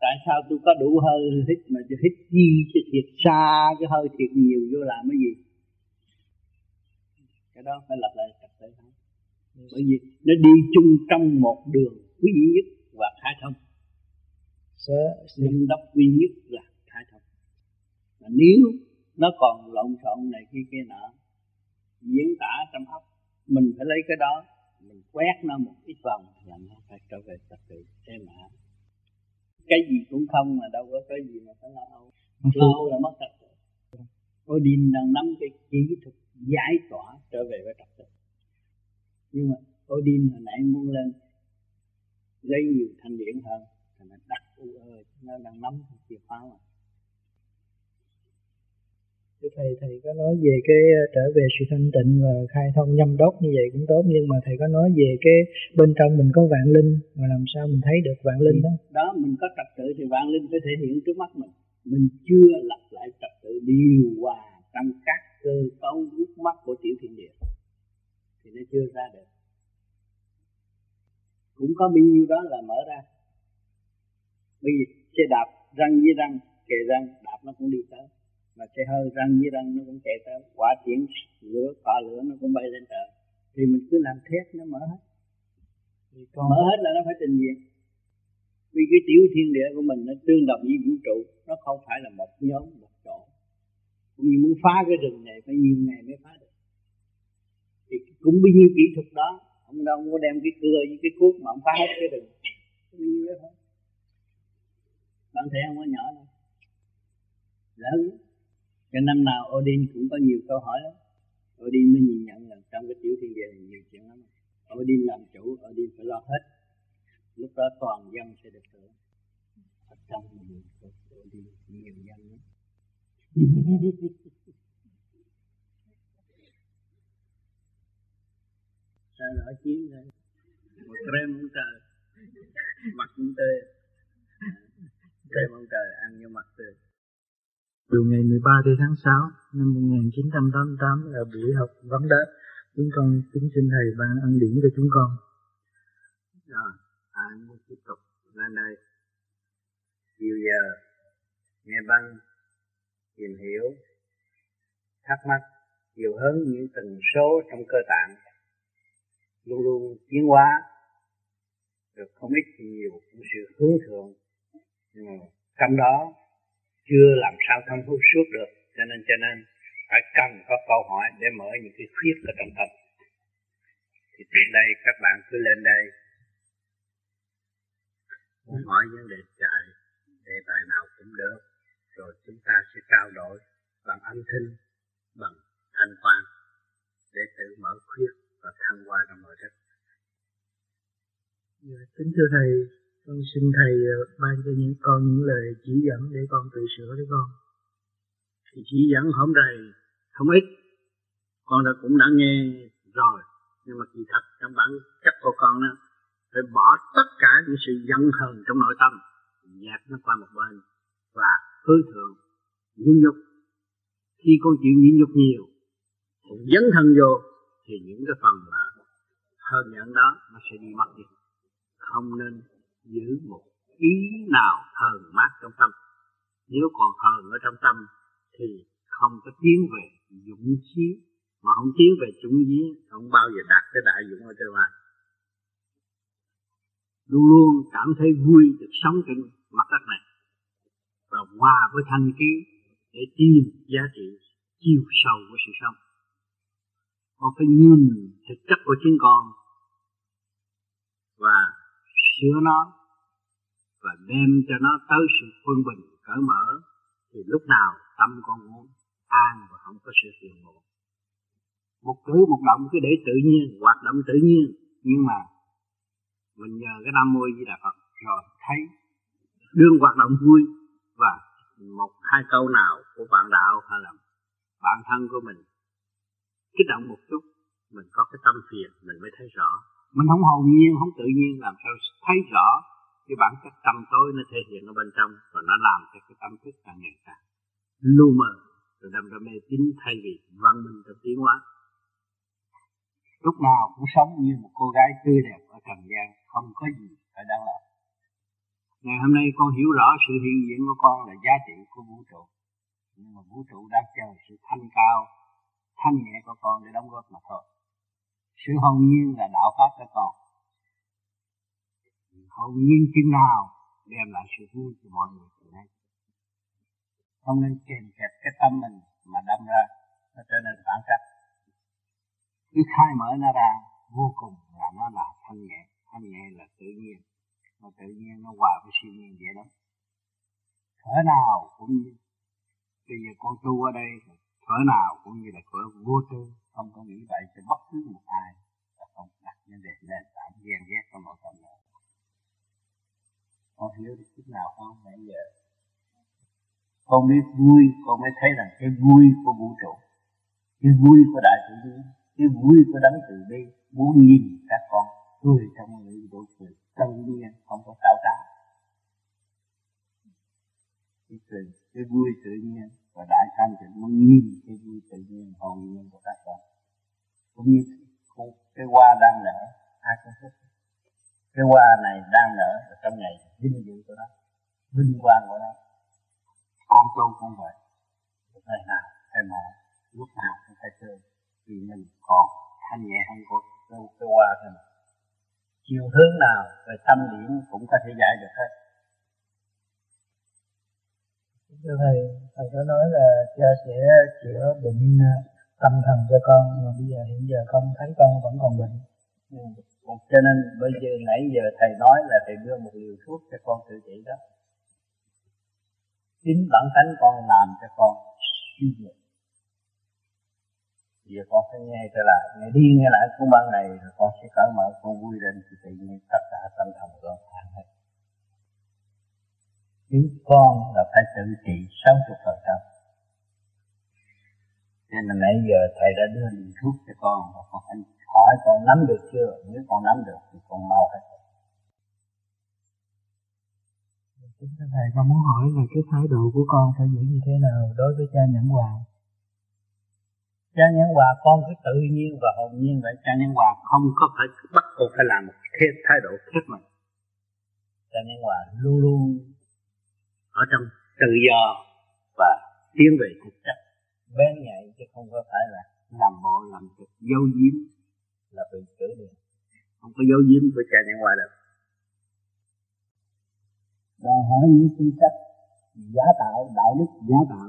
Speaker 2: Tại sao tôi có đủ hơi hít mà tôi hít chi cho thiệt xa, cái hơi thiệt nhiều vô làm cái gì? Cái đó phải lập lại trật tự bởi vì nó đi chung trong một đường quý nhất và khai thông nhưng đốc duy nhất là khai thông. Mà nếu nó còn lộn xộn này kia kia nọ, diễn tả trong óc, mình phải lấy cái đó, mình quét nó một ít vòng là nó phải trở về trật tự, thế mà. Cái gì cũng không mà đâu có cái gì mà phải lo âu lo âu là mất trật tự. Odin đang nắm cái kỹ thuật giải tỏa trở về với trật tự. Nhưng mà Odin hồi nãy muốn lên, lấy nhiều thanh điển hơn thì nó đặt u ơi nó đang nắm chìa khóa mà.
Speaker 1: Thầy thầy có nói về cái ờ, trở về sự thanh tịnh và khai thông nhâm đốc như vậy cũng tốt nhưng mà thầy có nói về cái bên trong mình có vạn linh mà làm sao mình thấy được vạn linh đó?
Speaker 2: Đó mình có trật tự thì vạn linh phải thể hiện trước mắt mình. Mình chưa lập lại trật tự điều hòa trong các cơ cấu gút mắt của tiểu thiên địa. Thì nó chưa ra được. Cũng có bao nhiêu đó là mở ra bởi vì xe đạp răng với răng kề răng đạp nó cũng đi tới. Mà xe hơi răng với răng nó cũng chạy tới. Quả chuyển lửa cọ lửa nó cũng bay lên trời. Thì mình cứ làm thét nó mở hết. Còn mở hết là nó phải trình diện. Vì cái tiểu thiên địa của mình nó tương đồng với vũ trụ nó không phải là một nhóm một chỗ. Cũng như muốn phá cái rừng này phải nhiều ngày mới phá được. Thì cũng bao nhiêu kỹ thuật đó ông đâu có đem cái cưa với cái cuốc mà ông phá hết cái rừng. Bao nhiêu đó thôi bạn thấy không có nhỏ đâu. Lớn cho năm nào Odin cũng có nhiều câu hỏi lắm. Odin mới nhìn nhận là trong cái tiểu thiên địa này nhiều chuyện lắm. Odin làm chủ, Odin phải lo hết. Lúc đó toàn dân sẽ được hưởng ở trong mình Odin nhiều dân lắm. Sao rõ chiến rồi một creme ông trời mặt cũng tươi creme ông trời ăn như mặt tươi
Speaker 1: từ ngày 13 tháng 6 năm 1988 là buổi học vấn đáp. Chúng con kính xin Thầy ban ân điển cho chúng con.
Speaker 2: Rồi, anh muốn tiếp tục lên đây. Chiều giờ, nghe băng, tìm hiểu, thắc mắc, nhiều hơn những tần số trong cơ tạng luôn luôn tiến hóa được không ít thì nhiều cũng sự hướng thượng nhưng mà trong đó chưa làm sao thông thấu suốt được. Cho nên cho nên phải cần có câu hỏi để mở những cái khuyết ở trong tâm. Thì tiện đây các bạn cứ lên đây. Muốn hỏi vấn đề chạy đề tài nào cũng được rồi chúng ta sẽ trao đổi bằng âm thanh bằng thanh quan để tự mở khuyết và thăng qua trong nội thức.
Speaker 1: Dạ, kính thưa thầy, con xin thầy à, ban cho những con những lời chỉ dẫn để con tự sửa đấy con.
Speaker 2: Thì chỉ dẫn không đầy, không ít. Con đã cũng đã nghe rồi, nhưng mà kỳ thật trong bản chất của con đó, phải bỏ tất cả những sự giận hờn trong nội tâm, dẹp nó qua một bên và hướng thượng, nhẫn nhục. Khi con chịu nhẫn nhục nhiều, con dấn thân vô thì những cái phần mà hơn nhận đó nó sẽ đi mất đi không nên giữ một ý nào hờn mát trong tâm. Nếu còn hờn ở trong tâm, thì không có tiến về dũng chí. Mà không tiến về dũng chí, không bao giờ đạt tới đại dũng ở trên ngoài luôn luôn cảm thấy vui được sống trên mặt đất này. Và hòa với thanh khí để tìm giá trị chiều sâu của sự sống. Con phải nhìn thực chất của chính con. Và sửa nó và đem cho nó tới sự quân bình, cởi mở, thì lúc nào tâm con muốn an và không có sự phiền muộn. Một cử một động cứ để tự nhiên, hoạt động tự nhiên. Nhưng mà mình nhờ cái nam mô di đà phật rồi thấy đương hoạt động vui và một, hai câu nào của bạn đạo hay là bản thân của mình kích động một chút, mình có cái tâm phiền, mình mới thấy rõ mình không hồn nhiên không tự nhiên làm sao thấy rõ cái bản chất tâm tối nó thể hiện ở bên trong và nó làm cho cái tâm thức càng ngày càng lu mờ rồi đâm ra mê tín thay vì văn minh trong tiến hóa. Lúc nào cũng sống như một cô gái tươi đẹp ở trần gian không có gì phải đáng lo ngày hôm nay con hiểu rõ sự hiện diện của con là giá trị của vũ trụ. Nhưng mà vũ trụ đang chờ sự thanh cao thanh nhẹ của con để đóng góp mà thôi sự hồn nhiên là đạo pháp đã còn. Hồn nhiên chừng nào đem lại sự vui cho mọi người từ nay. Không nên kèm kẹp cái tâm mình mà đâm ra, nó trở nên phản cách. Cứ khai mở nó ra, vô cùng là nó là thanh nhẹ. Thanh nhẹ là tự nhiên. Mà tự nhiên nó hòa với siêu nhiên vậy đó. Thở nào cũng như, bây giờ con tu ở đây cỡ nào cũng như là cỡ vô tư, không có nghĩ vậy cho bất cứ một ai và không đặt vấn đề lên tảng ghen ghét trong nội tâm nữa con hiểu được chút nào không? Nãy giờ con biết vui, con mới thấy rằng cái vui của vũ trụ, cái vui của đại tự nhiên cái vui của đấng từ bi muốn nhìn các con cười trong những độ cười tự nhiên không có tạo tác cái cười, cái vui tự nhiên và đại thanh tịnh muốn nhìn cái vui tự nhiên hồn nhiên của các con cũng như cái hoa đang nở ai cũng thích. Cái hoa này đang nở ở trong ngày vinh dự của nó vinh quang của nó. Con tôi cũng vậy. Ngày nào em mà lúc nào cũng phải chơi. Vì mình còn thanh nhẹ hơn của cái, cái hoa thôi. Chiều hướng nào về tâm điểm cũng có thể giải được hết
Speaker 1: thưa thầy thầy có nói là cha sẽ chữa bệnh à, tâm thần cho con, mà bây giờ hiện giờ con thấy con vẫn còn bệnh.
Speaker 2: Ừ. cho nên bây giờ nãy giờ thầy nói là thầy đưa một liều thuốc cho con tự trị đó. Chính bản tánh con làm cho con suy nhược giờ con phải nghe trở lại, nghe đi nghe lại cuốn băng này, rồi con sẽ cởi mở, con vui lên, thì tự nhiên tất cả tâm thần con an hết chính con là phải tự trị sáu chục phần trăm nên là nãy giờ thầy đã đưa liều thuốc cho con và con phải hỏi con nắm được chưa nếu con nắm được thì con mau hết
Speaker 1: Thầy, con muốn hỏi là cái thái độ của con phải giữ như thế nào đối với cha nhẫn hòa?
Speaker 2: Cha nhẫn hòa con cứ tự nhiên và hồn nhiên vậy. Cha nhẫn hòa không có phải bắt buộc phải làm một cái thái độ khác mình. Cha nhẫn hòa luôn luôn ở trong tự do và tiến về thực chất. Bên nhạy chứ không có phải là làm bộ, làm việc dấu diếm là bị chữ được không có dấu diếm với cha nhẫn hòa được
Speaker 1: đòi hỏi những tư cách giả tạo, đạo đức giả tạo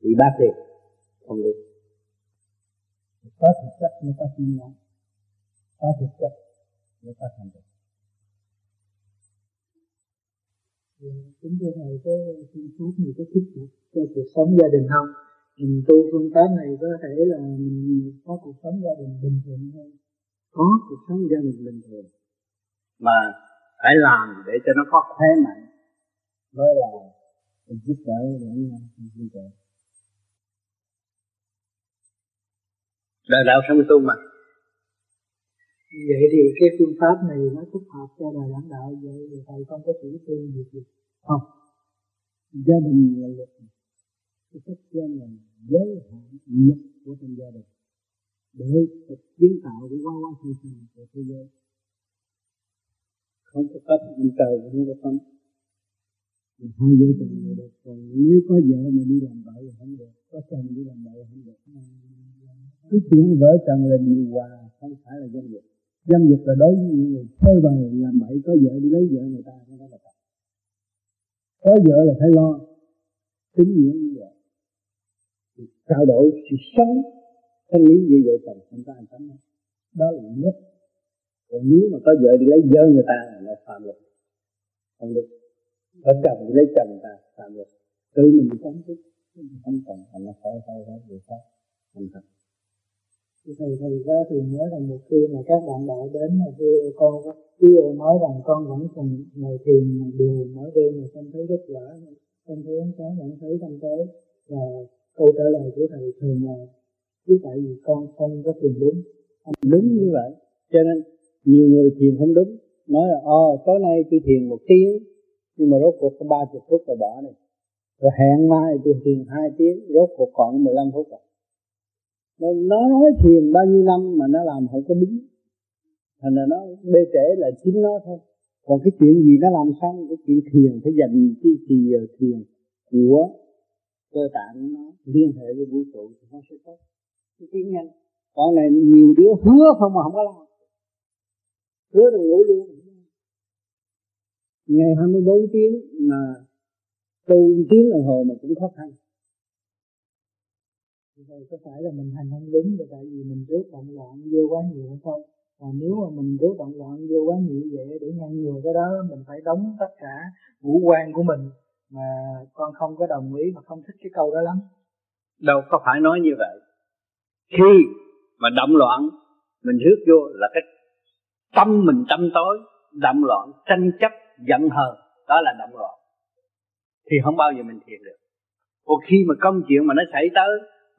Speaker 2: bị bác đi, không được
Speaker 1: có thực chất mới có tin nhắn có thực chất mới có thành tựu. Chúng tôi này có phương thuốc này có thích cho cuộc sống gia đình không? Mình tu phương pháp này có thể là mình có cuộc sống gia đình bình thường hơn.
Speaker 2: Có cuộc sống gia đình bình thường. Mà phải làm để cho nó có thế mạnh mới là mình giúp đỡ lẫn nhau phương đời đạo sống tu mà
Speaker 1: vậy thì cái phương pháp này nó thích hợp cho đời lãnh đạo vậy thì thầy không có chủ trương gì gì không. Gia đình là luật. Cái cách quan là giới hạn luật của trong gia đình. Để kiến tạo để qua qua thị trường của thế giới.
Speaker 2: Không có cách anh trời không có pháp. Hai vợ chồng người được, còn nếu có vợ mà đi làm bậy thì không được, có chồng đi làm bậy không được. Cái chuyện vợ chồng là điều hòa, không phải là doanh nghiệp dâm dục là đối với những người chơi bời làm bậy, có vợ đi lấy vợ người ta, không phải là tập có vợ là phải lo tính nghĩa như vậy. Trao đổi, sự sống thanh lý như vậy chồng chúng ta anh sống đó là nhất còn nếu mà có vợ đi lấy vợ người ta là phạm luật. Không được. Có chồng đi lấy chồng người ta, phạm luật. Tự mình sống chứ. Không cần thành nó phải phải phải người khác thành thật
Speaker 1: thì thầy ra thì nhớ là một khi mà các bạn đạo đến mà khi con cứ nói rằng con vẫn còn ngồi thiền đều mỗi đêm mà không thấy kết quả, không thấy ánh sáng, vẫn thấy tâm tối. Và câu trả lời của thầy thường là, chứ tại vì con không có thiền đúng.
Speaker 2: Đúng như vậy. Cho nên nhiều người thiền không đúng, nói là ồ tối nay tôi thiền một tiếng, nhưng mà rốt cuộc có ba chục phút rồi bỏ này rồi hẹn mai tôi thiền hai tiếng, rốt cuộc còn 15 phút rồi nó, nó nói thiền bao nhiêu năm mà nó làm không có đúng. Thành ra nó bê trễ là chính nó thôi. Còn cái chuyện gì nó làm xong cái chuyện thiền phải dành cái gì giờ thiền của cơ tạng nó liên hệ với vũ trụ thì nó sẽ tốt. Cái tiếng nhanh còn này nhiều đứa hứa không mà không có làm. Hứa rồi ngủ luôn. Ngày 24 tiếng mà tu tiếng đồng hồ mà cũng khó khăn.
Speaker 1: Vậy có phải là mình hành không đúng là tại vì mình rước động loạn vô quá nhiều hay không? Và nếu mà mình rước động loạn vô quá nhiều vậy để ngăn ngừa cái đó, mình phải đóng tất cả ngũ quan của mình mà con không có đồng ý và không thích cái câu đó lắm.
Speaker 2: Đâu có phải nói như vậy. Khi mà động loạn, mình rước vô là cái tâm mình tâm tối, động loạn, tranh chấp, giận hờn, đó là động loạn thì không bao giờ mình thiền được còn khi mà công chuyện mà nó xảy tới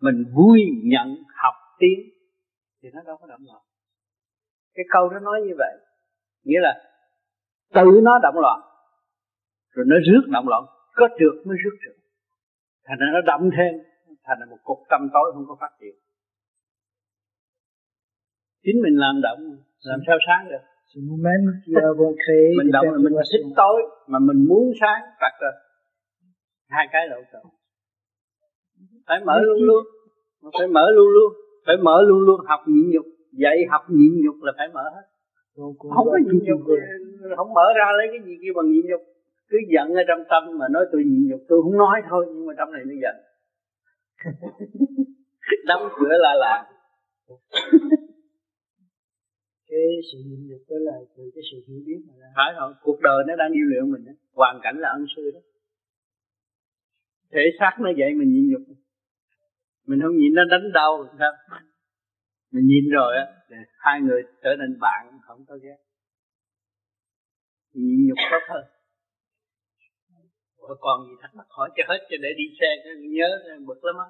Speaker 2: mình vui nhận học tiếng thì nó đâu có động loạn. Cái câu đó nói như vậy nghĩa là tự nó động loạn rồi nó rước động loạn có trượt mới rước trượt. Thành ra nó động thêm thành là một cục tâm tối không có phát triển. Chính mình làm động làm sao sáng được? Mình động là mình thích tối mà mình muốn sáng tắt rồi. Hai cái lỗ chỗ phải mở luôn luôn. Phải mở luôn luôn. Phải mở luôn luôn. Học nhịn nhục. Dạy học nhịn nhục là phải mở hết. Không có nhịn nhục. không mở ra lấy cái gì kia bằng nhịn nhục. Cứ giận ở trong tâm mà nói tôi nhịn nhục. Tôi không nói thôi nhưng mà trong này nó giận. Đóng cửa là làm.
Speaker 1: Cái sự nhịn nhục đó là từ cái sự hiểu biết mà ra.
Speaker 2: Phải rồi cuộc đời nó đang yêu luyện mình đó. hoàn cảnh là ân sư đó. Thể xác nó vậy mình nhịn nhục mình không nhịn nó đánh đau sao? Mình nhịn rồi á hai người trở nên bạn không có ghét. Nhịn nhục tốt hơn. Ủa còn gì thắc mắc hỏi cho hết cho để đi xe cho nhớ bực lắm á.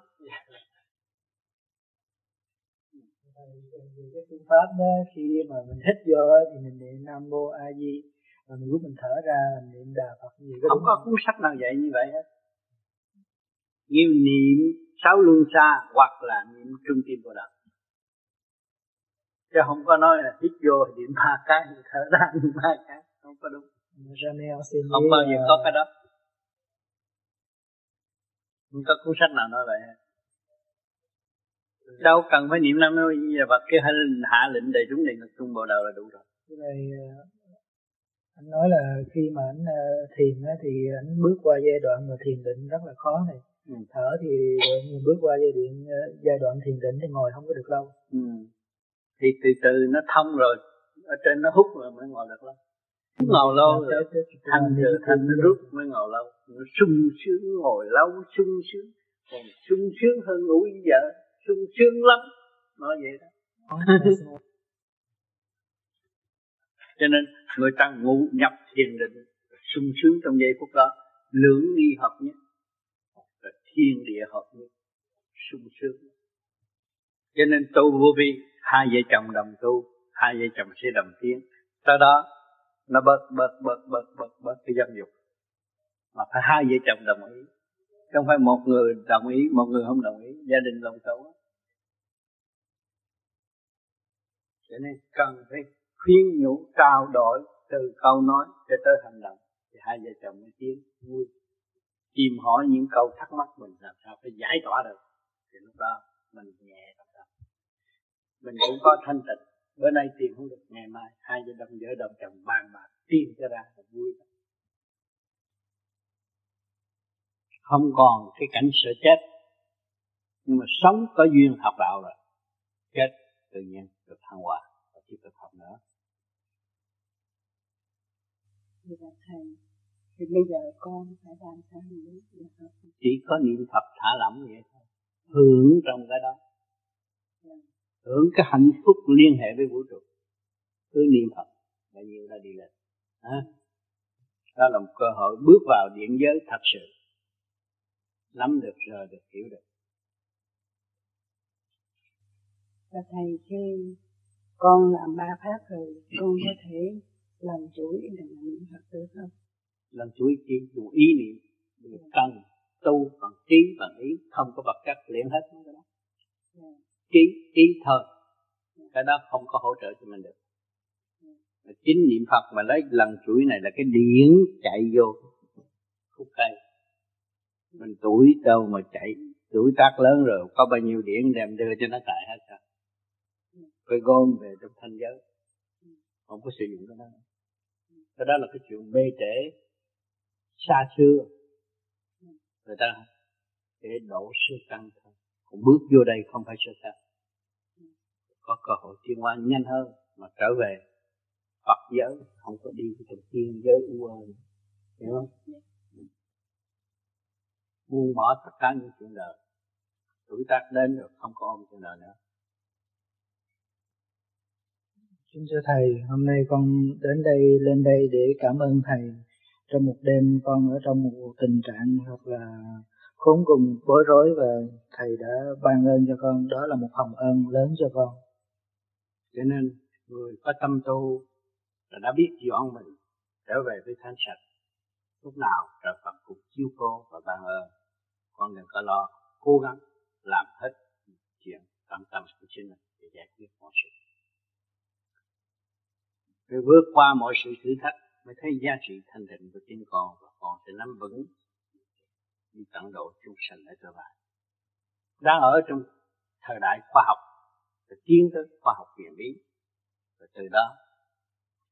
Speaker 1: Cái phương pháp đó khi mà mình hít vô thì mình niệm nam mô a di rồi mình lúc mình thở ra mình niệm đà phật gì
Speaker 2: có không có cuốn sách nào dạy như vậy hết. Nghiêm niệm sáu luân xa hoặc là niệm trung tim bồ đạo. Chứ không có nói là hít vô thì niệm ba cái thở ra niệm ba cái không có đúng. Không bao giờ có cái đó. Không có cuốn sách nào nói vậy đâu cần phải niệm năm mô di Phật cái hạ lệnh đầy chúng định trung bộ đầu là đủ rồi.
Speaker 1: Cái này ờ, anh nói là khi mà anh ờ, thiền á, thì anh bước qua giai đoạn mà thiền định rất là khó này ừ. thở thì mình bước qua giai đoạn ờ, giai đoạn thiền định thì ngồi không có được lâu.
Speaker 2: Ừ. thì từ từ nó thông rồi ở trên nó hút rồi mới ngồi được lâu. Ngồi lâu rồi thành từ thành nó rút mới ngồi lâu. Nó sung sướng ngồi lâu sung sướng. Còn sung sướng hơn ngủ với vợ sung sướng lắm. Nói vậy đó. Cho nên người ta ngủ nhập thiền định sung sướng trong giây phút đó. Lưỡng nghi hợp nhất thiên địa hợp nhất, sung sướng. Cho nên tu vô vi, hai vợ chồng đồng tu, hai vợ chồng sẽ đồng tiến. Sau đó, nó bớt bớt bớt bớt bớt bớt cái dâm dục. Mà phải hai vợ chồng đồng ý. Không phải một người đồng ý, một người không đồng ý, gia đình lòng xấu cho nên cần phải khuyên nhủ, trao đổi từ câu nói cho tới hành động. Thì hai vợ chồng mới tiến, vui tìm hỏi những câu thắc mắc mình làm sao phải giải tỏa được. Thì lúc đó mình nhẹ tâm tâm mình cũng có thanh tịnh. Bữa nay tìm không được, ngày mai hai vợ chồng vợ đồng chồng bàn bạc tìm cho ra là vui. Không còn cái cảnh sợ chết, nhưng mà sống có duyên học đạo rồi. Chết tự nhiên được thăng hoa và tiếp tục học nữa.
Speaker 5: Thầy thì bây giờ con phải làm sao nữa
Speaker 2: chỉ có niệm Phật thả lỏng vậy thôi. Hưởng trong cái đó. Hưởng cái hạnh phúc liên hệ với vũ trụ. Cứ niệm Phật bao nhiêu đã đi lên. À? đó là một cơ hội bước vào điện giới thật sự. Nắm được rồi được hiểu được.
Speaker 5: Và thầy khi con làm ba pháp rồi con có thể làm chuỗi để niệm Phật được không
Speaker 2: làm chuỗi chỉ dùng ý niệm được cần tu bằng trí bằng ý không có vật chất luyện hết cái đó. Yeah. trí ý thôi cái đó không có hỗ trợ cho mình được. Yeah. chính niệm Phật mà lấy lần chuỗi này là cái điển chạy vô khúc cây. Mình tuổi đâu mà chạy tuổi tác lớn rồi có bao nhiêu điển đem đưa cho nó xài hết rồi phải gom về trong thanh giới. Không có sử dụng cái đó. Cái đó là cái chuyện bê trễ xa xưa. Người ta để đổ sơ căn thôi còn bước vô đây không phải sơ căn có cơ hội tiến hóa nhanh hơn mà trở về Phật giới không có đi trong thiên giới u ơ. Hiểu không? Buông bỏ tất cả những chuyện đời. Tuổi tác đến rồi không có ôm chuyện đời nữa.
Speaker 1: Xin thưa Thầy, hôm nay con đến đây lên đây để cảm ơn Thầy. Trong một đêm con ở trong một tình trạng thật là khốn cùng bối rối và Thầy đã ban ơn cho con. Đó là một hồng ân lớn cho con.
Speaker 2: Cho nên người có tâm tu là đã biết dọn mình trở về với thanh sạch. Lúc nào trời Phật cũng chiếu cô và ban ơn. Con đừng có lo, cố gắng làm hết chuyện tận tâm của chính mình để giải quyết mọi sự để vượt qua mọi sự thử thách mới thấy giá trị thanh tịnh của chính con và con sẽ nắm vững đi tận độ chúng sanh ở cơ bản. đang ở trong thời đại khoa học, và tiến tới khoa học huyền bí, và từ đó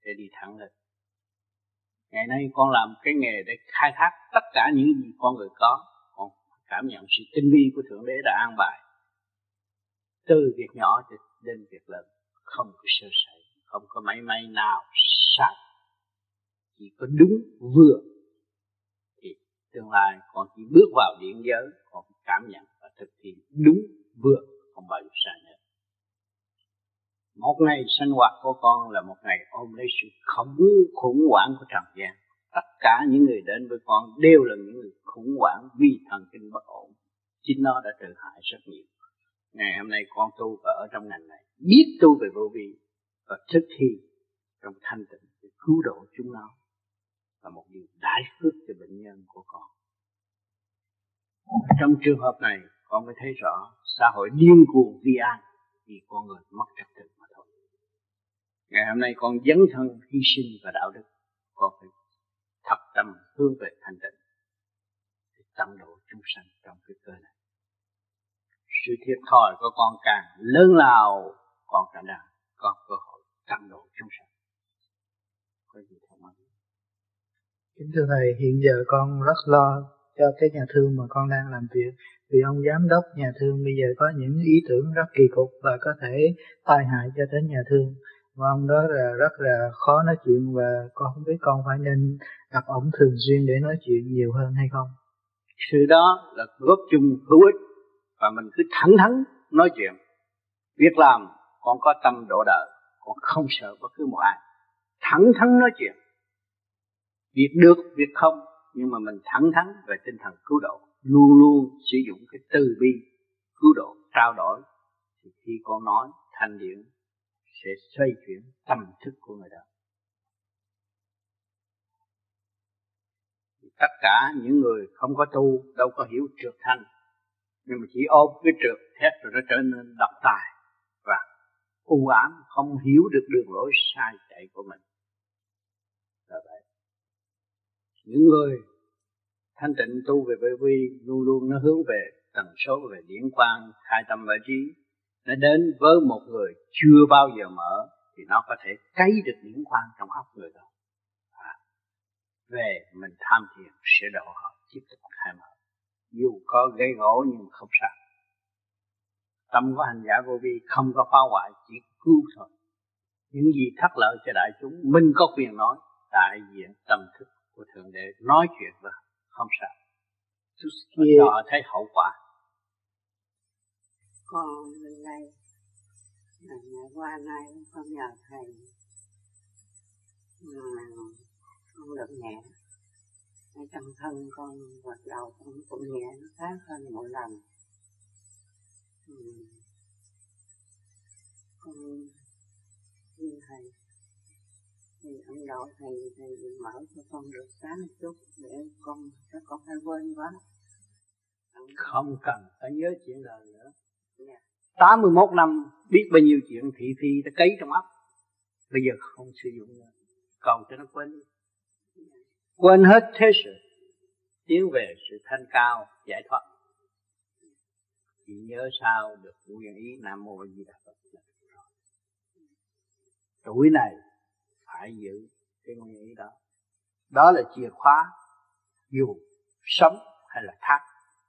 Speaker 2: sẽ đi thẳng lên. Ngày nay con làm cái nghề để khai thác tất cả những gì con người có. Con cảm nhận sự tinh vi của thượng đế đã an bài. Từ việc nhỏ đến việc lớn, không có sơ sẩy, không có máy may nào sai chỉ có đúng vừa. Thì tương lai con chỉ bước vào điện giới, con cảm nhận và thực hiện đúng vừa, không bao giờ sai nữa. Một ngày sinh hoạt của con là một ngày ôm lấy sự khủng khủng hoảng của trần gian. Tất cả những người đến với con đều là những người khủng hoảng vì thần kinh bất ổn. Chính nó đã tự hại rất nhiều. Ngày hôm nay con tu và ở trong ngành này, biết tu về vô vi và thực thi trong thanh tịnh để cứu độ chúng nó là một điều đại phước cho bệnh nhân của con. Trong trường hợp này, con mới thấy rõ xã hội điên cuồng vi an vì con người mất trật tự mà thôi. Ngày hôm nay con dấn thân hy sinh và đạo đức, con phải thập tâm hướng về thanh tịnh để tăng độ chúng sanh trong cái cơ này. Sự thiệt thòi của con càng lớn lao, con càng đang có cơ hội tăng độ chúng sanh có gì
Speaker 1: kính thưa thầy, hiện giờ con rất lo cho cái nhà thương mà con đang làm việc. Vì ông giám đốc nhà thương bây giờ có những ý tưởng rất kỳ cục và có thể tai hại cho đến nhà thương. Và ông đó là rất là khó nói chuyện và con không biết con phải nên gặp ổng thường xuyên để nói chuyện nhiều hơn hay không.
Speaker 2: Sự đó là góp chung hữu ích và mình cứ thẳng thắn nói chuyện. Việc làm con có tâm độ đời con không sợ bất cứ một ai. Thẳng thắn nói chuyện việc được, việc không. Nhưng mà mình thẳng thắn về tinh thần cứu độ. Luôn luôn sử dụng cái từ bi cứu độ, trao đổi. Thì khi con nói, thanh điển sẽ xoay chuyển tâm thức của người đó. Tất cả những người không có tu, đâu có hiểu trượt thanh. Nhưng mà chỉ ôm cái trượt thét rồi nó trở nên độc tài và u ám, không hiểu được đường lối sai chạy của mình. Là vậy những người thanh tịnh tu về vô vi luôn luôn nó hướng về tần số về điển quang khai tâm và trí. Nó đến với một người chưa bao giờ mở thì nó có thể cấy được điển quang trong óc người đó. À, về mình tham thiền sẽ độ họ tiếp tục khai mở. Dù có gây gỗ nhưng không sao. Tâm của hành giả vô vi không có phá hoại chỉ cứu thôi. Những gì thất lợi cho đại chúng mình có quyền nói đại diện tâm thức của thượng đế nói chuyện với không sao. Kia họ thấy hậu quả.
Speaker 4: Còn lần này ngày qua nay con nhờ thầy mà con được nhẹ. Ở trong thân con hoạt đầu con cũng nhẹ nó khác hơn mỗi lần. Ừ. con như thầy thì ông đạo thầy thầy mở cho con được sáng một chút để con cho con hay quên quá.
Speaker 2: Không cần phải nhớ chuyện đời nữa. Yeah. Dạ. 81 năm biết bao nhiêu chuyện thị phi đã cấy trong óc. Bây giờ không sử dụng nữa. Cầu cho nó quên. Quên hết thế sự. Tiến về sự thanh cao giải thoát. Chỉ nhớ sao được nguyên ý nam mô di đà phật tuổi này phải giữ cái nguyên ý đó. Đó là chìa khóa, dù sống hay là thác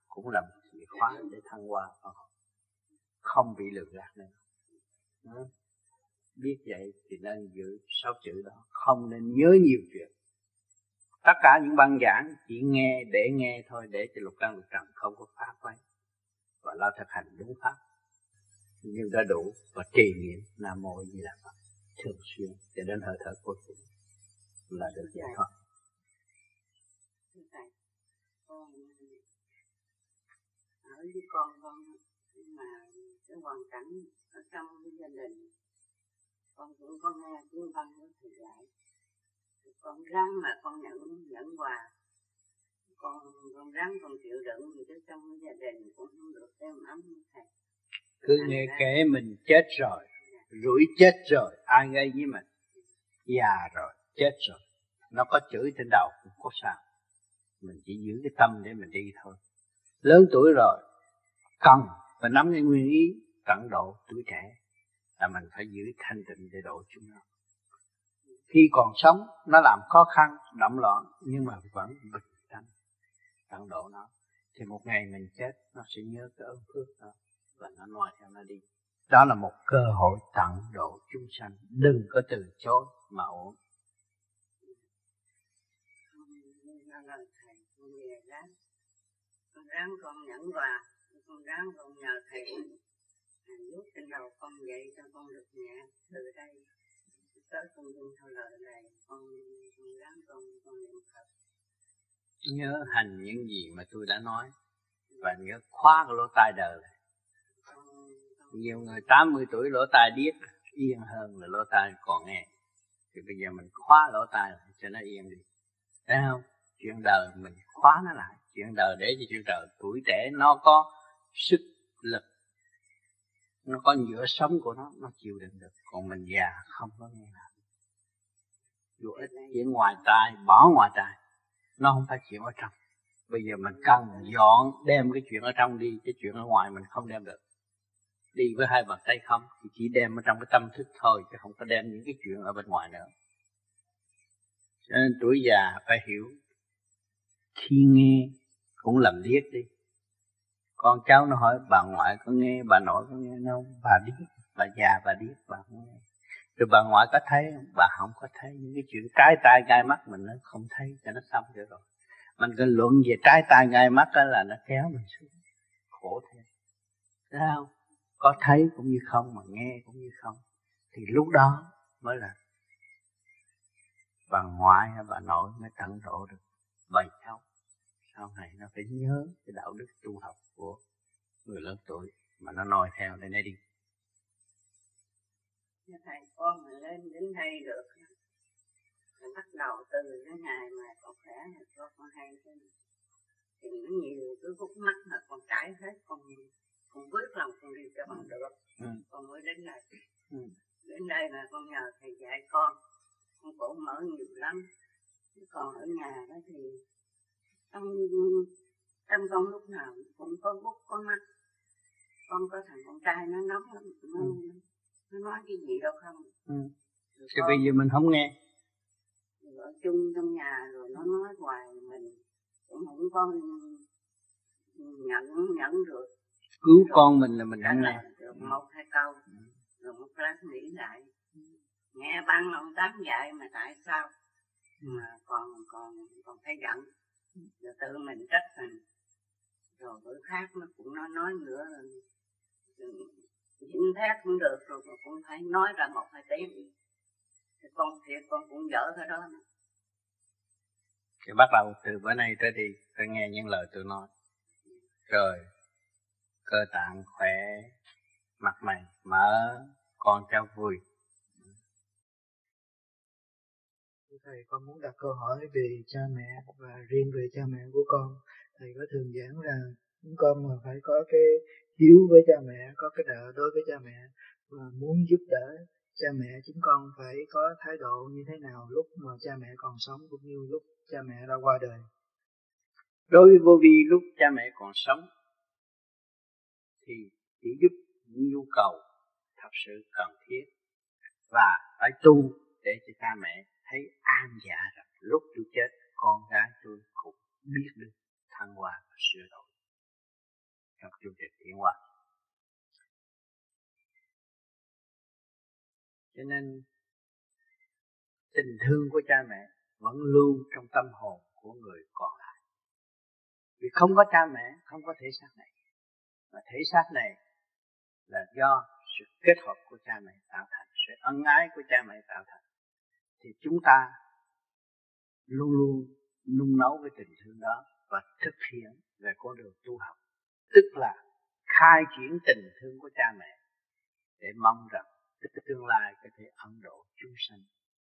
Speaker 2: cũng là một chìa khóa để thăng hoa không bị lừa gạt nữa. Ừ. biết vậy thì nên giữ sáu chữ đó. Không nên nhớ nhiều chuyện. Tất cả những băng giảng chỉ nghe để nghe thôi, để cho lục căn lục trần không có phá quay và lo thực hành đúng pháp. Nhưng đã đủ và trì niệm nam mô di đà phật thường xuyên cho đến hơi thở cuối cùng là được giải thoát.
Speaker 4: Ở với con con mà cái hoàn cảnh ở trong cái gia đình con cũng có nghe tiếng văn của thầy dạy. Con ráng mà con nhận nhận quà. Con con ráng con chịu đựng thì cái trong gia đình cũng không được êm ấm như thầy.
Speaker 2: Cứ nghe kể mình chết rồi rủi chết rồi, ai gây với mình? Già rồi, chết rồi. Nó có chửi trên đầu cũng có sao. Mình chỉ giữ cái tâm để mình đi thôi. Lớn tuổi rồi, cần và nắm cái nguyên ý, tận độ tuổi trẻ là mình phải giữ thanh tịnh để độ chúng nó. Khi còn sống, nó làm khó khăn, động loạn, nhưng mà vẫn bình tĩnh tận độ nó. Thì một ngày mình chết, nó sẽ nhớ cái ơn phước đó và nó nói theo nó đi đó là một cơ hội tận độ chúng sanh. Đừng có từ chối mà ổn
Speaker 4: con ráng con nhẫn quà con ráng con nhờ thầy. Lúc trên đầu con dậy cho con được nhẹ. Từ đây tới con dung theo lời này con con ráng con con niệm phật.
Speaker 2: Nhớ hành những gì mà tôi đã nói và nhớ khóa cái lỗ tai đời nhiều người 80 tuổi lỗ tai điếc, yên hơn là lỗ tai còn nghe. Thì bây giờ mình khóa lỗ tai cho nó yên đi. Thấy không? Chuyện đời mình khóa nó lại. Chuyện đời để cho chuyện đời tuổi trẻ nó có sức lực. Nó có nhựa sống của nó nó chịu đựng được. Còn mình già không có nghe nào dù ít chuyện ngoài tai, bỏ ngoài tai. Nó không phải chuyện ở trong. Bây giờ mình cần dọn, đem cái chuyện ở trong đi cái chuyện ở ngoài mình không đem được đi với hai bàn tay không, thì chỉ đem ở trong cái tâm thức thôi, chứ không có đem những cái chuyện ở bên ngoài nữa. Cho nên tuổi già phải hiểu, khi nghe cũng làm điếc đi. Con cháu nó hỏi, bà ngoại có nghe, bà nội có nghe? Không, bà điếc bà già bà biết, bà không nghe. Rồi bà ngoại có thấy không? Bà không có thấy. Những cái chuyện trái tai gai mắt mình nó không thấy, cho nó xong rồi rồi. Mình cần luận về trái tai gai mắt đó là nó kéo mình xuống, khổ thêm. Thấy không? Có thấy cũng như không, mà nghe cũng như không, thì lúc đó mới là bà ngoại hay bà nội mới tận độ được bầy cháu sau này nó phải nhớ cái đạo đức tu học của người lớn tuổi mà nó noi theo để nó đi.
Speaker 4: Thầy con mà lên đến đây được rồi bắt đầu từ cái ngày mà con khỏe là con con hay thế thì nó nhiều cái khúc mắt mà con trải hết con con quyết lòng con đi cho bằng được. Ừ. con mới đến đây. Ừ. đến đây là con nhờ thầy dạy con. Con cũng mở nhiều lắm. Còn ở nhà đó thì trong trong con lúc nào cũng có bút có mắt. Con có thằng con trai nó nóng lắm nó, ừ. nó nói cái gì đâu không.
Speaker 2: Ừ. thì bây giờ mình không nghe.
Speaker 4: ở chung trong nhà rồi nó nói hoài mình. Cũng không có nhận nhận được
Speaker 2: cứu con mình là mình đã nghe
Speaker 4: một hai câu. Rồi một lát nghĩ lại. Nghe ban ông tám dạy mà tại sao mà còn còn còn phải giận? Rồi tự mình trách mình. Rồi bữa khác nó cũng nói nói nữa. Xin phép cũng được rồi cũng phải nói ra một hai tiếng. Thì con thiệt con cũng dở cái đó. Nữa.
Speaker 2: thì bắt đầu từ bữa nay tới đi phải nghe những lời tôi nói rồi cơ tạng khỏe mặt mày mở con cháu vui.
Speaker 1: Thầy con muốn đặt câu hỏi về cha mẹ và riêng về cha mẹ của con. Thầy có thường giảng là chúng con mà phải có cái hiếu với cha mẹ có cái nợ đối với cha mẹ và muốn giúp đỡ cha mẹ chúng con phải có thái độ như thế nào lúc mà cha mẹ còn sống cũng như lúc cha mẹ đã qua đời?
Speaker 2: Đối với vô vi lúc cha mẹ còn sống thì chỉ giúp những nhu cầu thật sự cần thiết. Và phải tu để cho cha mẹ thấy an dạ rằng lúc tôi chết, con gái tôi cũng biết được thăng hoa và sửa đổi. Trong chương trình tiến hóa cho nên, tình thương của cha mẹ vẫn lưu trong tâm hồn của người còn lại. Vì không có cha mẹ, không có thể xác này mà thể xác này là do sự kết hợp của cha mẹ tạo thành, sự ân ái của cha mẹ tạo thành. Thì chúng ta luôn luôn nung nấu cái tình thương đó và thực hiện về con đường tu học. Tức là khai triển tình thương của cha mẹ để mong rằng tương lai có thể ấn độ chúng sanh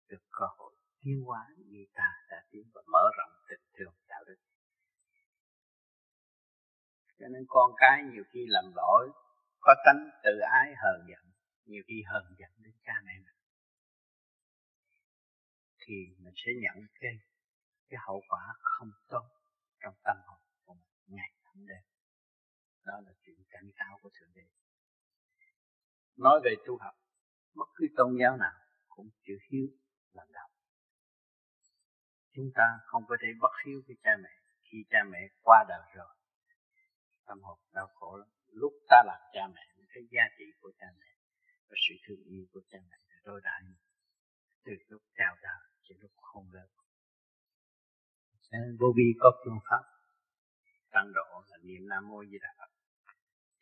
Speaker 2: được cơ hội tiến hóa như ta đã tiến và mở rộng tình thương đạo đức cho nên con cái nhiều khi làm lỗi, có tánh tự ái hờn giận, nhiều khi hờn giận đến cha mẹ mình. Thì mình sẽ nhận cái cái hậu quả không tốt trong tâm hồn của mình, ngày hôm đêm. Đó là chuyện cảnh cáo của thượng đế. Nói về tu học, bất cứ tôn giáo nào cũng chữ hiếu làm đầu chúng ta không có thể bất hiếu với cha mẹ. Khi cha mẹ qua đời rồi tâm hồn đau khổ lắm. Lúc ta làm cha mẹ thấy giá trị của cha mẹ và sự thương yêu của cha mẹ rồi đại. Từ lúc chào đời cho lúc không lớn. Nên vô vi có phương pháp. Tăng độ là niệm nam mô di đà phật.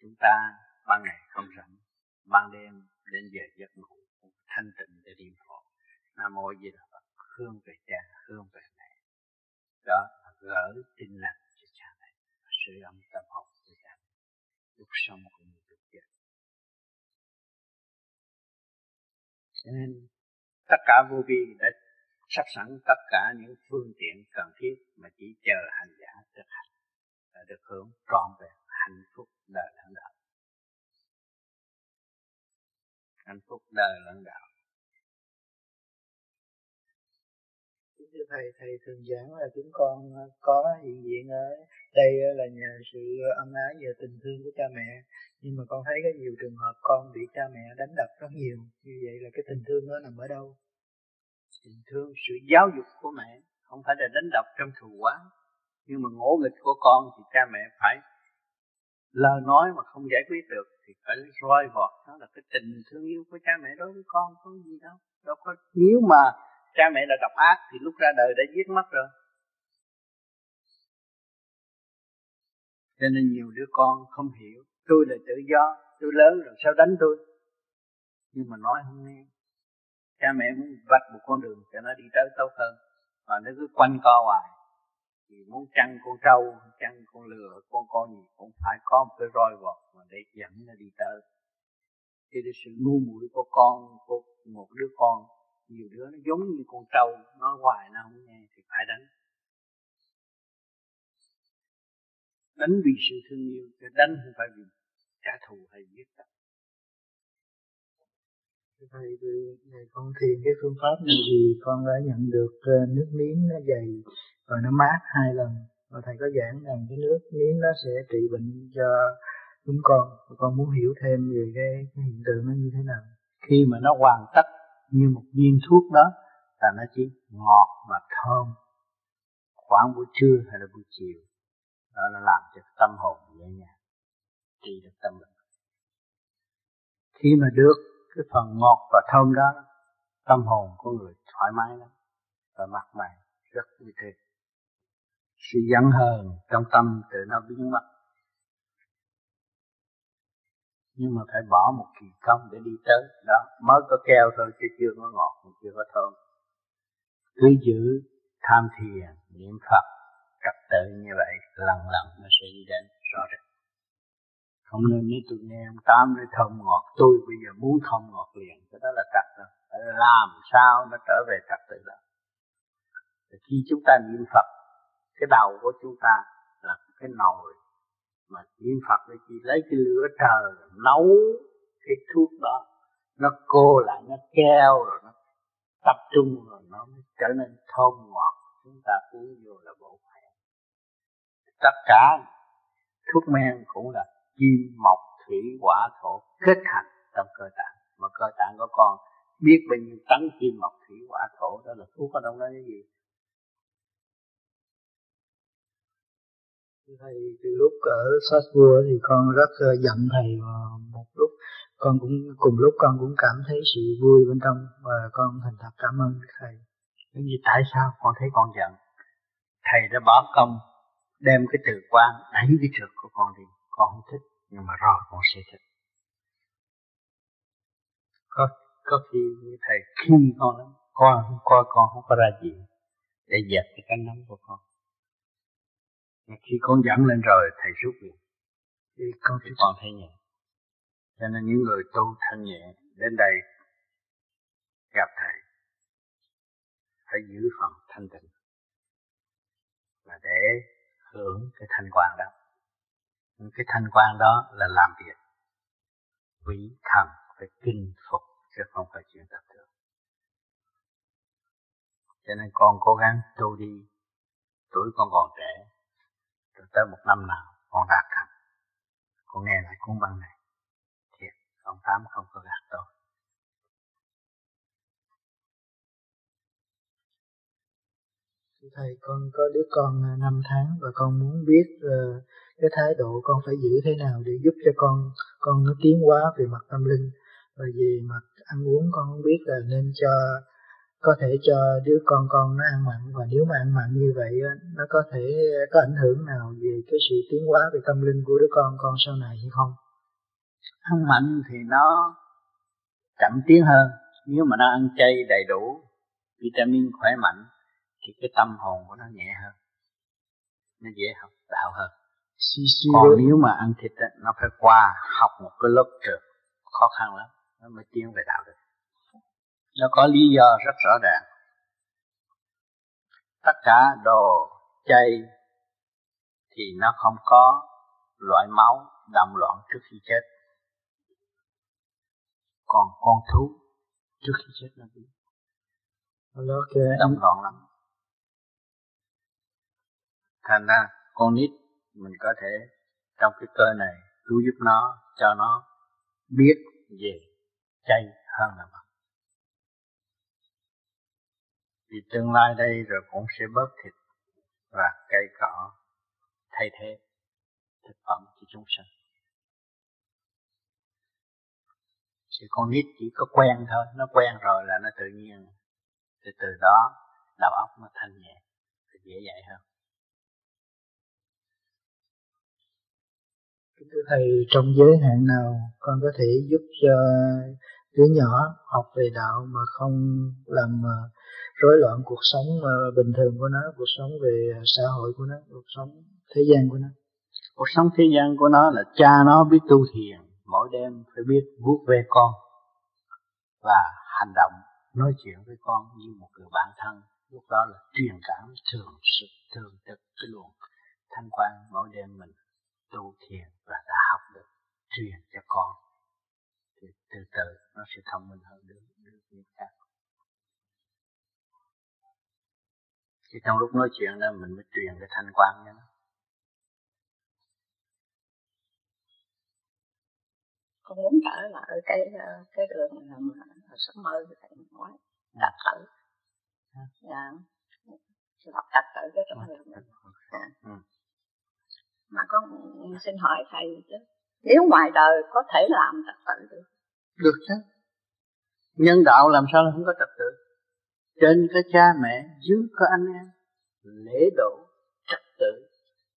Speaker 2: Chúng ta ban ngày không rảnh, ban đêm đến giờ giấc ngủ, thanh tịnh để niệm phật. Nam mô di đà phật hương về cha hương về mẹ. Đó là gỡ tin lành cho cha mẹ sửa sự âm tâm hồn lúc sống cũng như lúc chết cho nên, tất cả vô vi đã sắp sẵn tất cả những phương tiện cần thiết mà chỉ chờ hành giả thực hành và được hưởng trọn vẹn hạnh phúc đời lẫn đạo. Hạnh phúc đời lẫn đạo.
Speaker 1: Thưa thầy thầy thường giảng là chúng con ờ, có hiện diện ở đây là nhờ sự ân ái và tình thương của cha mẹ. Nhưng mà con thấy có nhiều trường hợp con bị cha mẹ đánh đập rất nhiều, như vậy là cái tình thương đó nằm ở đâu?
Speaker 2: Tình thương, sự giáo dục của mẹ. Không phải là đánh đập trong thù quán nhưng mà ngỗ nghịch của con thì cha mẹ phải lời nói mà không giải quyết được thì phải roi vọt. Đó là cái tình thương yêu của cha mẹ đối với con, có gì đâu. Đâu có, nếu mà cha mẹ là độc ác thì lúc ra đời đã giết mất rồi. Cho nên nhiều đứa con không hiểu. Tôi là tự do, tôi lớn rồi sao đánh tôi? Nhưng mà nói không nghe. Cha mẹ muốn vạch một con đường cho nó đi tới tốt hơn. Mà nó cứ quanh co hoài, thì muốn chăn con trâu, chăn con lừa, con con gì cũng phải có một cái roi vọt mà để dẫn nó đi tới. Thì cái sự ngu muội của con, của một đứa con nhiều đứa nó giống như con trâu nói hoài nó không nghe thì phải đánh. Đánh vì sự thương yêu chứ đánh không phải vì trả thù hay giết tập
Speaker 1: thầy từ ngày con thiền cái phương pháp này thì con đã nhận được ờ, nước miếng nó dày và nó mát hai lần. Và thầy có giảng rằng cái nước miếng nó sẽ trị bệnh cho chúng con. Và con muốn hiểu thêm về cái, cái hiện tượng nó như thế nào.
Speaker 2: Khi mà nó hoàn tất như một viên thuốc đó là nó chỉ ngọt và thơm. Khoảng buổi trưa hay là buổi chiều, đó là làm cho tâm hồn nhẹ nhàng trị được tâm bệnh khi mà được cái phần ngọt và thơm đó, tâm hồn của người thoải mái lắm và mặt mày rất vui tươi. Sự giận hờn trong tâm tự nó biến mất nhưng mà phải bỏ một kỳ công để đi tới. Đó, mới có keo thôi, chứ chưa có ngọt chưa có thơm. Cứ giữ tham thiền, niệm phật trật tự như vậy, lần lần nó sẽ đi đến rõ rệt. Không nên nếu tôi nghe ông tám nói thơm ngọt, tôi bây giờ muốn thơm ngọt liền, cái đó là trật rồi phải làm sao nó trở về trật tự đó. Thì khi chúng ta niệm phật, cái đầu của chúng ta là cái nồi mà niệm phật thì chỉ lấy cái lửa trời, nấu cái thuốc đó. Nó cô lại, nó keo rồi, nó tập trung rồi, nó mới trở nên thơm ngọt. Chúng ta uống vô là bổ khỏe. Tất cả thuốc men cũng là kim, mộc, thủy, hỏa, thổ kết thành trong cơ tạng. Mà cơ tạng của con biết bao nhiêu tấn kim, mộc, thủy, hỏa, thổ đó là thuốc ở trong đó cái gì.
Speaker 1: Thầy, từ lúc ở sát vua thì con rất ờ, giận thầy và một lúc. Con cũng, cùng lúc con cũng cảm thấy sự vui bên trong và con thành thật cảm ơn thầy.
Speaker 2: Cái gì, tại sao con thấy con giận? Thầy đã bỏ công đem cái từ quan đẩy cái trượt của con đi. Con không thích, nhưng mà rồi con sẽ thích. Có có khi thầy khi con lắm. Con coi con không có ra gì để dẹp cái cánh nóng của con khi con dẫn lên rồi thầy rút liền thì con chỉ còn thấy nhẹ. Cho nên những người tu thân nhẹ đến đây gặp thầy phải giữ phần thanh tịnh. Và để hưởng cái thanh quan đó. Những cái thanh quan đó là làm việc. Quý thần phải kinh phục chứ không phải chuyện tập thường cho nên con cố gắng tu đi. Tuổi con còn trẻ tới một năm nào con đạt thành con nghe lại cuốn băng này. Thiệt ông tám không có gạt tôi.
Speaker 1: Thầy con có đứa con à, 5 tháng và con muốn biết uh, cái thái độ con phải giữ thế nào để giúp cho con con nó tiến hóa về mặt tâm linh. Và về mặt ăn uống con không biết là nên cho có thể cho đứa con con nó ăn mặn và nếu mà ăn mặn như vậy nó có thể có ảnh hưởng nào về cái sự tiến hóa về tâm linh của đứa con con sau này hay không?
Speaker 2: Ăn mặn thì nó chậm tiến hơn. Nếu mà nó ăn chay đầy đủ vitamin khỏe mạnh thì cái tâm hồn của nó nhẹ hơn. Nó dễ học đạo hơn. Còn nếu mà ăn thịt nó phải qua học một cái lớp trượt khó khăn lắm nó mới tiến về đạo được nó có lý do rất rõ ràng. Tất cả đồ chay thì nó không có loại máu đậm loạn trước khi chết. Còn con thú trước khi chết nó
Speaker 1: okay.
Speaker 2: đậm loạn lắm. Thành ra con nít mình có thể trong cái cơ này cứu giúp nó cho nó biết về chay hơn là mặn vì tương lai đây rồi cũng sẽ bớt thịt và cây cỏ thay thế thực phẩm cho chúng sinh thì con nít chỉ có quen thôi, nó quen rồi là nó tự nhiên, thì từ đó đầu óc nó thanh nhẹ thì dễ dạy hơn.
Speaker 1: Thưa thầy, trong giới hạn nào con có thể giúp cho đứa nhỏ học về đạo mà không làm ờ, rối loạn cuộc sống ờ, bình thường của nó, cuộc sống về ờ, xã hội của nó, cuộc sống thế gian của nó.
Speaker 2: Cuộc sống thế gian của nó là cha nó biết tu thiền, mỗi đêm phải biết vuốt ve con và hành động, nói chuyện với con như một người bạn thân. Lúc đó là truyền cảm thường sự, thường trực cái luồng thanh quan mỗi đêm mình tu thiền và đã học được truyền cho con thì từ từ nó sẽ thông minh hơn được được việc khác thì trong lúc nói chuyện đó mình mới truyền cái thanh quan cho nó
Speaker 7: con muốn trở lại cái cái đường mà sớm mơ thầy nói đặt tự dạ. Đọc đặt tự cái trong lòng mình. Dạ. mà con xin hỏi thầy chứ nếu ngoài đời có thể làm trật tự được.
Speaker 2: Được chứ. Nhân đạo làm sao không có trật tự? Trên có cha mẹ dưới có anh em. Lễ độ trật tự.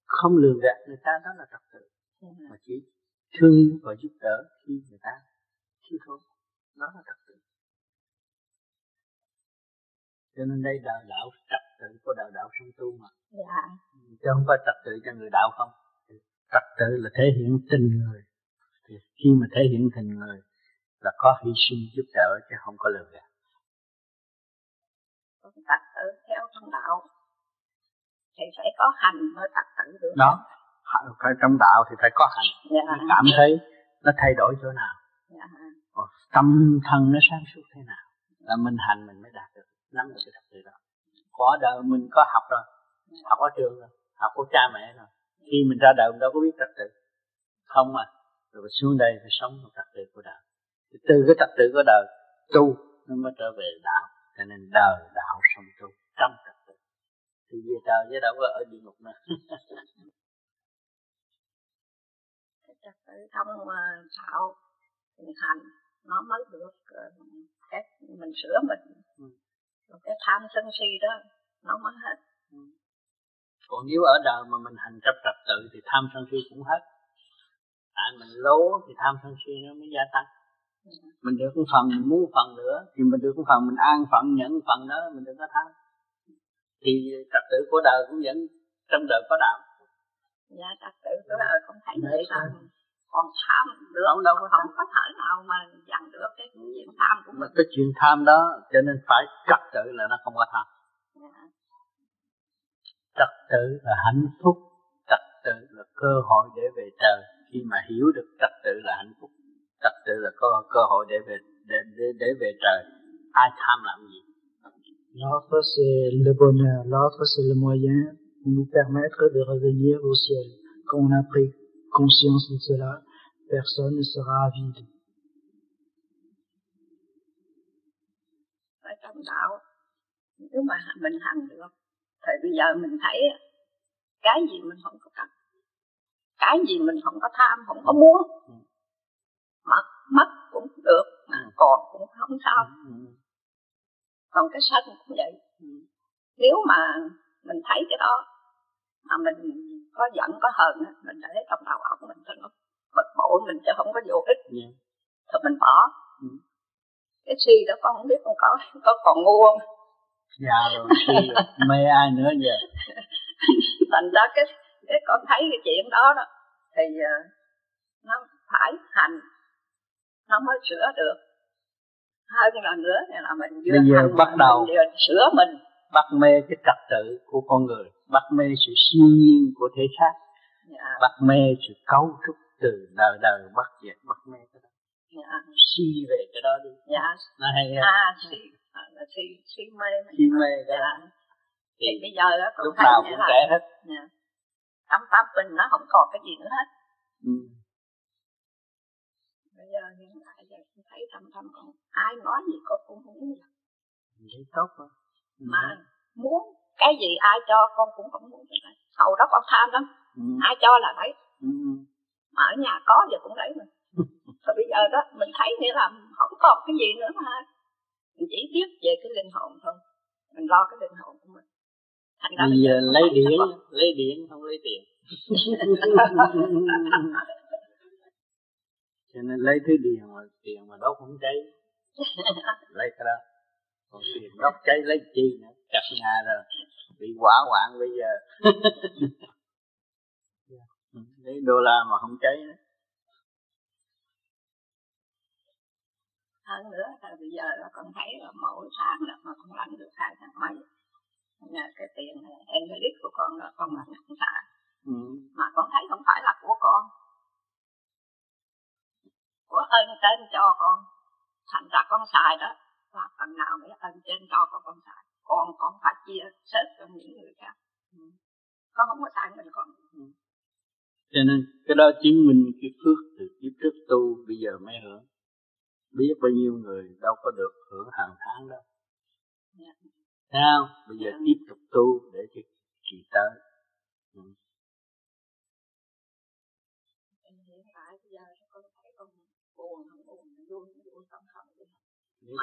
Speaker 2: Không lường gạt người ta đó là trật tự. Mà chỉ thương yêu và giúp đỡ khi người ta thiếu thốn. Đó là trật tự. Cho nên đây là đạo trật tự của đạo đạo song tu mà.
Speaker 7: Dạ.
Speaker 2: chứ không phải trật tự cho người đạo không trật tự là thể hiện tình người. Thì khi mà thể hiện tình người là có hy sinh giúp đỡ chứ không có lừa gạt.
Speaker 7: Trật tự theo trong đạo thì phải có hành mới trật tự được.
Speaker 2: Đó phải trong đạo thì phải có hành.
Speaker 7: Dạ.
Speaker 2: cảm thấy nó thay đổi chỗ nào?
Speaker 7: Dạ.
Speaker 2: tâm thân nó sáng suốt thế nào? Là mình hành mình mới đạt được. Nắm được cái trật tự đó. Có đời mình có học rồi. Học ở trường rồi. Học của cha mẹ rồi khi mình ra đời mình đâu có biết trật tự. Không mà rồi xuống đây phải sống một trật tự của đời từ cái trật tự của đời tu nó mới trở về đạo. Cho nên đời đạo sống tu trong trật tự. Thì về trời chứ đâu có ở địa ngục nữa.
Speaker 7: Trật tự thông đạo hành nó mới được cái mình sửa mình. Ừ. cái tham sân si đó nó mới hết. Ừ.
Speaker 2: còn nếu ở đời mà mình hành chấp trật tự thì tham sân si cũng hết. Tại mình lố thì tham sân si nó mới gia tăng. Mình được một phần mình muốn phần nữa thì mình được một phần mình an phận nhận phần đó mình đừng có tham. Thì trật tự của đời cũng vẫn trong đời có đạo.
Speaker 7: Dạ trật tự của đời không thấy vậy là còn tham được không đâu có không có thể nào mà dằn được cái chuyện tham của mình.
Speaker 2: cái chuyện tham đó cho nên phải trật tự là nó không có tham. Trật tự là hạnh phúc trật tự là cơ hội để về trời khi mà hiểu được trật tự là hạnh phúc trật tự là có cơ hội để về để để, để về trời ai tham làm gì
Speaker 1: L'autre c'est le bonheur, l'autre c'est le moyen pour nous permettre de revenir au ciel. Quand on a pris conscience de cela, personne ne sera avide.
Speaker 7: Ở trong đạo, nếu mà mình hành được, thì bây giờ mình thấy cái gì mình không có cần, cái gì mình không có tham, không có muốn, mất mất cũng được, mà còn cũng không sao. Còn cái sân cũng vậy. Nếu mà mình thấy cái đó mà mình có giận có hờn mình để trong đầu óc mình cho nó bực bội mình chứ không có vô ích yeah. Dạ. thôi mình bỏ ừ. cái si đó con không biết con có có còn ngu không
Speaker 2: dạ rồi mê ai nữa giờ?
Speaker 7: Thành ra cái cái con thấy cái chuyện đó đó thì uh, nó phải hành nó mới sửa được. Hơn là nữa là mình
Speaker 2: vừa bây giờ
Speaker 7: hành
Speaker 2: bắt đầu
Speaker 7: mình sửa mình.
Speaker 2: bắt mê cái trật tự của con người bắt mê sự siêu nhiên của thể xác dạ. bắt mê sự cấu trúc từ đời đời bắt diệt bắt mê cái đó. Dạ. si về cái đó đi.
Speaker 7: Dạ.
Speaker 2: nó hay
Speaker 7: à si à, là si si mê
Speaker 2: si mê cái
Speaker 7: dạ. thì, thì bây giờ đó
Speaker 2: lúc nào cũng trẻ hết.
Speaker 7: Dạ. tâm pháp mình nó không còn cái gì nữa hết. Ừ. bây giờ hiện tại giờ thấy thầm thầm còn ai nói gì có cũng không muốn
Speaker 2: thấy tốt quá.
Speaker 7: Mà muốn cái gì ai cho con cũng không muốn đấy hầu đó con tham lắm. Ừ. ai cho là đấy. Ừ. mà ở nhà có giờ cũng đấy mà. Rồi bây giờ đó mình thấy nghĩa là không còn cái gì nữa mà mình chỉ biết về cái linh hồn thôi. Mình lo cái linh hồn của mình.
Speaker 2: Thành ra bây giờ lấy điện lấy điện không lấy tiền. Cho nên lấy thứ điện mà tiền mà đốt không cháy. Lấy cái đó. Còn tiền đốt cháy lấy chi nữa? Chặt nhà rồi. Bị quả hoạn bây giờ. Lấy đô la mà không cháy nữa
Speaker 7: hơn nữa là bây giờ là con thấy là mỗi tháng là mà con lãnh được hai tháng mấy. Nhà cái tiền em lít của con là con là nặng xả ừ. mà con thấy không phải là của con. Của ơn trên cho con. Thành ra con xài đó và phần nào để ơn trên cho con con xài. Còn con phải chia sớt cho những người khác. Ừ. con không có xài mình con. Ừ.
Speaker 2: cho nên cái đó chứng minh cái phước từ kiếp trước tu bây giờ mới hưởng biết bao nhiêu người đâu có được hưởng hàng tháng đâu. Yeah. Sao bây giờ yeah. tiếp tục tu để cho kỳ tới. Ừ.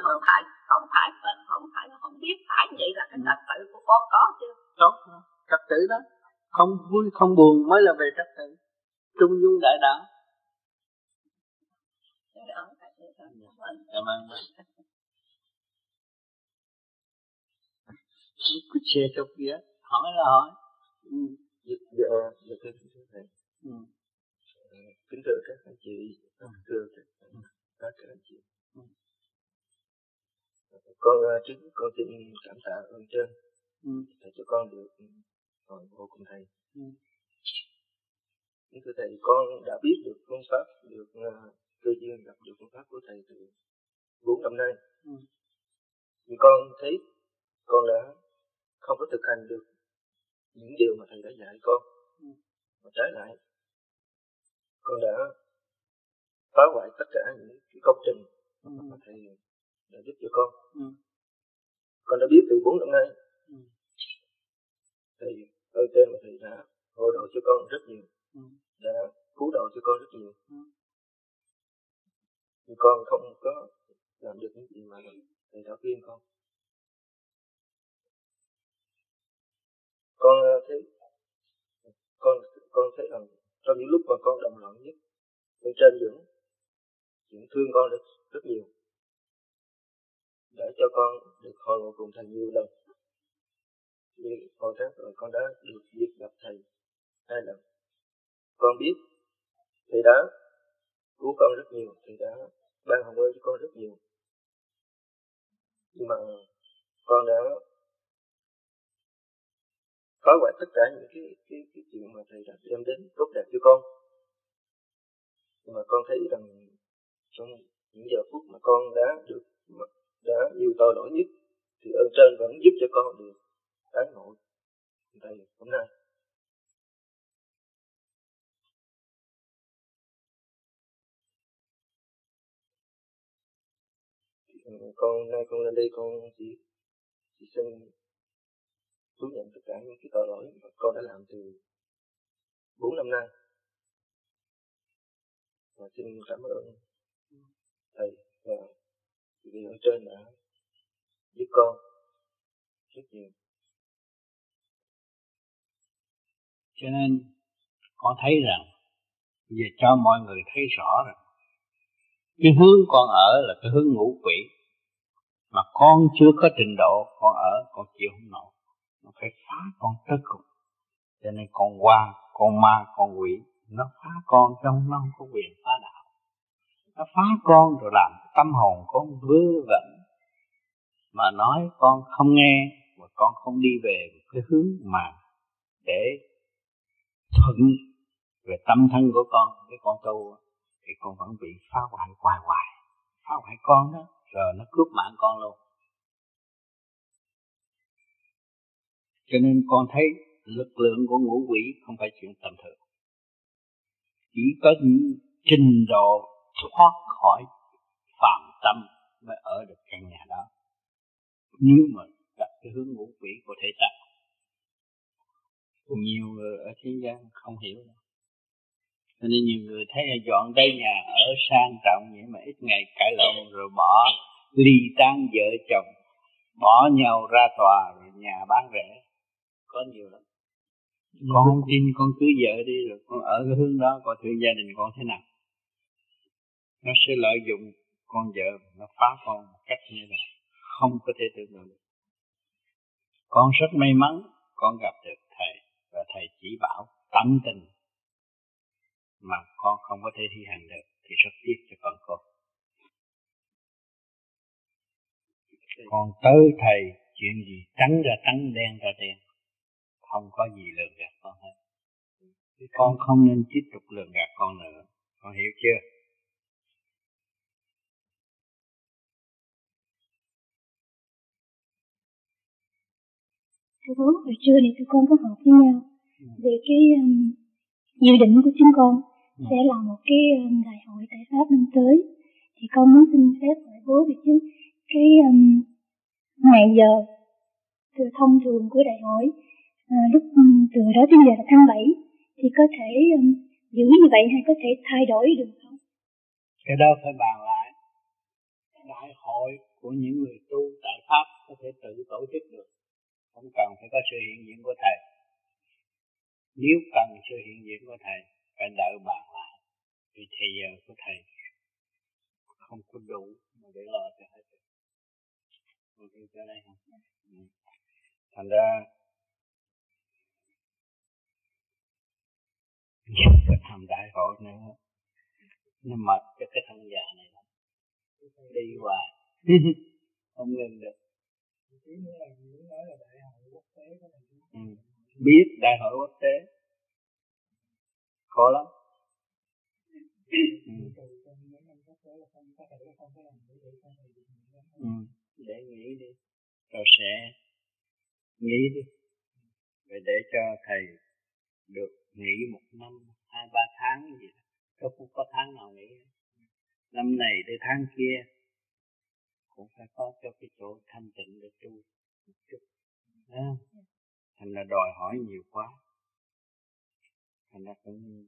Speaker 7: không phải không phải không phải không biết phải vậy là cái trật tự của con có chứ.
Speaker 2: Tốt. Trật tự đó. Không vui không buồn mới là về trật tự. Trung dung đại đạo cảm ơn cứ xe cho kia hỏi là hỏi.
Speaker 8: Ừ. dạ dạ dạ thưa thầy. Ừ. kính thưa các anh chị. Thưa các anh chị. Con uh, trước con xin cảm tạ ơn trên. Ừ. thầy cho con được ngồi vô cùng thầy. Ừ. thưa thầy con đã biết được phương pháp được uh, cơ duyên gặp được phương pháp của thầy từ bốn năm nay ừ. nhưng con thấy con đã không có thực hành được những điều mà thầy đã dạy con ừ. mà trái lại con đã phá hoại tất cả những cái công trình ừ. mà thầy đã giúp cho con ừ. con đã biết từ bốn năm nay ừ. thầy ơn trên mà thầy đã hộ độ cho con rất nhiều ừ. đã cứu độ cho con rất nhiều ừ nhưng con không có làm được những gì mà thầy đã khuyên con. Con ờ, thấy con con thấy rằng trong những lúc mà con động loạn nhất bên trên dưỡng những thương con rất rất nhiều để cho con được hồi ngộ cùng thầy nhiều lần. Như hồi tháng rồi con đã được dịp gặp thầy hai lần. Con biết thầy đã cứu con rất nhiều thầy đã ban hồng ơn cho con rất nhiều. Nhưng mà con đã phá hoại tất cả những cái cái cái chuyện mà thầy đã đem đến tốt đẹp cho con. Nhưng mà con thấy rằng trong những giờ phút mà con đã được đã nhiều tội lỗi nhất, thì ơn trên vẫn giúp cho con được tái ngộ. Thầy, hôm nay con nay con lên đây con chỉ chỉ xin thú nhận tất cả những cái tội lỗi mà con đã làm từ bốn năm nay. Và xin cảm ơn thầy và vì ở trên đã giúp con rất nhiều.
Speaker 2: Cho nên, con thấy rằng về cho mọi người thấy rõ rằng, cái hướng con ở là cái hướng ngũ quỷ mà con chưa có trình độ, con ở, con chịu không nổi. Nó phải phá con tới cùng. Cho nên con qua con ma, con quỷ, nó phá con trong nó không có quyền phá đạo. Nó phá con rồi làm tâm hồn con vớ vẩn. Mà nói con không nghe, mà con không đi về cái hướng mà để thuận về tâm thân của con, cái con tu thì con vẫn bị phá hoại hoài hoài. Phá hoại con đó rồi nó cướp mạng con luôn. Cho nên con thấy lực lượng của ngũ quỷ không phải chuyện tầm thường. Chỉ có những trình độ thoát khỏi phạm tâm mới ở được căn nhà đó. Nếu mà gặp cái hướng ngũ quỷ của thể chất nhiều người ở thế gian không hiểu. đâu cho nên nhiều người thấy là dọn đây nhà ở sang trọng vậy mà ít ngày cãi lộn rồi bỏ ly tan vợ chồng bỏ nhau ra tòa rồi nhà bán rẻ. Có nhiều lắm. Con không tin con cưới vợ đi rồi con ở cái hướng đó coi thử gia đình con thế nào? Nó sẽ lợi dụng con vợ nó phá con một cách như là không có thể tưởng tượng được. Con rất may mắn con gặp được thầy và thầy chỉ bảo tận tình mà con không có thể thi hành được thì rất tiếc cho con con con tới thầy chuyện gì trắng ra trắng đen ra đen không có gì lường gạt con hết. Con không nên tiếp tục lường gạt con nữa. Con hiểu chưa?
Speaker 9: Thưa bố hồi trưa thì tụi con có họp với nhau về cái um, dự định của chúng con sẽ làm một cái um, đại hội tại pháp năm tới thì con muốn xin phép hỏi bố về chứ cái um, ngày giờ từ thông thường của đại hội à, lúc um, từ đó đến giờ là tháng 7 thì có thể um, giữ như vậy hay có thể thay đổi được không?
Speaker 2: Cái đó phải bàn lại. Đại hội của những người tu tại Pháp có thể tự tổ chức được. Không cần phải có sự hiện diện của Thầy. Nếu cần sự hiện diện của Thầy, phải đợi bàn thời giờ của Thầy không có đủ mà để lo cho hết. Ok, cho đây không? Ừ. Thành ra Giờ phải làm đại hội nữa Nó mệt cho cái thân già này lắm Đi hoài Không ngừng được ừ. Biết đại hội quốc tế Khó lắm ừ. Để nghĩ đi. Rồi sẽ Nghĩ đi. Rồi để cho thầy được nghỉ một năm hai ba tháng gì đó. Đâu không có tháng nào nghỉ năm này tới tháng kia cũng phải có cho cái chỗ thanh tịnh để tu một chút. À, thành là đòi hỏi nhiều quá. Thành ra cũng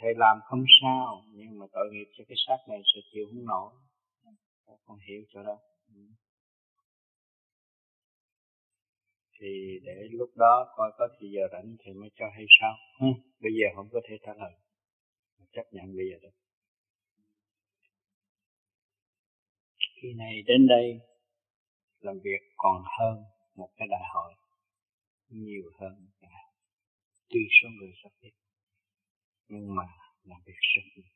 Speaker 2: thầy làm không sao nhưng mà tội nghiệp cho cái xác này sẽ chịu không nổi. Con hiểu cho đó. Thì để lúc đó coi có thì giờ rảnh thì mới cho hay sao. Ừ. bây giờ không có thể trả lời. Chấp nhận bây giờ được. Khi này đến đây làm việc còn hơn một cái đại hội. Nhiều hơn cả tuy số người sắp ít nhưng mà làm việc rất nhiều.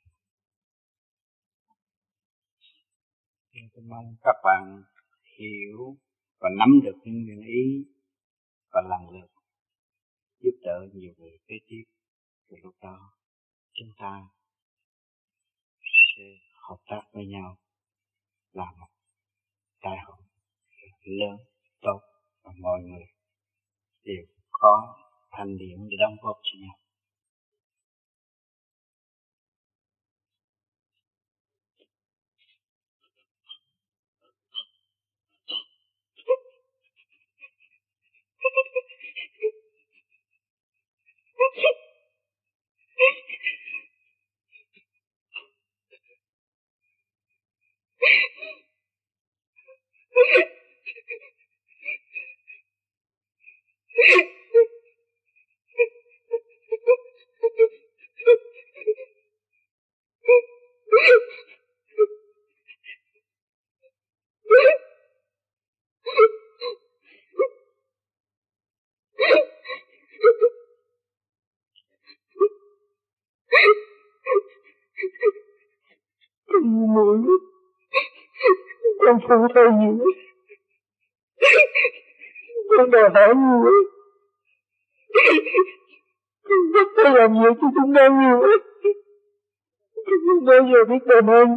Speaker 2: Nên tôi mong các bạn hiểu và nắm được những nguyên ý và lần lượt giúp đỡ nhiều người kế tiếp. Từ lúc đó, chúng ta sẽ hợp tác với nhau làm một đại hội lớn, tốt và mọi người đều có thành điểm để đóng góp cho nhau. Woo!
Speaker 10: con phụ thầy nhiều con đòi hỏi nhiều con bắt tôi làm việc cho chúng ta nhiều con không bao giờ biết đền ơn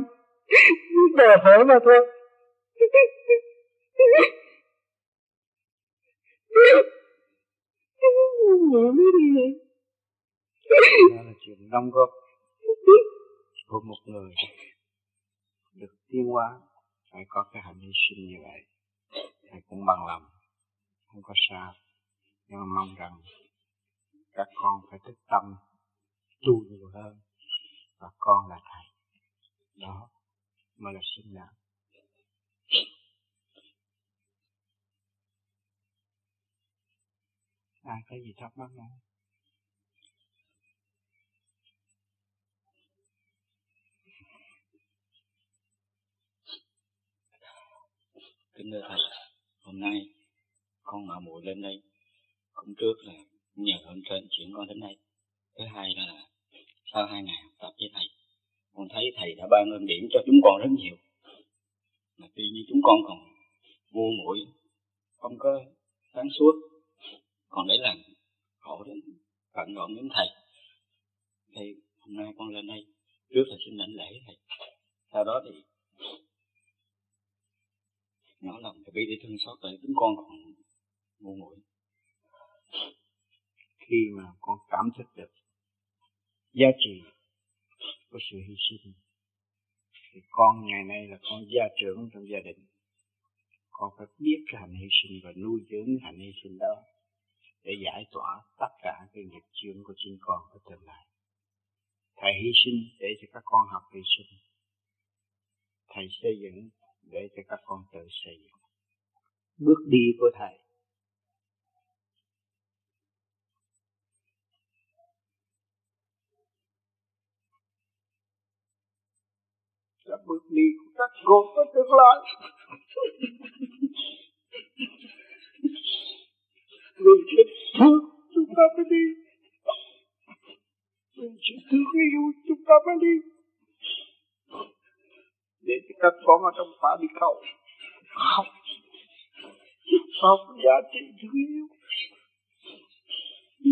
Speaker 10: biết đòi hỏi mà thôi.
Speaker 2: Đó là chuyện đóng góp của một người được tiến hóa, phải có cái hạnh hy sinh như vậy. Thầy cũng bằng lòng, không có sao. Nhưng mà mong rằng các con phải thức tâm, tu nhiều hơn. Và con là thầy. Đó, mới là sinh đạo. Ai có gì thắc mắc không?
Speaker 11: Kính thưa thầy, hôm nay con mạo muội lên đây cũng trước là nhờ ơn trên chuyển con đến đây. Thứ hai là sau hai ngày học tập với thầy, con thấy thầy đã ban ơn điểm cho chúng con rất nhiều. Mà tuy nhiên chúng con còn ngu muội, không có sáng suốt, còn để làm khổ đến phận rộn đến thầy. Thì hôm nay con lên đây, trước là xin lãnh lễ thầy. Sau đó thì nhỏ lòng từ bi để thương xót tại chúng con còn ngu muội.
Speaker 12: Khi mà con cảm thức được giá trị của sự hy sinh, thì con ngày nay là con gia trưởng trong gia đình. Con phải biết cái hành hy sinh và nuôi dưỡng hành hy sinh đó để giải tỏa tất cả cái nghiệp chướng của chính con ở tương lai. Thầy hy sinh để cho các con học hy sinh. Thầy xây dựng để cho các con tự xây dựng. Bước đi của thầy. Là bước đi của các con có tương lai. Vì sự thương chúng ta mới đi. Vì sự thương yêu chúng ta mới đi để cho các con ở trong phá đi cầu học học giá trị thương yêu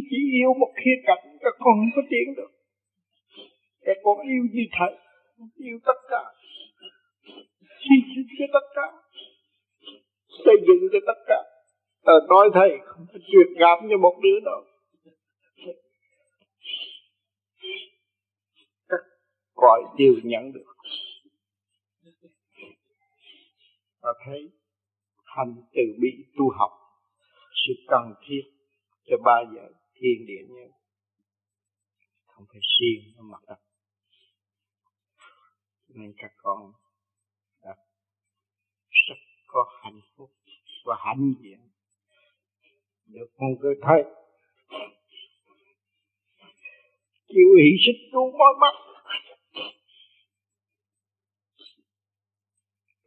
Speaker 12: chỉ yêu một khía cạnh các con không có tiến được. Các con yêu như thầy yêu tất cả. Xin xin cho tất cả. Xây dựng cho tất cả. Ờ, nói thầy không có chuyện gặp như một đứa đâu các gọi đều nhận được. Ta thấy hành từ bi tu học, sự cần thiết cho ba giờ thiên địa nhé. Không phải siêng nó mặt đất. Nên các con đã rất có hạnh phúc và hạnh diện được con cơ thấy chịu hy sinh tu mọi mắt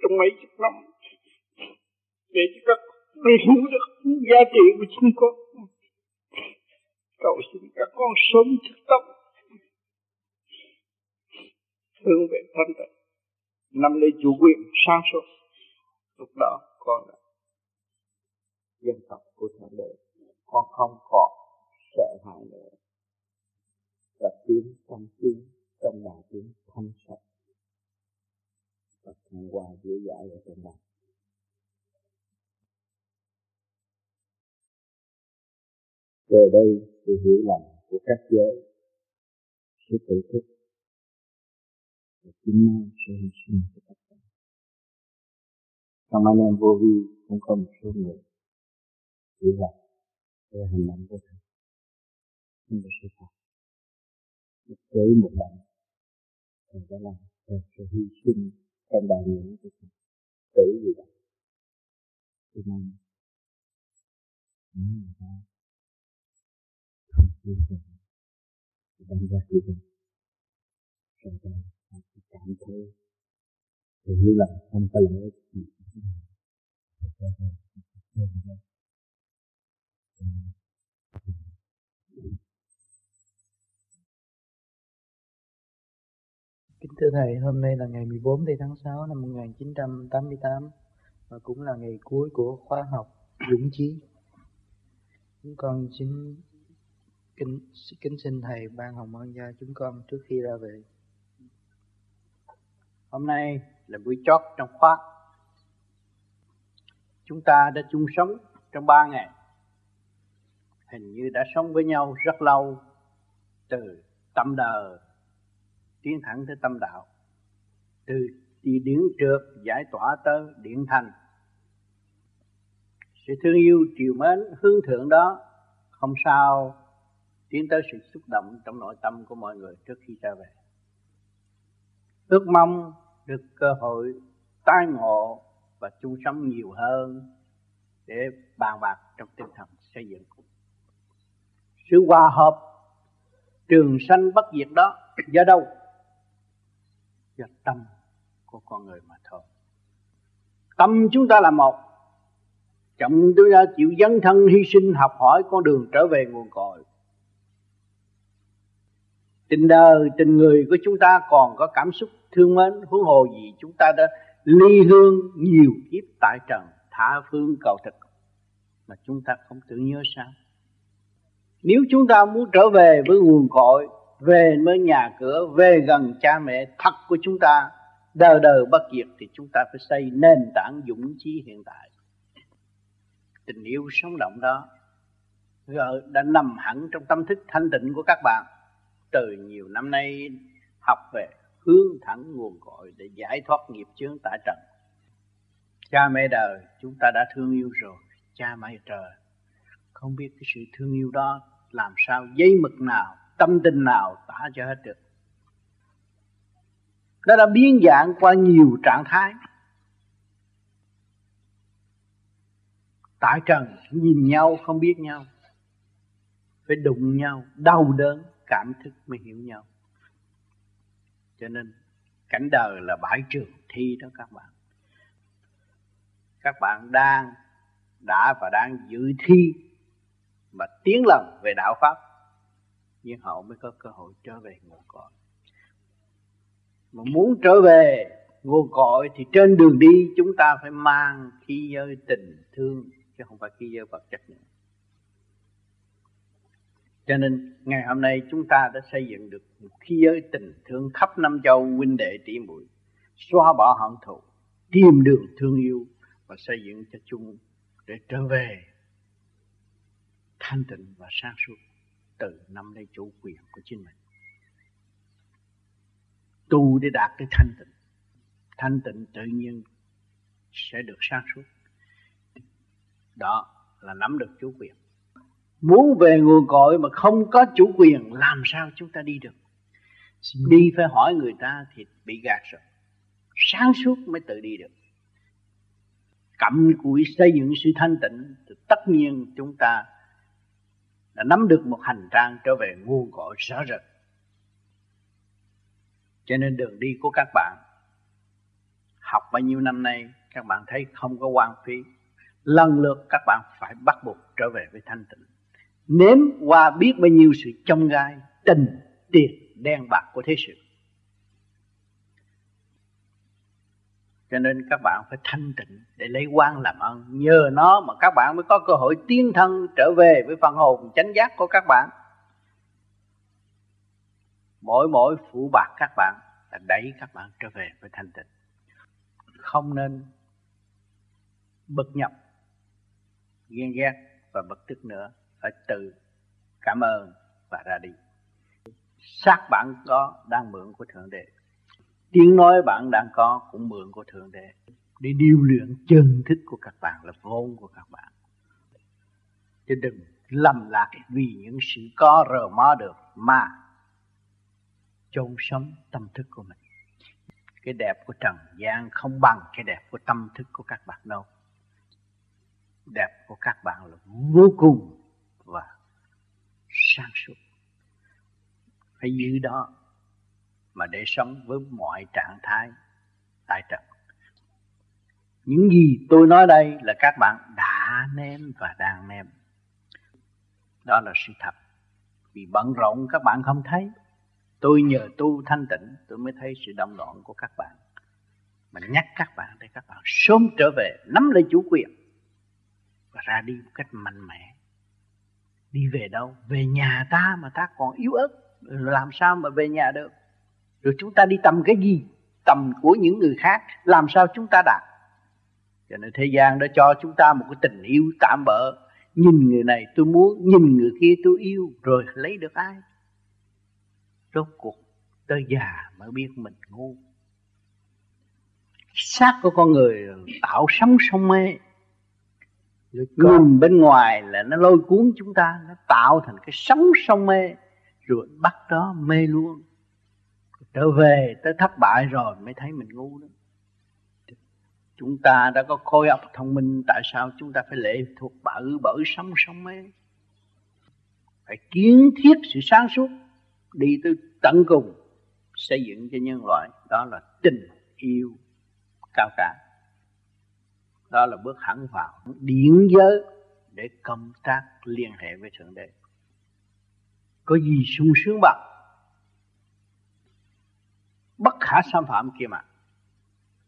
Speaker 12: trong mấy chục năm để cho các con hiểu được giá trị của chính con. Cầu xin các con sớm thức tâm. Thương về thân tật nắm lấy chủ quyền sáng suốt. Lúc đó, con đã dân tộc của thượng đế. Con không còn sợ hãi nữa. Và tiến trong tiến trong đạo tiến thanh sạch. Và thăng hoa dễ dãi ở trong đạo về đây sự hiểu lầm của các giới. Sự tự thức. Và chính nó sẽ hy sinh cho tất cả trong anh em vô vi, cũng có một số người hiểu lầm về hành động của thầy. Nhưng mà sự thật tới một lần, thầy đã làm thầy sẽ hy sinh trong đạo nghĩa của thầy tử gì đó. Cho nên những người đó không chịu đánh giá của rồi cảm thấy thì như là không có lẽ gì
Speaker 13: Kính thưa Thầy, hôm nay là ngày 14 tháng 6 năm 1988 và cũng là ngày cuối của khóa học Dũng Chí. Chúng con xin kính, kính xin Thầy ban hồng ân gia chúng con trước khi ra về.
Speaker 2: Hôm nay là buổi chót trong khóa. Chúng ta đã chung sống trong ba ngày. Hình như đã sống với nhau rất lâu từ tâm đời tiến thẳng tới tâm đạo. Từ đi điển trượt giải tỏa tới điện thành. Sự thương yêu triều mến hướng thượng đó không sao tiến tới sự xúc động trong nội tâm của mọi người trước khi ra về. Ước mong được cơ hội tai ngộ và chung sống nhiều hơn để bàn bạc trong tinh thần xây dựng. Sự hòa hợp, trường sanh bất diệt đó do đâu? Do tâm của con người mà thôi. Tâm chúng ta là một. Chậm chúng ta chịu dấn thân hy sinh học hỏi con đường trở về nguồn cội tình đời tình người của chúng ta còn có cảm xúc thương mến, huống hồ gì chúng ta đã ly hương nhiều kiếp tại trần thả phương cầu thực. Mà chúng ta không tưởng nhớ sao? Nếu chúng ta muốn trở về với nguồn cội, về với nhà cửa, về gần cha mẹ thật của chúng ta, đời đời bất diệt thì chúng ta phải xây nền tảng dũng chí hiện tại. Tình yêu sống động đó đã nằm hẳn trong tâm thức thanh tịnh của các bạn từ nhiều năm nay học về hướng thẳng nguồn cội để giải thoát nghiệp chướng tại trần. Cha mẹ đời, chúng ta đã thương yêu rồi, cha mẹ trời. Không biết cái sự thương yêu đó làm sao giấy mực nào, tâm tình nào tả cho hết được. Nó đã biến dạng qua nhiều trạng thái. Tại trần nhìn nhau không biết nhau, phải đụng nhau, đau đớn cảm thức mới hiểu nhau. Cho nên, cảnh đời là bãi trường thi đó các bạn. Các bạn đang, đã và đang dự thi mà tiến lần về đạo pháp, nhưng họ mới có cơ hội trở về nguồn cội. Mà muốn trở về nguồn cội thì trên đường đi chúng ta phải mang khí giới tình thương, chứ không phải khí giới vật chất nữa cho nên ngày hôm nay chúng ta đã xây dựng được một khí giới tình thương khắp năm châu huynh đệ tỷ muội, xóa bỏ hận thù, tìm đường thương yêu và xây dựng cho chung để trở về thanh tịnh và sáng suốt từ năm lấy chủ quyền của chính mình. Tu để đạt cái thanh tịnh thanh tịnh tự nhiên sẽ được sáng suốt. Đó là nắm được chủ quyền muốn về nguồn cội mà không có chủ quyền làm sao chúng ta đi được? Đi phải hỏi người ta thì bị gạt rồi. Sáng suốt mới tự đi được. Cặm cụi xây dựng sự thanh tịnh thì tất nhiên chúng ta đã nắm được một hành trang trở về nguồn cội rõ rệt. Cho nên đường đi của các bạn học bao nhiêu năm nay các bạn thấy không có quan phí. Lần lượt các bạn phải bắt buộc trở về với thanh tịnh nếm qua biết bao nhiêu sự trong gai, tình, tiền, đen bạc của thế sự. Cho nên các bạn phải thanh tịnh để lấy quan làm ơn. Nhờ nó mà các bạn mới có cơ hội tiến thân trở về với phần hồn chánh giác của các bạn. Mỗi mỗi phụ bạc các bạn là đẩy các bạn trở về với thanh tịnh. Không nên bực nhập ghen ghét và bực tức nữa phải tự cảm ơn và ra đi. Xác bạn có đang mượn của thượng đế. Tiếng nói bạn đang có cũng mượn của thượng đế để điều luyện chân thức của các bạn là vốn của các bạn. Chứ đừng lầm lạc vì những sự có rờ mó được mà chôn sống tâm thức của mình. Cái đẹp của trần gian không bằng cái đẹp của tâm thức của các bạn đâu. Đẹp của các bạn là vô cùng và sáng suốt. Phải giữ đó mà để sống với mọi trạng thái tại trận những gì tôi nói đây là các bạn đã ném và đang ném đó là sự thật. Vì bận rộn các bạn không thấy, tôi nhờ tu thanh tịnh, tôi mới thấy sự động loạn của các bạn. Mà nhắc các bạn để các bạn sớm trở về, nắm lấy chủ quyền và ra đi một cách mạnh mẽ đi về đâu? Về nhà ta mà ta còn yếu ớt, làm sao mà về nhà được? Rồi chúng ta đi tầm cái gì? Tầm của những người khác, làm sao chúng ta đạt? Cho nên thế gian đã cho chúng ta một cái tình yêu tạm bỡ nhìn người này tôi muốn, nhìn người kia tôi yêu, rồi lấy được ai? Rốt cuộc, tới già mới biết mình ngu. Xác của con người tạo sống sông mê nhìn bên ngoài là nó lôi cuốn chúng ta nó tạo thành cái sóng sông mê rồi bắt đó mê luôn. Trở về tới thất bại rồi mới thấy mình ngu đó. Chúng ta đã có khối óc thông minh tại sao chúng ta phải lệ thuộc bởi bởi sống sống mê? Phải kiến thiết sự sáng suốt đi tới tận cùng xây dựng cho nhân loại. Đó là tình yêu cao cả đó là bước hẳn vào điển giới để công tác liên hệ với thượng đế. Có gì sung sướng bằng? Bất khả xâm phạm kia mà.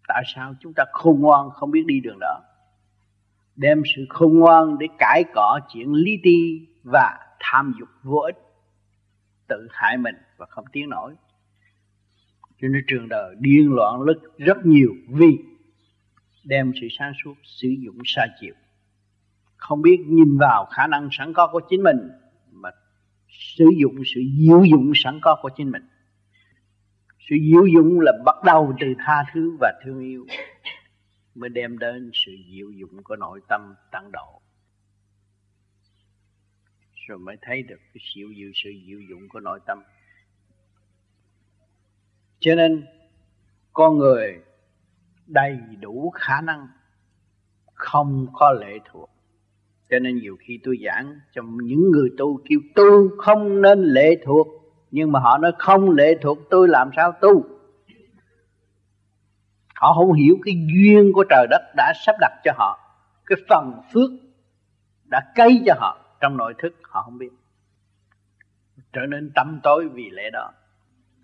Speaker 2: Tại sao chúng ta khôn ngoan không biết đi đường đó? Đem sự khôn ngoan để cãi cọ chuyện lý ti và tham dục vô ích, tự hại mình và không tiến nổi. Cho nên trường đời điên loạn rất rất nhiều vì đem sự sáng suốt, sử dụng xa chiều. Không biết nhìn vào khả năng sẵn có của chính mình, mà sử dụng, sự diệu dụng sẵn có của chính mình. Sự diệu dụng là bắt đầu từ tha thứ và thương yêu, mới đem đến sự diệu dụng của nội tâm tăng độ. Rồi mới thấy được cái siêu diệu, sự diệu dụng của nội tâm. Cho nên, con người đầy đủ khả năng, không có lệ thuộc. Cho nên nhiều khi tôi giảng cho những người tu kêu, tu không nên lệ thuộc. Nhưng mà họ nói, không lệ thuộc, tôi làm sao tu? Họ không hiểu cái duyên của trời đất đã sắp đặt cho họ, cái phần phước đã cây cho họ trong nội thức, họ không biết. Trở nên tâm tối vì lẽ đó.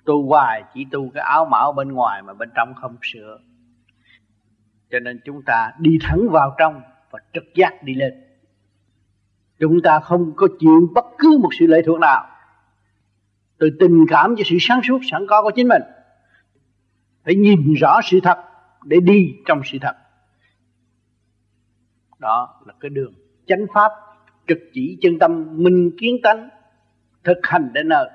Speaker 2: Tu hoài chỉ tu cái áo mão bên ngoài mà bên trong không sửa cho nên chúng ta đi thẳng vào trong và trực giác đi lên. Chúng ta không có chịu bất cứ một sự lệ thuộc nào. Từ tình cảm cho sự sáng suốt, sẵn có của chính mình. Phải nhìn rõ sự thật để đi trong sự thật. Đó là cái đường chánh pháp trực chỉ chân tâm minh kiến tánh thực hành đến nơi.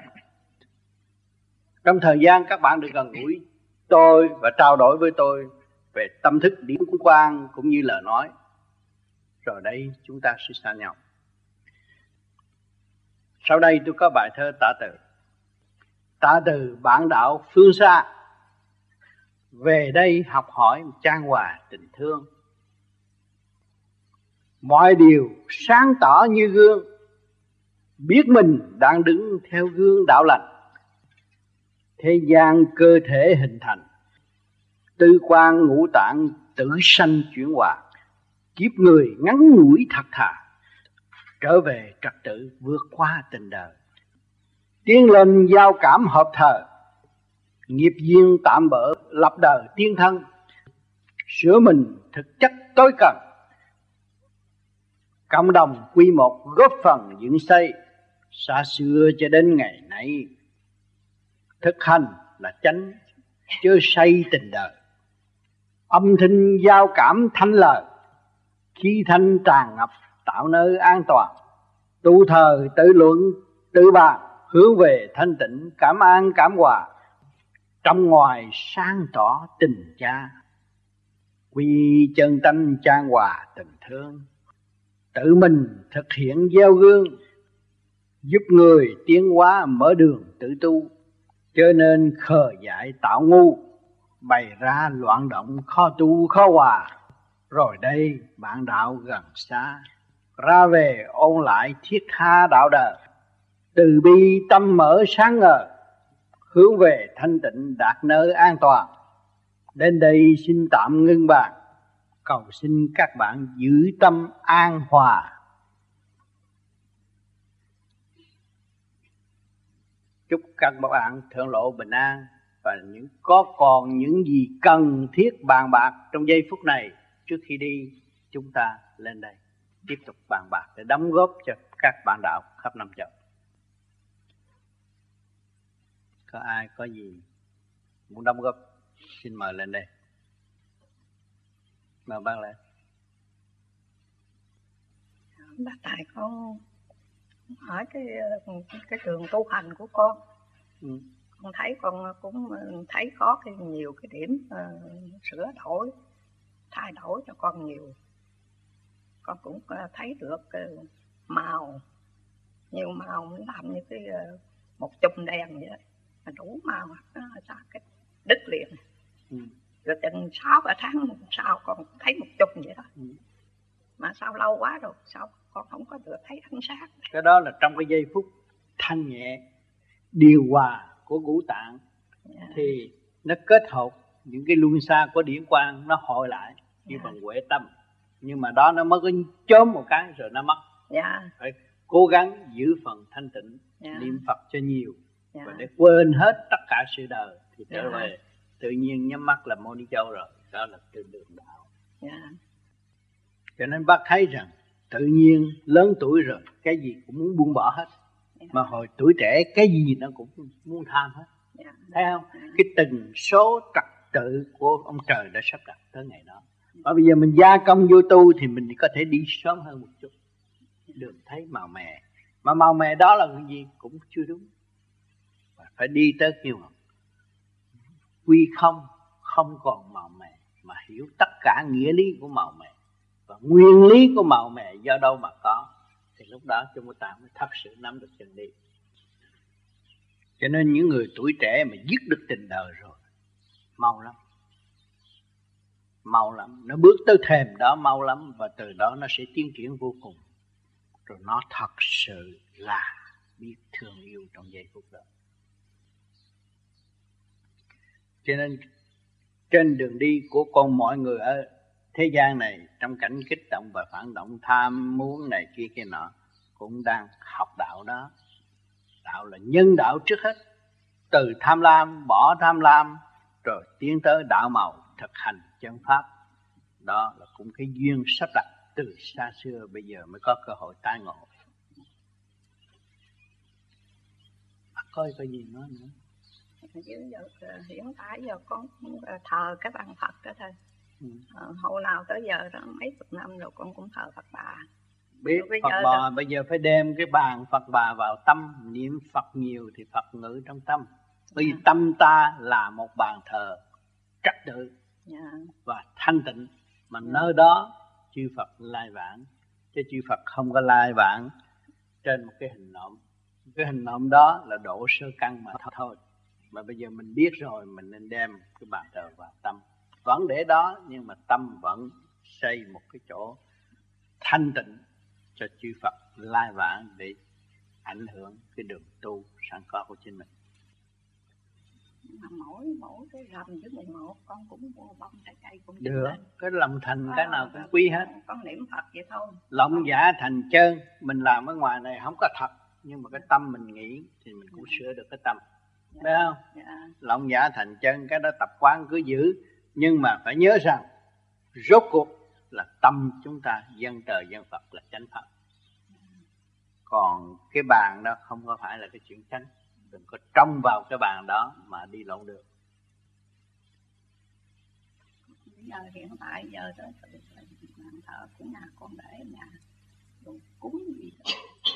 Speaker 2: Trong thời gian các bạn được gần gũi, tôi và trao đổi với tôi về tâm thức điển quan cũng như lời nói. Rồi đây chúng ta sẽ xa nhau. Sau đây tôi có bài thơ tạ từ. Tạ từ, bản đạo phương xa. Về đây học hỏi trang hòa tình thương. Mọi điều sáng tỏ như gương. Biết mình đang đứng theo gương đạo lành. Thế gian cơ thể hình thành tư quan ngũ tạng tử sanh chuyển hóa. Kiếp người ngắn ngủi thật thà, trở về trật tự vượt qua tình đời. Tiến lên giao cảm hợp thờ, nghiệp duyên tạm bỡ lập đời tiên thân. Sửa mình thực chất tối cần, cộng đồng quy một góp phần dựng xây xa xưa cho đến ngày nay. Thực hành là chánh chưa xây tình đời âm thanh giao cảm thanh lời khi thanh tràn ngập tạo nơi an toàn. Tu thờ tự luận tự bàn hướng về thanh tịnh, cảm an, cảm hòa. Trong ngoài sáng tỏ tình cha, quy chân tâm trang hòa tình thương. Tự mình thực hiện gieo gương, giúp người tiến hóa mở đường tự tu, cho nên khờ dại tạo ngu bày ra loạn động khó tu khó hòa. Rồi đây, bạn đạo gần xa, ra về ôn lại thiết tha đạo đời. Từ bi tâm mở sáng ngời, hướng về thanh tịnh đạt nơi an toàn. Đến đây xin tạm ngưng bàn, cầu xin các bạn giữ tâm an hòa. Chúc các bạn thượng lộ bình an và những có còn những gì cần thiết bàn bạc trong giây phút này trước khi đi chúng ta lên đây tiếp tục bàn bạc để đóng góp cho các bạn đạo khắp năm châu có ai có gì muốn đóng góp xin mời lên đây. Mời bác lên
Speaker 7: bác tài con hỏi cái cái trường tu hành của con. Ừ. con thấy con cũng thấy có cái nhiều cái điểm uh, sửa đổi thay đổi cho con nhiều. Con cũng uh, thấy được uh, màu nhiều màu làm như cái uh, một chùm đèn vậy đủ màu nó ra cái đứt liền. Ừ. rồi chừng sáu ba tháng sau còn thấy một chùm vậy đó. Ừ. mà sao lâu quá rồi sao con không có được thấy ánh sáng?
Speaker 2: Cái đó là trong cái giây phút thanh nhẹ điều hòa của ngũ tạng yeah. Dạ. thì nó kết hợp những cái luân xa của điển quang nó hội lại như yeah. Dạ. bằng huệ tâm nhưng mà đó nó mới có chớm một cái rồi nó mất yeah. Dạ. phải cố gắng giữ phần thanh tịnh yeah. niệm phật cho nhiều yeah. và để quên hết tất cả sự đời thì trở yeah. về tự nhiên nhắm mắt là môn đi châu rồi đó là từ đường đạo yeah. cho nên bác thấy rằng tự nhiên lớn tuổi rồi cái gì cũng muốn buông bỏ hết. Mà hồi tuổi trẻ cái gì nó cũng muốn tham hết. Yeah. thấy không? Cái từng số trật tự của ông trời đã sắp đặt tới ngày đó. Và bây giờ mình gia công vô tu thì mình có thể đi sớm hơn một chút. Đường thấy màu mè. Mà màu mè đó là cái gì cũng chưa đúng. Phải đi tới kêu quy không không còn màu mè mà hiểu tất cả nghĩa lý của màu mè. Và nguyên lý của màu mè do đâu mà có lúc đó chúng ta mới thật sự nắm được chân lý. Cho nên những người tuổi trẻ mà dứt được tình đời rồi, mau lắm. Mau lắm. Nó bước tới thềm đó, mau lắm. Và từ đó nó sẽ tiến triển vô cùng. Rồi nó thật sự là biết thương yêu trong giây phút đó. Cho nên trên đường đi của con mọi người ở thế gian này, trong cảnh kích động và phản động, tham muốn này kia kia nọ cũng đang học đạo đó. Đạo là nhân đạo trước hết. Từ tham lam bỏ tham lam rồi tiến tới đạo màu thực hành chân pháp. Đó là cũng cái duyên sắp đặt từ xa xưa bây giờ mới có cơ hội tai ngộ. Coi có gì nói nữa.
Speaker 7: Hiện tại giờ con thờ cái bàn Phật đó thôi. Ừ. Ờ, hồi nào tới giờ đó mấy chục năm rồi con cũng thờ Phật bà
Speaker 2: biết Phật bà đó... bây giờ phải đem cái bàn Phật bà vào tâm niệm Phật nhiều thì Phật ngự trong tâm vì à. tâm ta là một bàn thờ trật tự yeah. Dạ. và thanh tịnh mà yeah. Dạ. nơi đó chư Phật lai vãng chứ chư Phật không có lai vãng trên một cái hình nộm cái hình nộm đó là độ sơ căn mà thôi mà bây giờ mình biết rồi mình nên đem cái bàn thờ vào tâm vẫn để đó nhưng mà tâm vẫn xây một cái chỗ thanh tịnh cho chư Phật lai vãng để ảnh hưởng cái đường tu sẵn có của chính mình
Speaker 7: mà mỗi mỗi cái rằm với mùng một con cũng mua bông trái cây cũng
Speaker 2: được lên. cái lòng thành à, cái nào cũng quý hết
Speaker 7: con niệm phật vậy thôi
Speaker 2: lòng giả thành chân mình làm ở ngoài này không có thật nhưng mà cái tâm mình nghĩ thì mình cũng sửa được cái tâm dạ. Đấy không? Dạ. Lòng giả thành chân cái đó tập quán cứ giữ Nhưng mà phải nhớ rằng Rốt cuộc là tâm chúng ta dân trời dân Phật là chánh Phật. Còn cái bàn đó không có phải là cái chuyện chánh. Đừng có trông vào cái bàn đó mà đi lộn được.
Speaker 7: Giờ hiện tại giờ đó thờ cũng nhà con để nhà cúng gì đó.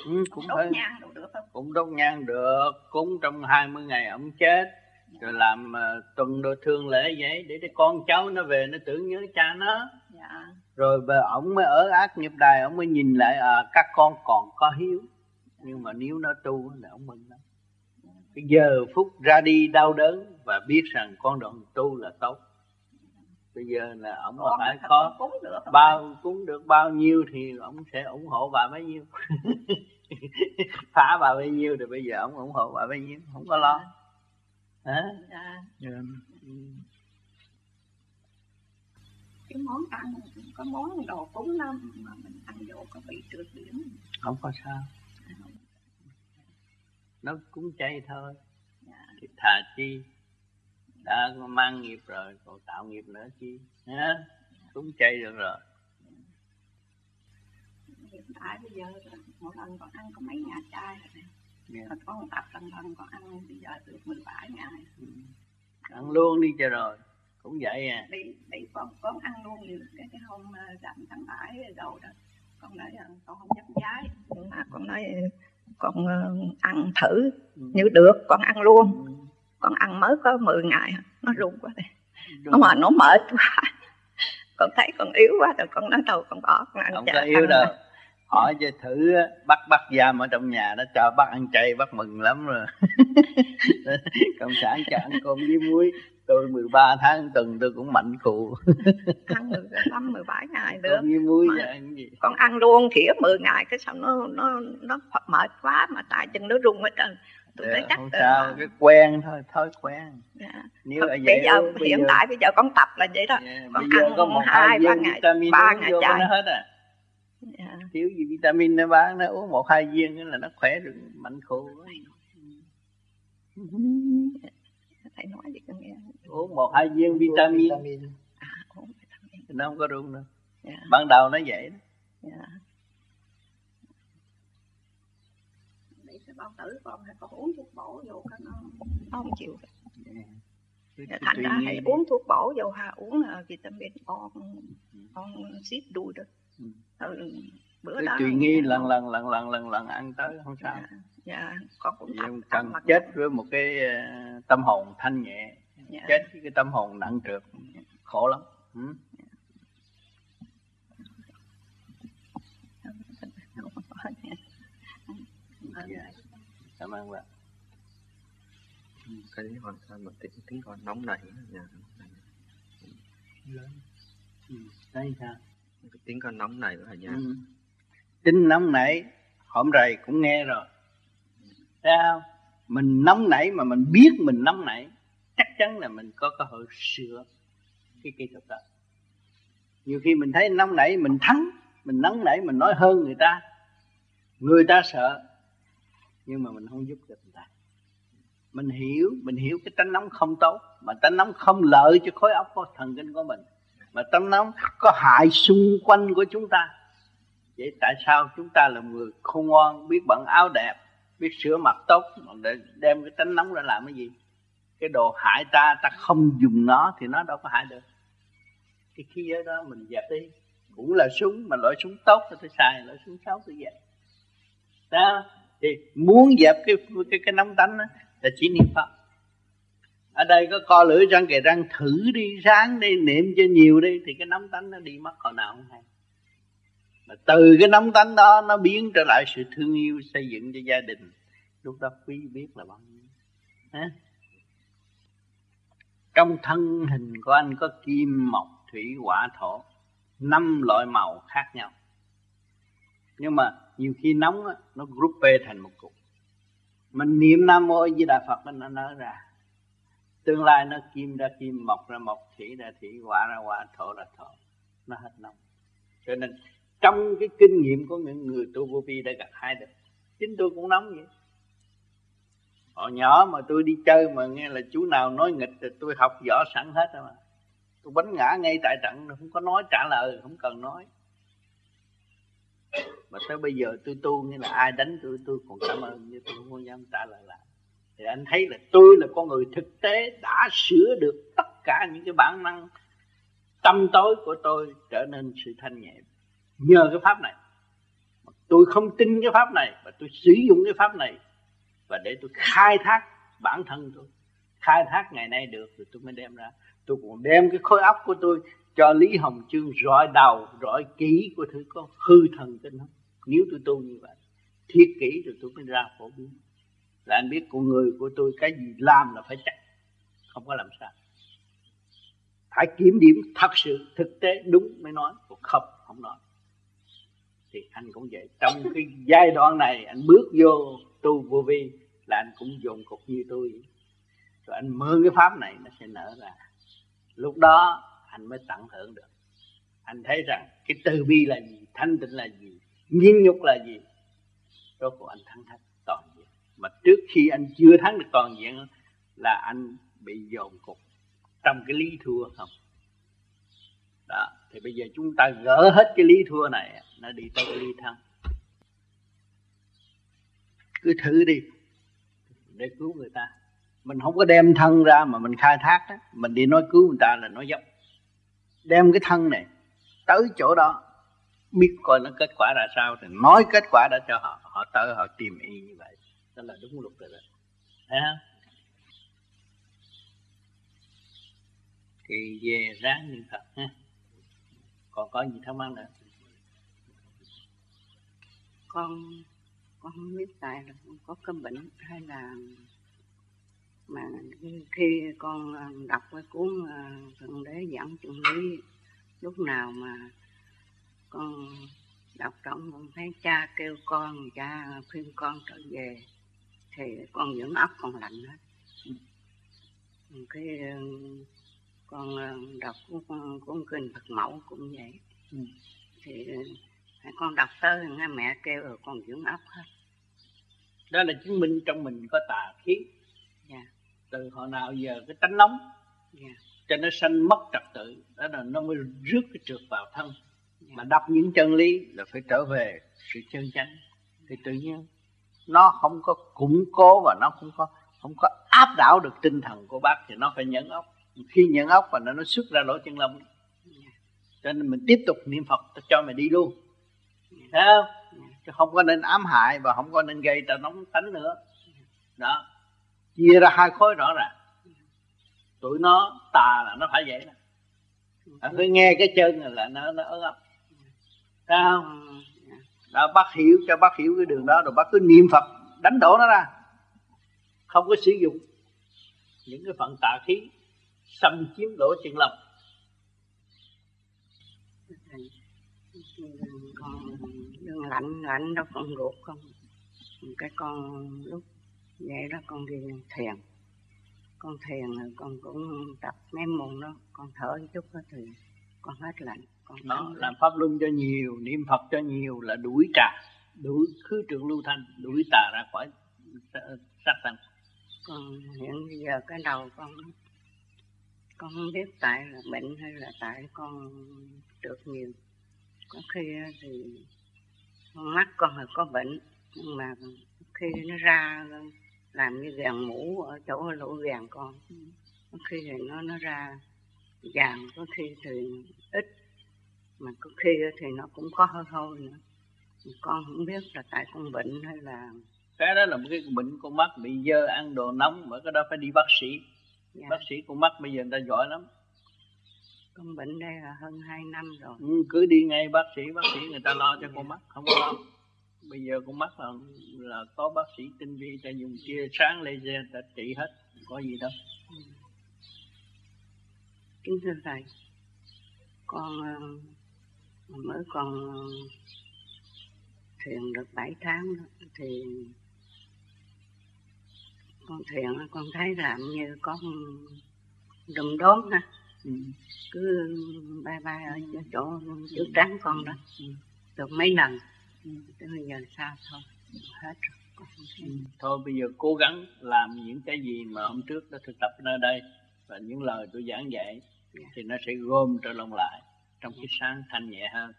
Speaker 2: Ừ, cũng đốt nhang được, được không? cũng đốt nhang được cúng trong 20 ngày ông chết rồi làm uh, tuần đồ thương lễ vậy để, để con cháu nó về nó tưởng nhớ cha nó. Dạ. Rồi về ông mới ở ác nghiệp đài ông mới nhìn lại à, các con còn có hiếu. Nhưng mà nếu nó tu thì ông mừng lắm. Cái giờ phút ra đi đau đớn và biết rằng con đoạn tu là tốt. Bây giờ là ông mà phải có cúng được bao cúng được bao nhiêu thì ông sẽ ủng hộ bà bấy nhiêu. Phá bà bấy nhiêu thì bây giờ ông ủng hộ bà bấy nhiêu không có lo. Hả?
Speaker 7: Dạ. Dạ. cái món ăn có món đồ cúng năm mà mình ăn vô có bị trượt điểm.
Speaker 2: Không có sao. Nó cúng chay thôi. Dạ. thì thà chi? Đã mang nghiệp rồi còn tạo nghiệp nữa chi? Ha cúng chay được rồi.
Speaker 7: Hiện tại bây giờ một lần còn ăn có mấy nhà chai rồi yeah. Dạ. có một tập lần lần còn ăn bây giờ được 17 ngày. Ừ.
Speaker 2: ăn luôn đi cho rồi cũng vậy à.
Speaker 7: Đi đi con con ăn luôn được cái cái hôm rằm ờ, tháng bảy đầu đó con nói con không dám giái. Nhưng mà con nói con ờ, ăn thử ừ. như được con ăn luôn. Ừ. Con ăn mới có 10 ngày nó run quá đây nó mà nó mệt quá. Con thấy con yếu quá rồi con nói đâu con bỏ con ăn
Speaker 2: không có yếu đâu hỏi cho thử bắt bắt giam ở trong nhà đó cho bắt ăn chay bắt mừng lắm rồi. Cộng sản cho ăn cơm với muối. Tôi 13 tháng tuần tôi cũng mạnh cụ
Speaker 7: ăn 15 17 ngày được.
Speaker 2: Với muối mà ăn gì?
Speaker 7: con ăn luôn khỉa 10 ngày cái xong nó nó nó mệt quá mà tay chân nó rung hết trơn
Speaker 2: tôi dạ, chắc không sao cái quen thôi thói quen.
Speaker 7: Dạ. nếu Thật, bây giờ bây hiện giờ... tại bây giờ con tập là vậy đó. Yeah, con
Speaker 2: ăn có một hai ba ngày ba ngày chạy nó hết à yeah. Dạ. thiếu gì vitamin nó bán nó uống một hai viên là nó khỏe được mạnh khô
Speaker 7: thầy nói gì con nghe
Speaker 2: uống một hai viên vitamin, vitamin. À, uống vitamin. nó không có rung đâu yeah. ban đầu nó vậy đó yeah.
Speaker 7: bao tử con hay con uống thuốc bổ vô cái nó, không chịu thành ra hãy uống thuốc bổ dầu hà uống uh, vitamin on on xít đuôi đó ừ. ừ
Speaker 2: bữa đó tùy nghi lần lần lần lần lần lần ăn tới không sao
Speaker 7: dạ, dạ con cũng
Speaker 2: thật cần chết với một cái uh, tâm hồn thanh nhẹ dạ. chết với cái tâm hồn nặng trược khổ lắm ừ?
Speaker 3: dạ. cảm ơn bạn cái hoàn sao mà tiếng tiếng con nóng nảy nhà
Speaker 2: lớn ừ. đây sao
Speaker 3: cái tiếng con nóng này ở nhà ừ.
Speaker 2: tính nóng nảy hôm rày cũng nghe rồi. Sao mình nóng nảy mà mình biết mình nóng nảy, chắc chắn là mình có cơ hội sửa cái kỹ thuật đó. Nhiều khi mình thấy nóng nảy, mình thắng, mình nóng nảy, mình nói hơn người ta người ta sợ, nhưng mà mình không giúp được người ta. Mình hiểu mình hiểu cái tánh nóng không tốt, mà tánh nóng không lợi cho khối óc của thần kinh của mình mà tâm nóng có hại xung quanh của chúng ta. Vậy tại sao chúng ta là người khôn ngoan biết bận áo đẹp biết sửa mặt tốt mà để đem cái tánh nóng ra làm cái gì? Cái đồ hại ta ta không dùng nó thì nó đâu có hại được. Cái khí giới đó mình dẹp đi. Cũng là súng mà loại súng tốt thì tôi xài loại súng xấu tôi dẹp. Đó thì muốn dẹp cái cái cái nóng tánh đó, là chỉ niệm phật ở đây có co lưỡi răng kề răng thử đi sáng đi niệm cho nhiều đi thì cái nóng tánh nó đi mất hồi nào không hay. Mà từ cái nóng tánh đó nó biến trở lại sự thương yêu xây dựng cho gia đình. Lúc đó quý biết là bao nhiêu. Hả? trong thân hình của anh có kim mộc thủy hỏa thổ. Năm loại màu khác nhau. Nhưng mà nhiều khi nóng á, nó group thành một cục. Mình niệm nam mô di đà phật nó nở ra tương lai nó kim ra kim, mọc ra mọc, thủy ra thủy, quả ra quả, thổ ra thổ. Nó hết nóng cho nên trong cái kinh nghiệm của những người tu vô vi đã gặp hai được chính tôi cũng nóng vậy. Hồi nhỏ mà tôi đi chơi mà nghe là chú nào nói nghịch thì tôi học võ sẵn hết rồi mà. Tôi bánh ngã ngay tại trận không có nói trả lời, không cần nói. Mà tới bây giờ tôi tu như là ai đánh tôi tôi còn cảm ơn, nhưng tôi không có dám trả lời lại thì anh thấy là tôi là con người thực tế đã sửa được tất cả những cái bản năng tâm tối của tôi trở nên sự thanh nhẹ. Nhờ cái pháp này. Tôi không tin cái pháp này và tôi sử dụng cái pháp này và để tôi khai thác bản thân tôi. Khai thác ngày nay được thì tôi mới đem ra. Tôi còn đem cái khối óc của tôi cho Lý Hồng Chương rọi đầu, rọi kỹ của thứ có hư thần kinh không nếu tôi tu như vậy, thiết kỹ rồi tôi mới ra phổ biến là anh biết con người của tôi cái gì làm là phải chắc. Không có làm sao. Phải kiểm điểm thật sự, thực tế, đúng mới nói. Còn không không nói. Thì anh cũng vậy. Trong cái giai đoạn này, anh bước vô tu vô vi là anh cũng dồn cục như tôi. Rồi anh mơ cái pháp này, nó sẽ nở ra. Lúc đó, anh mới tận hưởng được. Anh thấy rằng cái từ bi là gì, thanh tịnh là gì nhiên nhục là gì, rốt cuộc anh thắng hết mà trước khi anh chưa thắng được toàn diện là anh bị dồn cục trong cái lý thua không? Đó, thì bây giờ chúng ta gỡ hết cái lý thua này, nó đi tới cái lý thắng. Cứ thử đi, để cứu người ta. Mình không có đem thân ra mà mình khai thác đó. mình đi nói cứu người ta là nói dốc. Đem cái thân này tới chỗ đó, biết coi nó kết quả ra sao, thì nói kết quả đã cho họ. Họ tới họ tìm y như vậy đó là đúng luật rồi đó. Thấy không? Thì về ráng niệm phật ha. Còn có gì thắc mắc nữa?
Speaker 4: Con con không biết tại là con có cái bệnh hay là mà khi con à, đọc cái cuốn à, thượng đế giảng chân lý, lúc nào mà con đọc trọng con thấy cha kêu con, cha khuyên con trở về thì con vẫn óc còn lạnh hết cái con đọc cuốn, cuốn kinh Phật mẫu cũng vậy ừ. thì con đọc tới nghe mẹ kêu rồi con dưỡng óc hết
Speaker 2: đó là chứng minh trong mình có tà khí yeah. Dạ. từ hồi nào giờ cái tánh nóng yeah. Dạ. cho nó sanh mất trật tự đó là nó mới rước cái trượt vào thân yeah. Dạ. mà đọc những chân lý là phải trở về sự chân chánh thì tự nhiên nó không có củng cố và nó không có không có áp đảo được tinh thần của bác thì nó phải nhẫn ốc. Khi nhẫn ốc và nó nó xuất ra lỗ chân lông. Cho nên mình tiếp tục niệm phật cho mày đi luôn. Thấy không? Chứ không có nên ám hại và không có nên gây ta nóng tánh nữa. Đó. Chia ra hai khối rõ ràng. Tụi nó tà là nó phải vậy đó. Phải nghe cái chân là nó nó ớn ấp thấy không? Đó bác hiểu, cho bác hiểu cái đường đó rồi bác cứ niệm phật, đánh đổ nó ra. Không có sử dụng những cái phần tà khí, xâm chiếm lỗ chân lòng.
Speaker 4: Con lạnh lạnh đó con ruột không? Cái con lúc vậy đó con đi thiền. Con thiền rồi con cũng tập mấy môn đó, con thở chút đó thì con hết lạnh con
Speaker 2: đó làm pháp luân cho nhiều niệm phật cho nhiều là đuổi trà đuổi khứ trường lưu thanh đuổi tà ra khỏi sát sanh.
Speaker 4: Còn hiện giờ cái đầu con con không biết tại là bệnh hay là tại con được nhiều. Có khi thì con mắt con là có bệnh nhưng mà khi nó ra làm như vàng mũ ở chỗ lỗ vàng con có khi thì nó nó ra vàng có khi thì ít mà có khi thì nó cũng có hơi hôi nữa. Con không biết là tại con bệnh hay là
Speaker 2: cái đó là một cái bệnh con mắt bị dơ ăn đồ nóng mà cái đó phải đi bác sĩ. Dạ. bác sĩ con mắt bây giờ người ta giỏi lắm.
Speaker 4: Con bệnh đây là hơn 2 năm rồi.
Speaker 2: Ừ, cứ đi ngay bác sĩ bác sĩ người ta lo cho con mắt không có lo. Bây giờ con mắt là là có bác sĩ tinh vi ta dùng kia sáng laser ta trị hết có gì đâu. Ừ.
Speaker 4: kính thưa thầy con ờ, mới còn thiền được 7 tháng thì con thiền con thấy làm như có đùm đốm ha ừ. cứ bay bay ở chỗ trước trán con đó ừ. được mấy lần ừ. bây giờ sao thôi hết rồi
Speaker 2: ừ. thôi bây giờ cố gắng làm những cái gì mà hôm trước đã thực tập nơi đây và những lời tôi giảng dạy yeah. Dạ. thì nó sẽ gom trở lòng lại trong cái sáng thanh nhẹ hơn.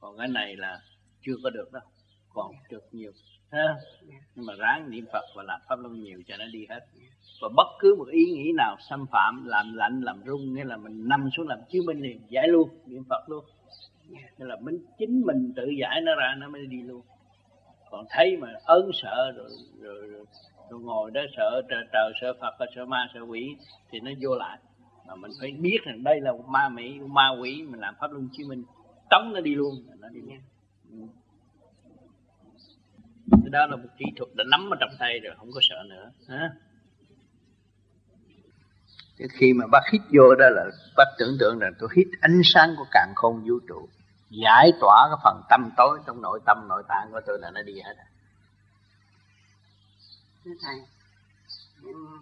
Speaker 2: Còn cái này là chưa có được đâu còn được nhiều. Ha nhưng mà ráng niệm phật và làm pháp luân nhiều cho nó đi hết. Và bất cứ một ý nghĩ nào xâm phạm làm lạnh làm rung nghĩa là mình nằm xuống làm chiếu minh liền giải luôn niệm phật luôn. Nghĩa là mình chính mình tự giải nó ra nó mới đi luôn. Còn thấy mà ớn sợ rồi rồi, rồi, rồi ngồi đó sợ trời, trời sợ phật sợ ma sợ quỷ thì nó vô lại mà mình phải biết rằng đây là ma mỹ ma quỷ, mình làm pháp luân chiếu minh. Tống nó đi luôn nó đi luôn cái đó là một kỹ thuật đã nắm ở trong tay rồi, không có sợ nữa hả Thế khi mà bác hít vô đó là bác tưởng tượng rằng tôi hít ánh sáng của càn khôn vũ trụ, giải tỏa cái phần tâm tối trong nội tâm, nội tạng của tôi là nó đi hết.
Speaker 4: Thưa thầy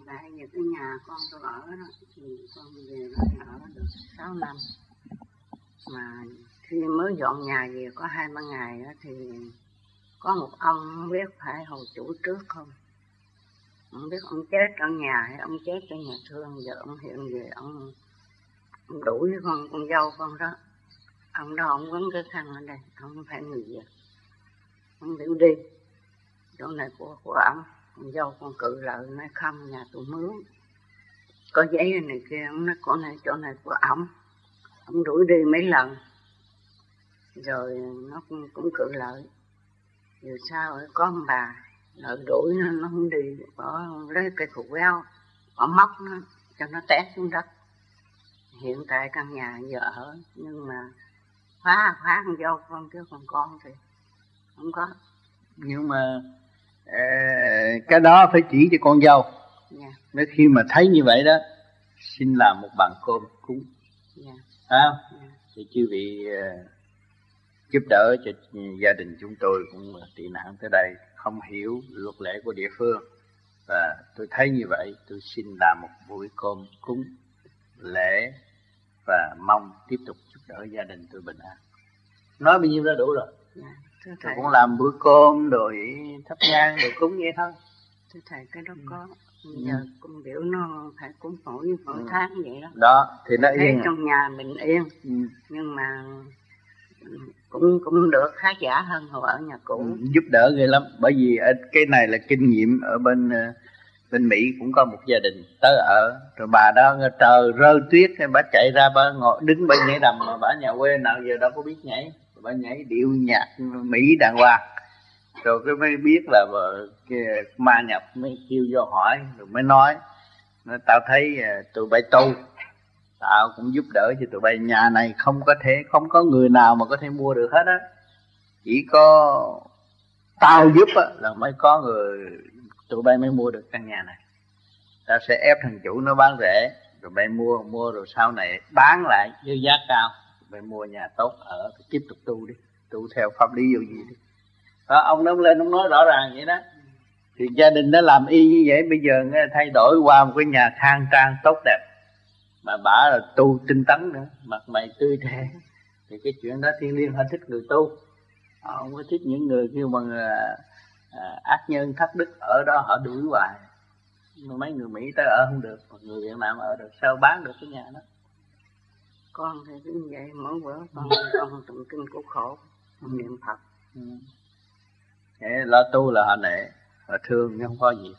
Speaker 4: tại vì cái nhà con tôi ở đó thì con về lại ở được 6 năm. Mà khi mới dọn nhà về có hai ba ngày đó thì có một ông biết phải hầu chủ trước không? Không biết ông chết ở nhà hay ông chết ở nhà thương giờ ông hiện về ông, ông đuổi con con dâu con đó. Ông đó ông quấn cái khăn ở đây ông phải người việt ông biểu đi chỗ này của của ông con dâu con cự lợi nói không nhà tôi mướn. Có giấy này kia ông nói chỗ này chỗ này của ông ông đuổi đi mấy lần. Rồi nó cũng, cũng cự lợi. Dù sao có ông bà lợi đuổi nó, nó không đi bỏ lấy cây khổ queo bỏ móc nó cho nó té xuống đất. Hiện tại căn nhà giờ ở nhưng mà khóa khóa con dâu con chứ còn con thì không có.
Speaker 2: Nhưng mà cái đó phải chỉ cho con dâu yeah. Dạ. nếu khi mà thấy như vậy đó xin làm một bàn cơm cúng yeah. Dạ. à, yeah. Dạ. thì chư vị giúp đỡ cho gia đình chúng tôi cũng tị nạn tới đây không hiểu luật lệ của địa phương và tôi thấy như vậy tôi xin làm một buổi cơm cúng lễ và mong tiếp tục giúp đỡ gia đình tôi bình an nói bao nhiêu đã đủ rồi dạ, tôi cũng làm bữa cơm rồi thắp nhang rồi cúng vậy thôi
Speaker 4: thưa thầy cái đó có ừ. giờ ừ. cũng biểu nó phải cúng mỗi mỗi ừ. tháng vậy đó
Speaker 2: đó thì nó
Speaker 4: yên trong nhà mình yên ừ. nhưng mà cũng cũng được khá giả hơn hồi ở nhà cũ
Speaker 2: ừ, giúp đỡ ghê lắm bởi vì cái này là kinh nghiệm ở bên bên Mỹ cũng có một gia đình tới ở rồi bà đó trời rơi tuyết cái bà chạy ra bà ngồi đứng bên nhảy đầm mà bà nhà quê nào giờ đâu có biết nhảy bà nhảy điệu nhạc Mỹ đàng hoàng. Rồi cái mới biết là bà, cái ma nhập mới kêu vô hỏi rồi mới nói. Nó tao thấy à, tụi bay tu. Tao cũng giúp đỡ cho tụi bay. Nhà này không có thể không có người nào mà có thể mua được hết á. Chỉ có tao giúp á là mới có người tụi bay mới mua được căn nhà này. Tao sẽ ép thằng chủ nó bán rẻ rồi bay mua mua rồi sau này bán lại với giá cao phải mua nhà tốt ở tiếp tục tu đi tu theo pháp lý vô gì đi. Đó, ông nó lên ông nói rõ ràng vậy đó. Thì gia đình nó làm y như vậy bây giờ nghe thay đổi qua một cái nhà khang trang tốt đẹp mà bả là tu tinh tấn nữa mặt mày tươi trẻ thì cái chuyện đó thiên liên họ thích người tu. Họ không có thích những người kêu bằng à, à, ác nhân thất đức ở đó họ đuổi hoài. Mấy người mỹ tới ở không được người việt nam ở được sao bán được cái nhà đó?
Speaker 4: Con thì cũng vậy mỗi bữa con con tụng kinh cứu khổ niệm phật. Ừ.
Speaker 2: Thế lo tu là họ nể họ thương nhưng không có gì.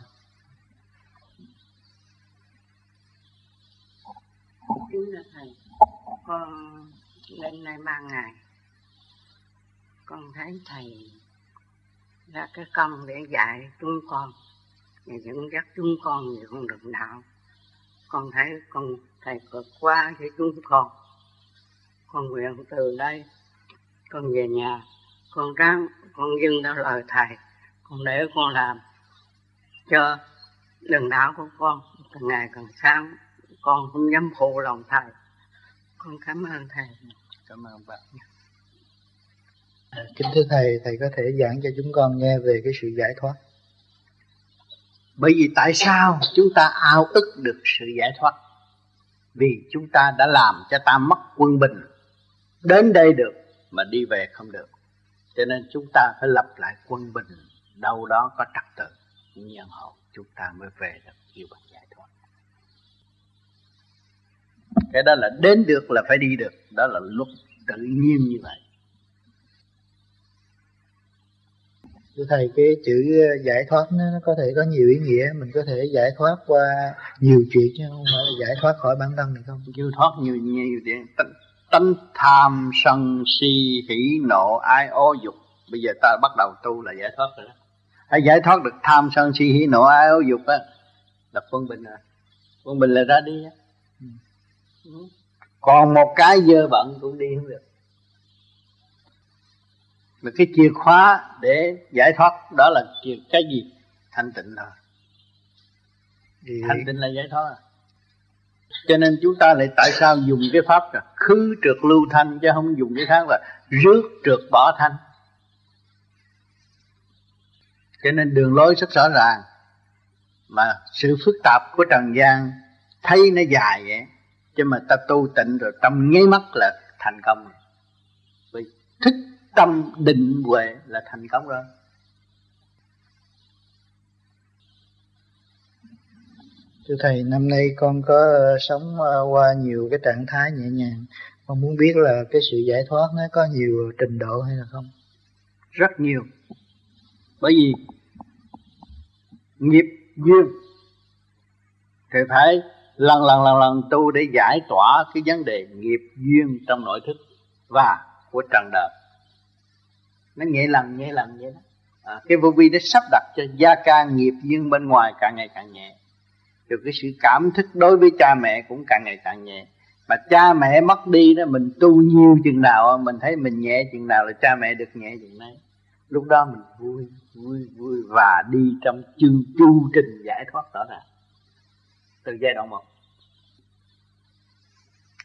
Speaker 4: Kính là thầy con lên nay ba ngày con thấy thầy ra cái công để dạy chúng con và dẫn dắt chúng con về con đường đạo con thấy con thầy vượt qua cho chúng con con nguyện từ đây. Con về nhà con ráng con dưng theo lời thầy. Con để con làm cho đường đạo của con. Càng ngày càng sáng con không dám phụ lòng thầy. Con cảm ơn thầy.
Speaker 2: Cảm ơn bạn
Speaker 1: kính thưa thầy thầy có thể giảng cho chúng con nghe về cái sự giải thoát.
Speaker 2: Bởi vì tại sao chúng ta ao ức được sự giải thoát? Vì chúng ta đã làm cho ta mất quân bình đến đây được mà đi về không được. Cho nên chúng ta phải lập lại quân bình đâu đó có trật tự. Nhân hậu chúng ta mới về được yêu bằng giải thoát. Cái đó là đến được là phải đi được. Đó là luật tự nhiên như vậy.
Speaker 1: Thưa Thầy, cái chữ giải thoát nó, nó có thể có nhiều ý nghĩa, mình có thể giải thoát qua nhiều chuyện chứ không phải là giải thoát khỏi bản thân này không?
Speaker 2: Giải thoát nhiều nhiều chuyện, tánh tham sân si hỉ nộ ai ô dục. Bây giờ ta bắt đầu tu là giải thoát rồi đó. Hãy giải thoát được tham sân si hỉ nộ ai ô dục á. Là quân bình rồi quân bình là ra đi á. Còn một cái dơ bận cũng đi không được. Mà cái chìa khóa để giải thoát đó là chìa cái gì? Thanh tịnh thôi. Thanh tịnh là giải thoát à cho nên chúng ta lại tại sao dùng cái pháp là khứ trượt lưu thanh chứ không dùng cái khác là rước trượt bỏ thanh. Cho nên đường lối rất rõ ràng. Mà sự phức tạp của trần gian thấy nó dài vậy, chứ mà ta tu tịnh rồi tâm nháy mắt là thành công vì thích tâm định huệ là thành công rồi.
Speaker 1: Thưa Thầy, năm nay con có ờ, sống ờ, qua nhiều cái trạng thái nhẹ nhàng. Con muốn biết là cái sự giải thoát nó có nhiều trình độ hay là không?
Speaker 2: Rất nhiều. Bởi vì nghiệp duyên thì phải lần lần lần lần tu để giải tỏa cái vấn đề nghiệp duyên trong nội thức và của trần đời. Nó nhẹ lần nhẹ lần vậy đó. À, cái vô vi đã sắp đặt cho gia ca nghiệp duyên bên ngoài càng ngày càng nhẹ rồi cái sự cảm thức đối với cha mẹ cũng càng ngày càng nhẹ. Mà cha mẹ mất đi đó, mình tu nhiều chừng nào mình thấy mình nhẹ chừng nào là cha mẹ được nhẹ chừng đấy. Lúc đó mình vui vui vui và đi trong chương chu trình giải thoát rõ ràng. Từ giai đoạn một.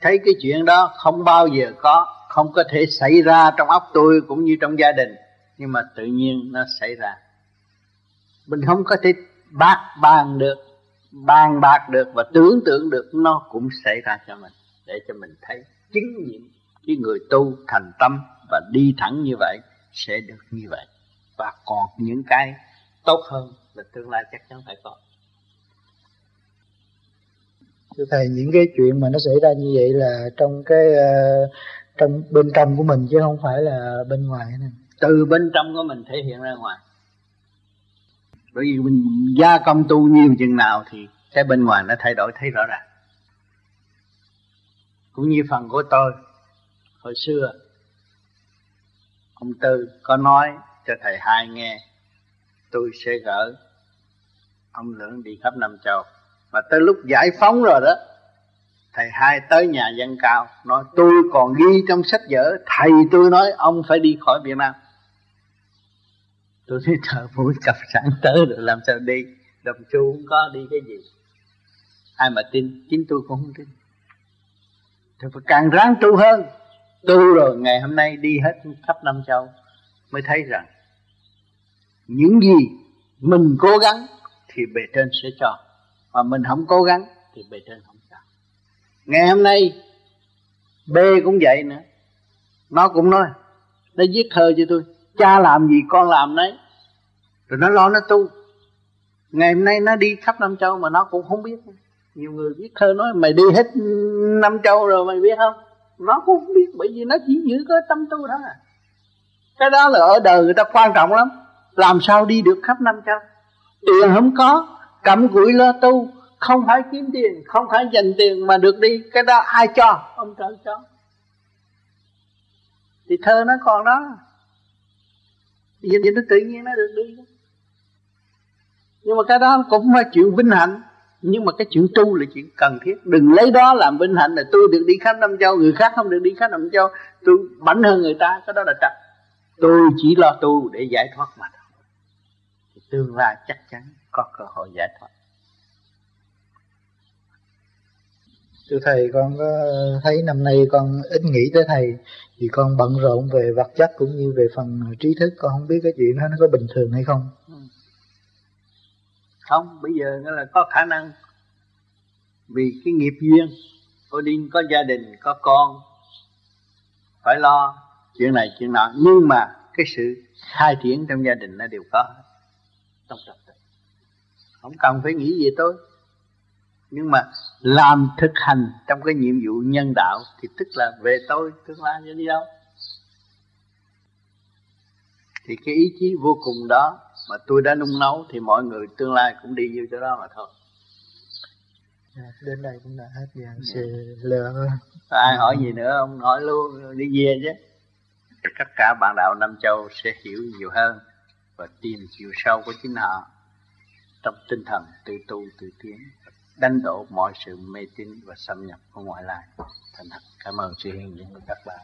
Speaker 2: Thấy cái chuyện đó không bao giờ có, không có thể xảy ra trong óc tôi cũng như trong gia đình, nhưng mà tự nhiên nó xảy ra. Mình không có thể bác bàn được bàn bạc được và tưởng tượng được nó cũng xảy ra cho mình để cho mình thấy chứng nghiệm cái người tu thành tâm và đi thẳng như vậy sẽ được như vậy. Và còn những cái tốt hơn là tương lai chắc chắn phải có.
Speaker 1: Thưa thầy những cái chuyện mà nó xảy ra như vậy là trong cái uh, trong bên trong của mình chứ không phải là bên ngoài này
Speaker 2: từ bên trong của mình thể hiện ra ngoài bởi vì mình gia công tu nhiều chừng nào thì cái bên ngoài nó thay đổi thấy rõ ràng. Cũng như phần của tôi, hồi xưa, ông tư có nói cho thầy hai nghe, tôi sẽ gỡ ông lưỡng đi khắp năm châu. Mà tới lúc giải phóng rồi đó, thầy hai tới nhà dân cao, nói, tôi còn ghi trong sách vở, thầy tôi nói ông phải đi khỏi việt nam tôi thấy thợ mũi cặp sẵn tới rồi làm sao đi. Đồng chu không có đi cái gì. Ai mà tin, chính tôi cũng không tin. Thì phải càng ráng tu hơn. Tu rồi, ngày hôm nay đi hết khắp năm châu mới thấy rằng những gì mình cố gắng thì bề trên sẽ cho, mà mình không cố gắng thì bề trên không cho. Ngày hôm nay, B cũng vậy nữa. Nó cũng nói, nó viết thơ cho tôi cha làm gì con làm đấy rồi nó lo, nó tu. Ngày hôm nay nó đi khắp năm châu mà nó cũng không biết. Nhiều người viết thơ nói, mày đi hết năm châu rồi mày biết không? Nó cũng không biết, bởi vì nó chỉ giữ cái tâm tu đó à. Cái đó là ở đời người ta quan trọng lắm. Làm sao đi được khắp năm châu? Tiền không có, cầm gửi lo tu. Không phải kiếm tiền, không phải dành tiền mà được đi. Cái đó ai cho? Ông trời cho. Thì thơ nó còn đó vậy, vậy nó tự nhiên nó được đi. Nhưng mà cái đó cũng là chuyện vinh hạnh. Nhưng mà cái chuyện tu là chuyện cần thiết. Đừng lấy đó làm vinh hạnh là tôi được đi khắp năm châu người khác không được đi khắp năm châu. Tôi bảnh hơn người ta cái đó là trật. Tôi chỉ lo tu để giải thoát mà thôi. Tương lai chắc chắn có cơ hội giải thoát.
Speaker 13: Thưa thầy, con có thấy năm nay con ít nghĩ tới thầy vì con bận rộn về vật chất cũng như về phần à, trí thức. Con không biết cái chuyện đó nó có bình thường hay không? Ừ.
Speaker 2: Không, bây giờ nó là có khả năng. Vì cái nghiệp duyên cô đi có gia đình, có con, phải lo chuyện này, chuyện nọ. Nhưng mà cái sự khai triển trong gia đình nó đều có trong trật tự không cần phải nghĩ về tôi nhưng mà làm thực hành trong cái nhiệm vụ nhân đạo thì tức là về tôi tương lai như đi đâu? Thì cái ý chí vô cùng đó mà tôi đã nung nấu thì mọi người tương lai cũng đi vô chỗ đó mà thôi.
Speaker 13: À, đến đây cũng đã hết giờ
Speaker 2: dạ. lừa ai hỏi gì nữa ông hỏi luôn đi về chứ. Tất cả bạn đạo Nam Châu sẽ hiểu nhiều hơn và tìm chiều sâu của chính họ trong tinh thần tự tu tự tiến đánh đổ mọi sự mê tín và xâm nhập của ngoại lai. Thành thật. Cảm ơn sự hiện diện của các bạn.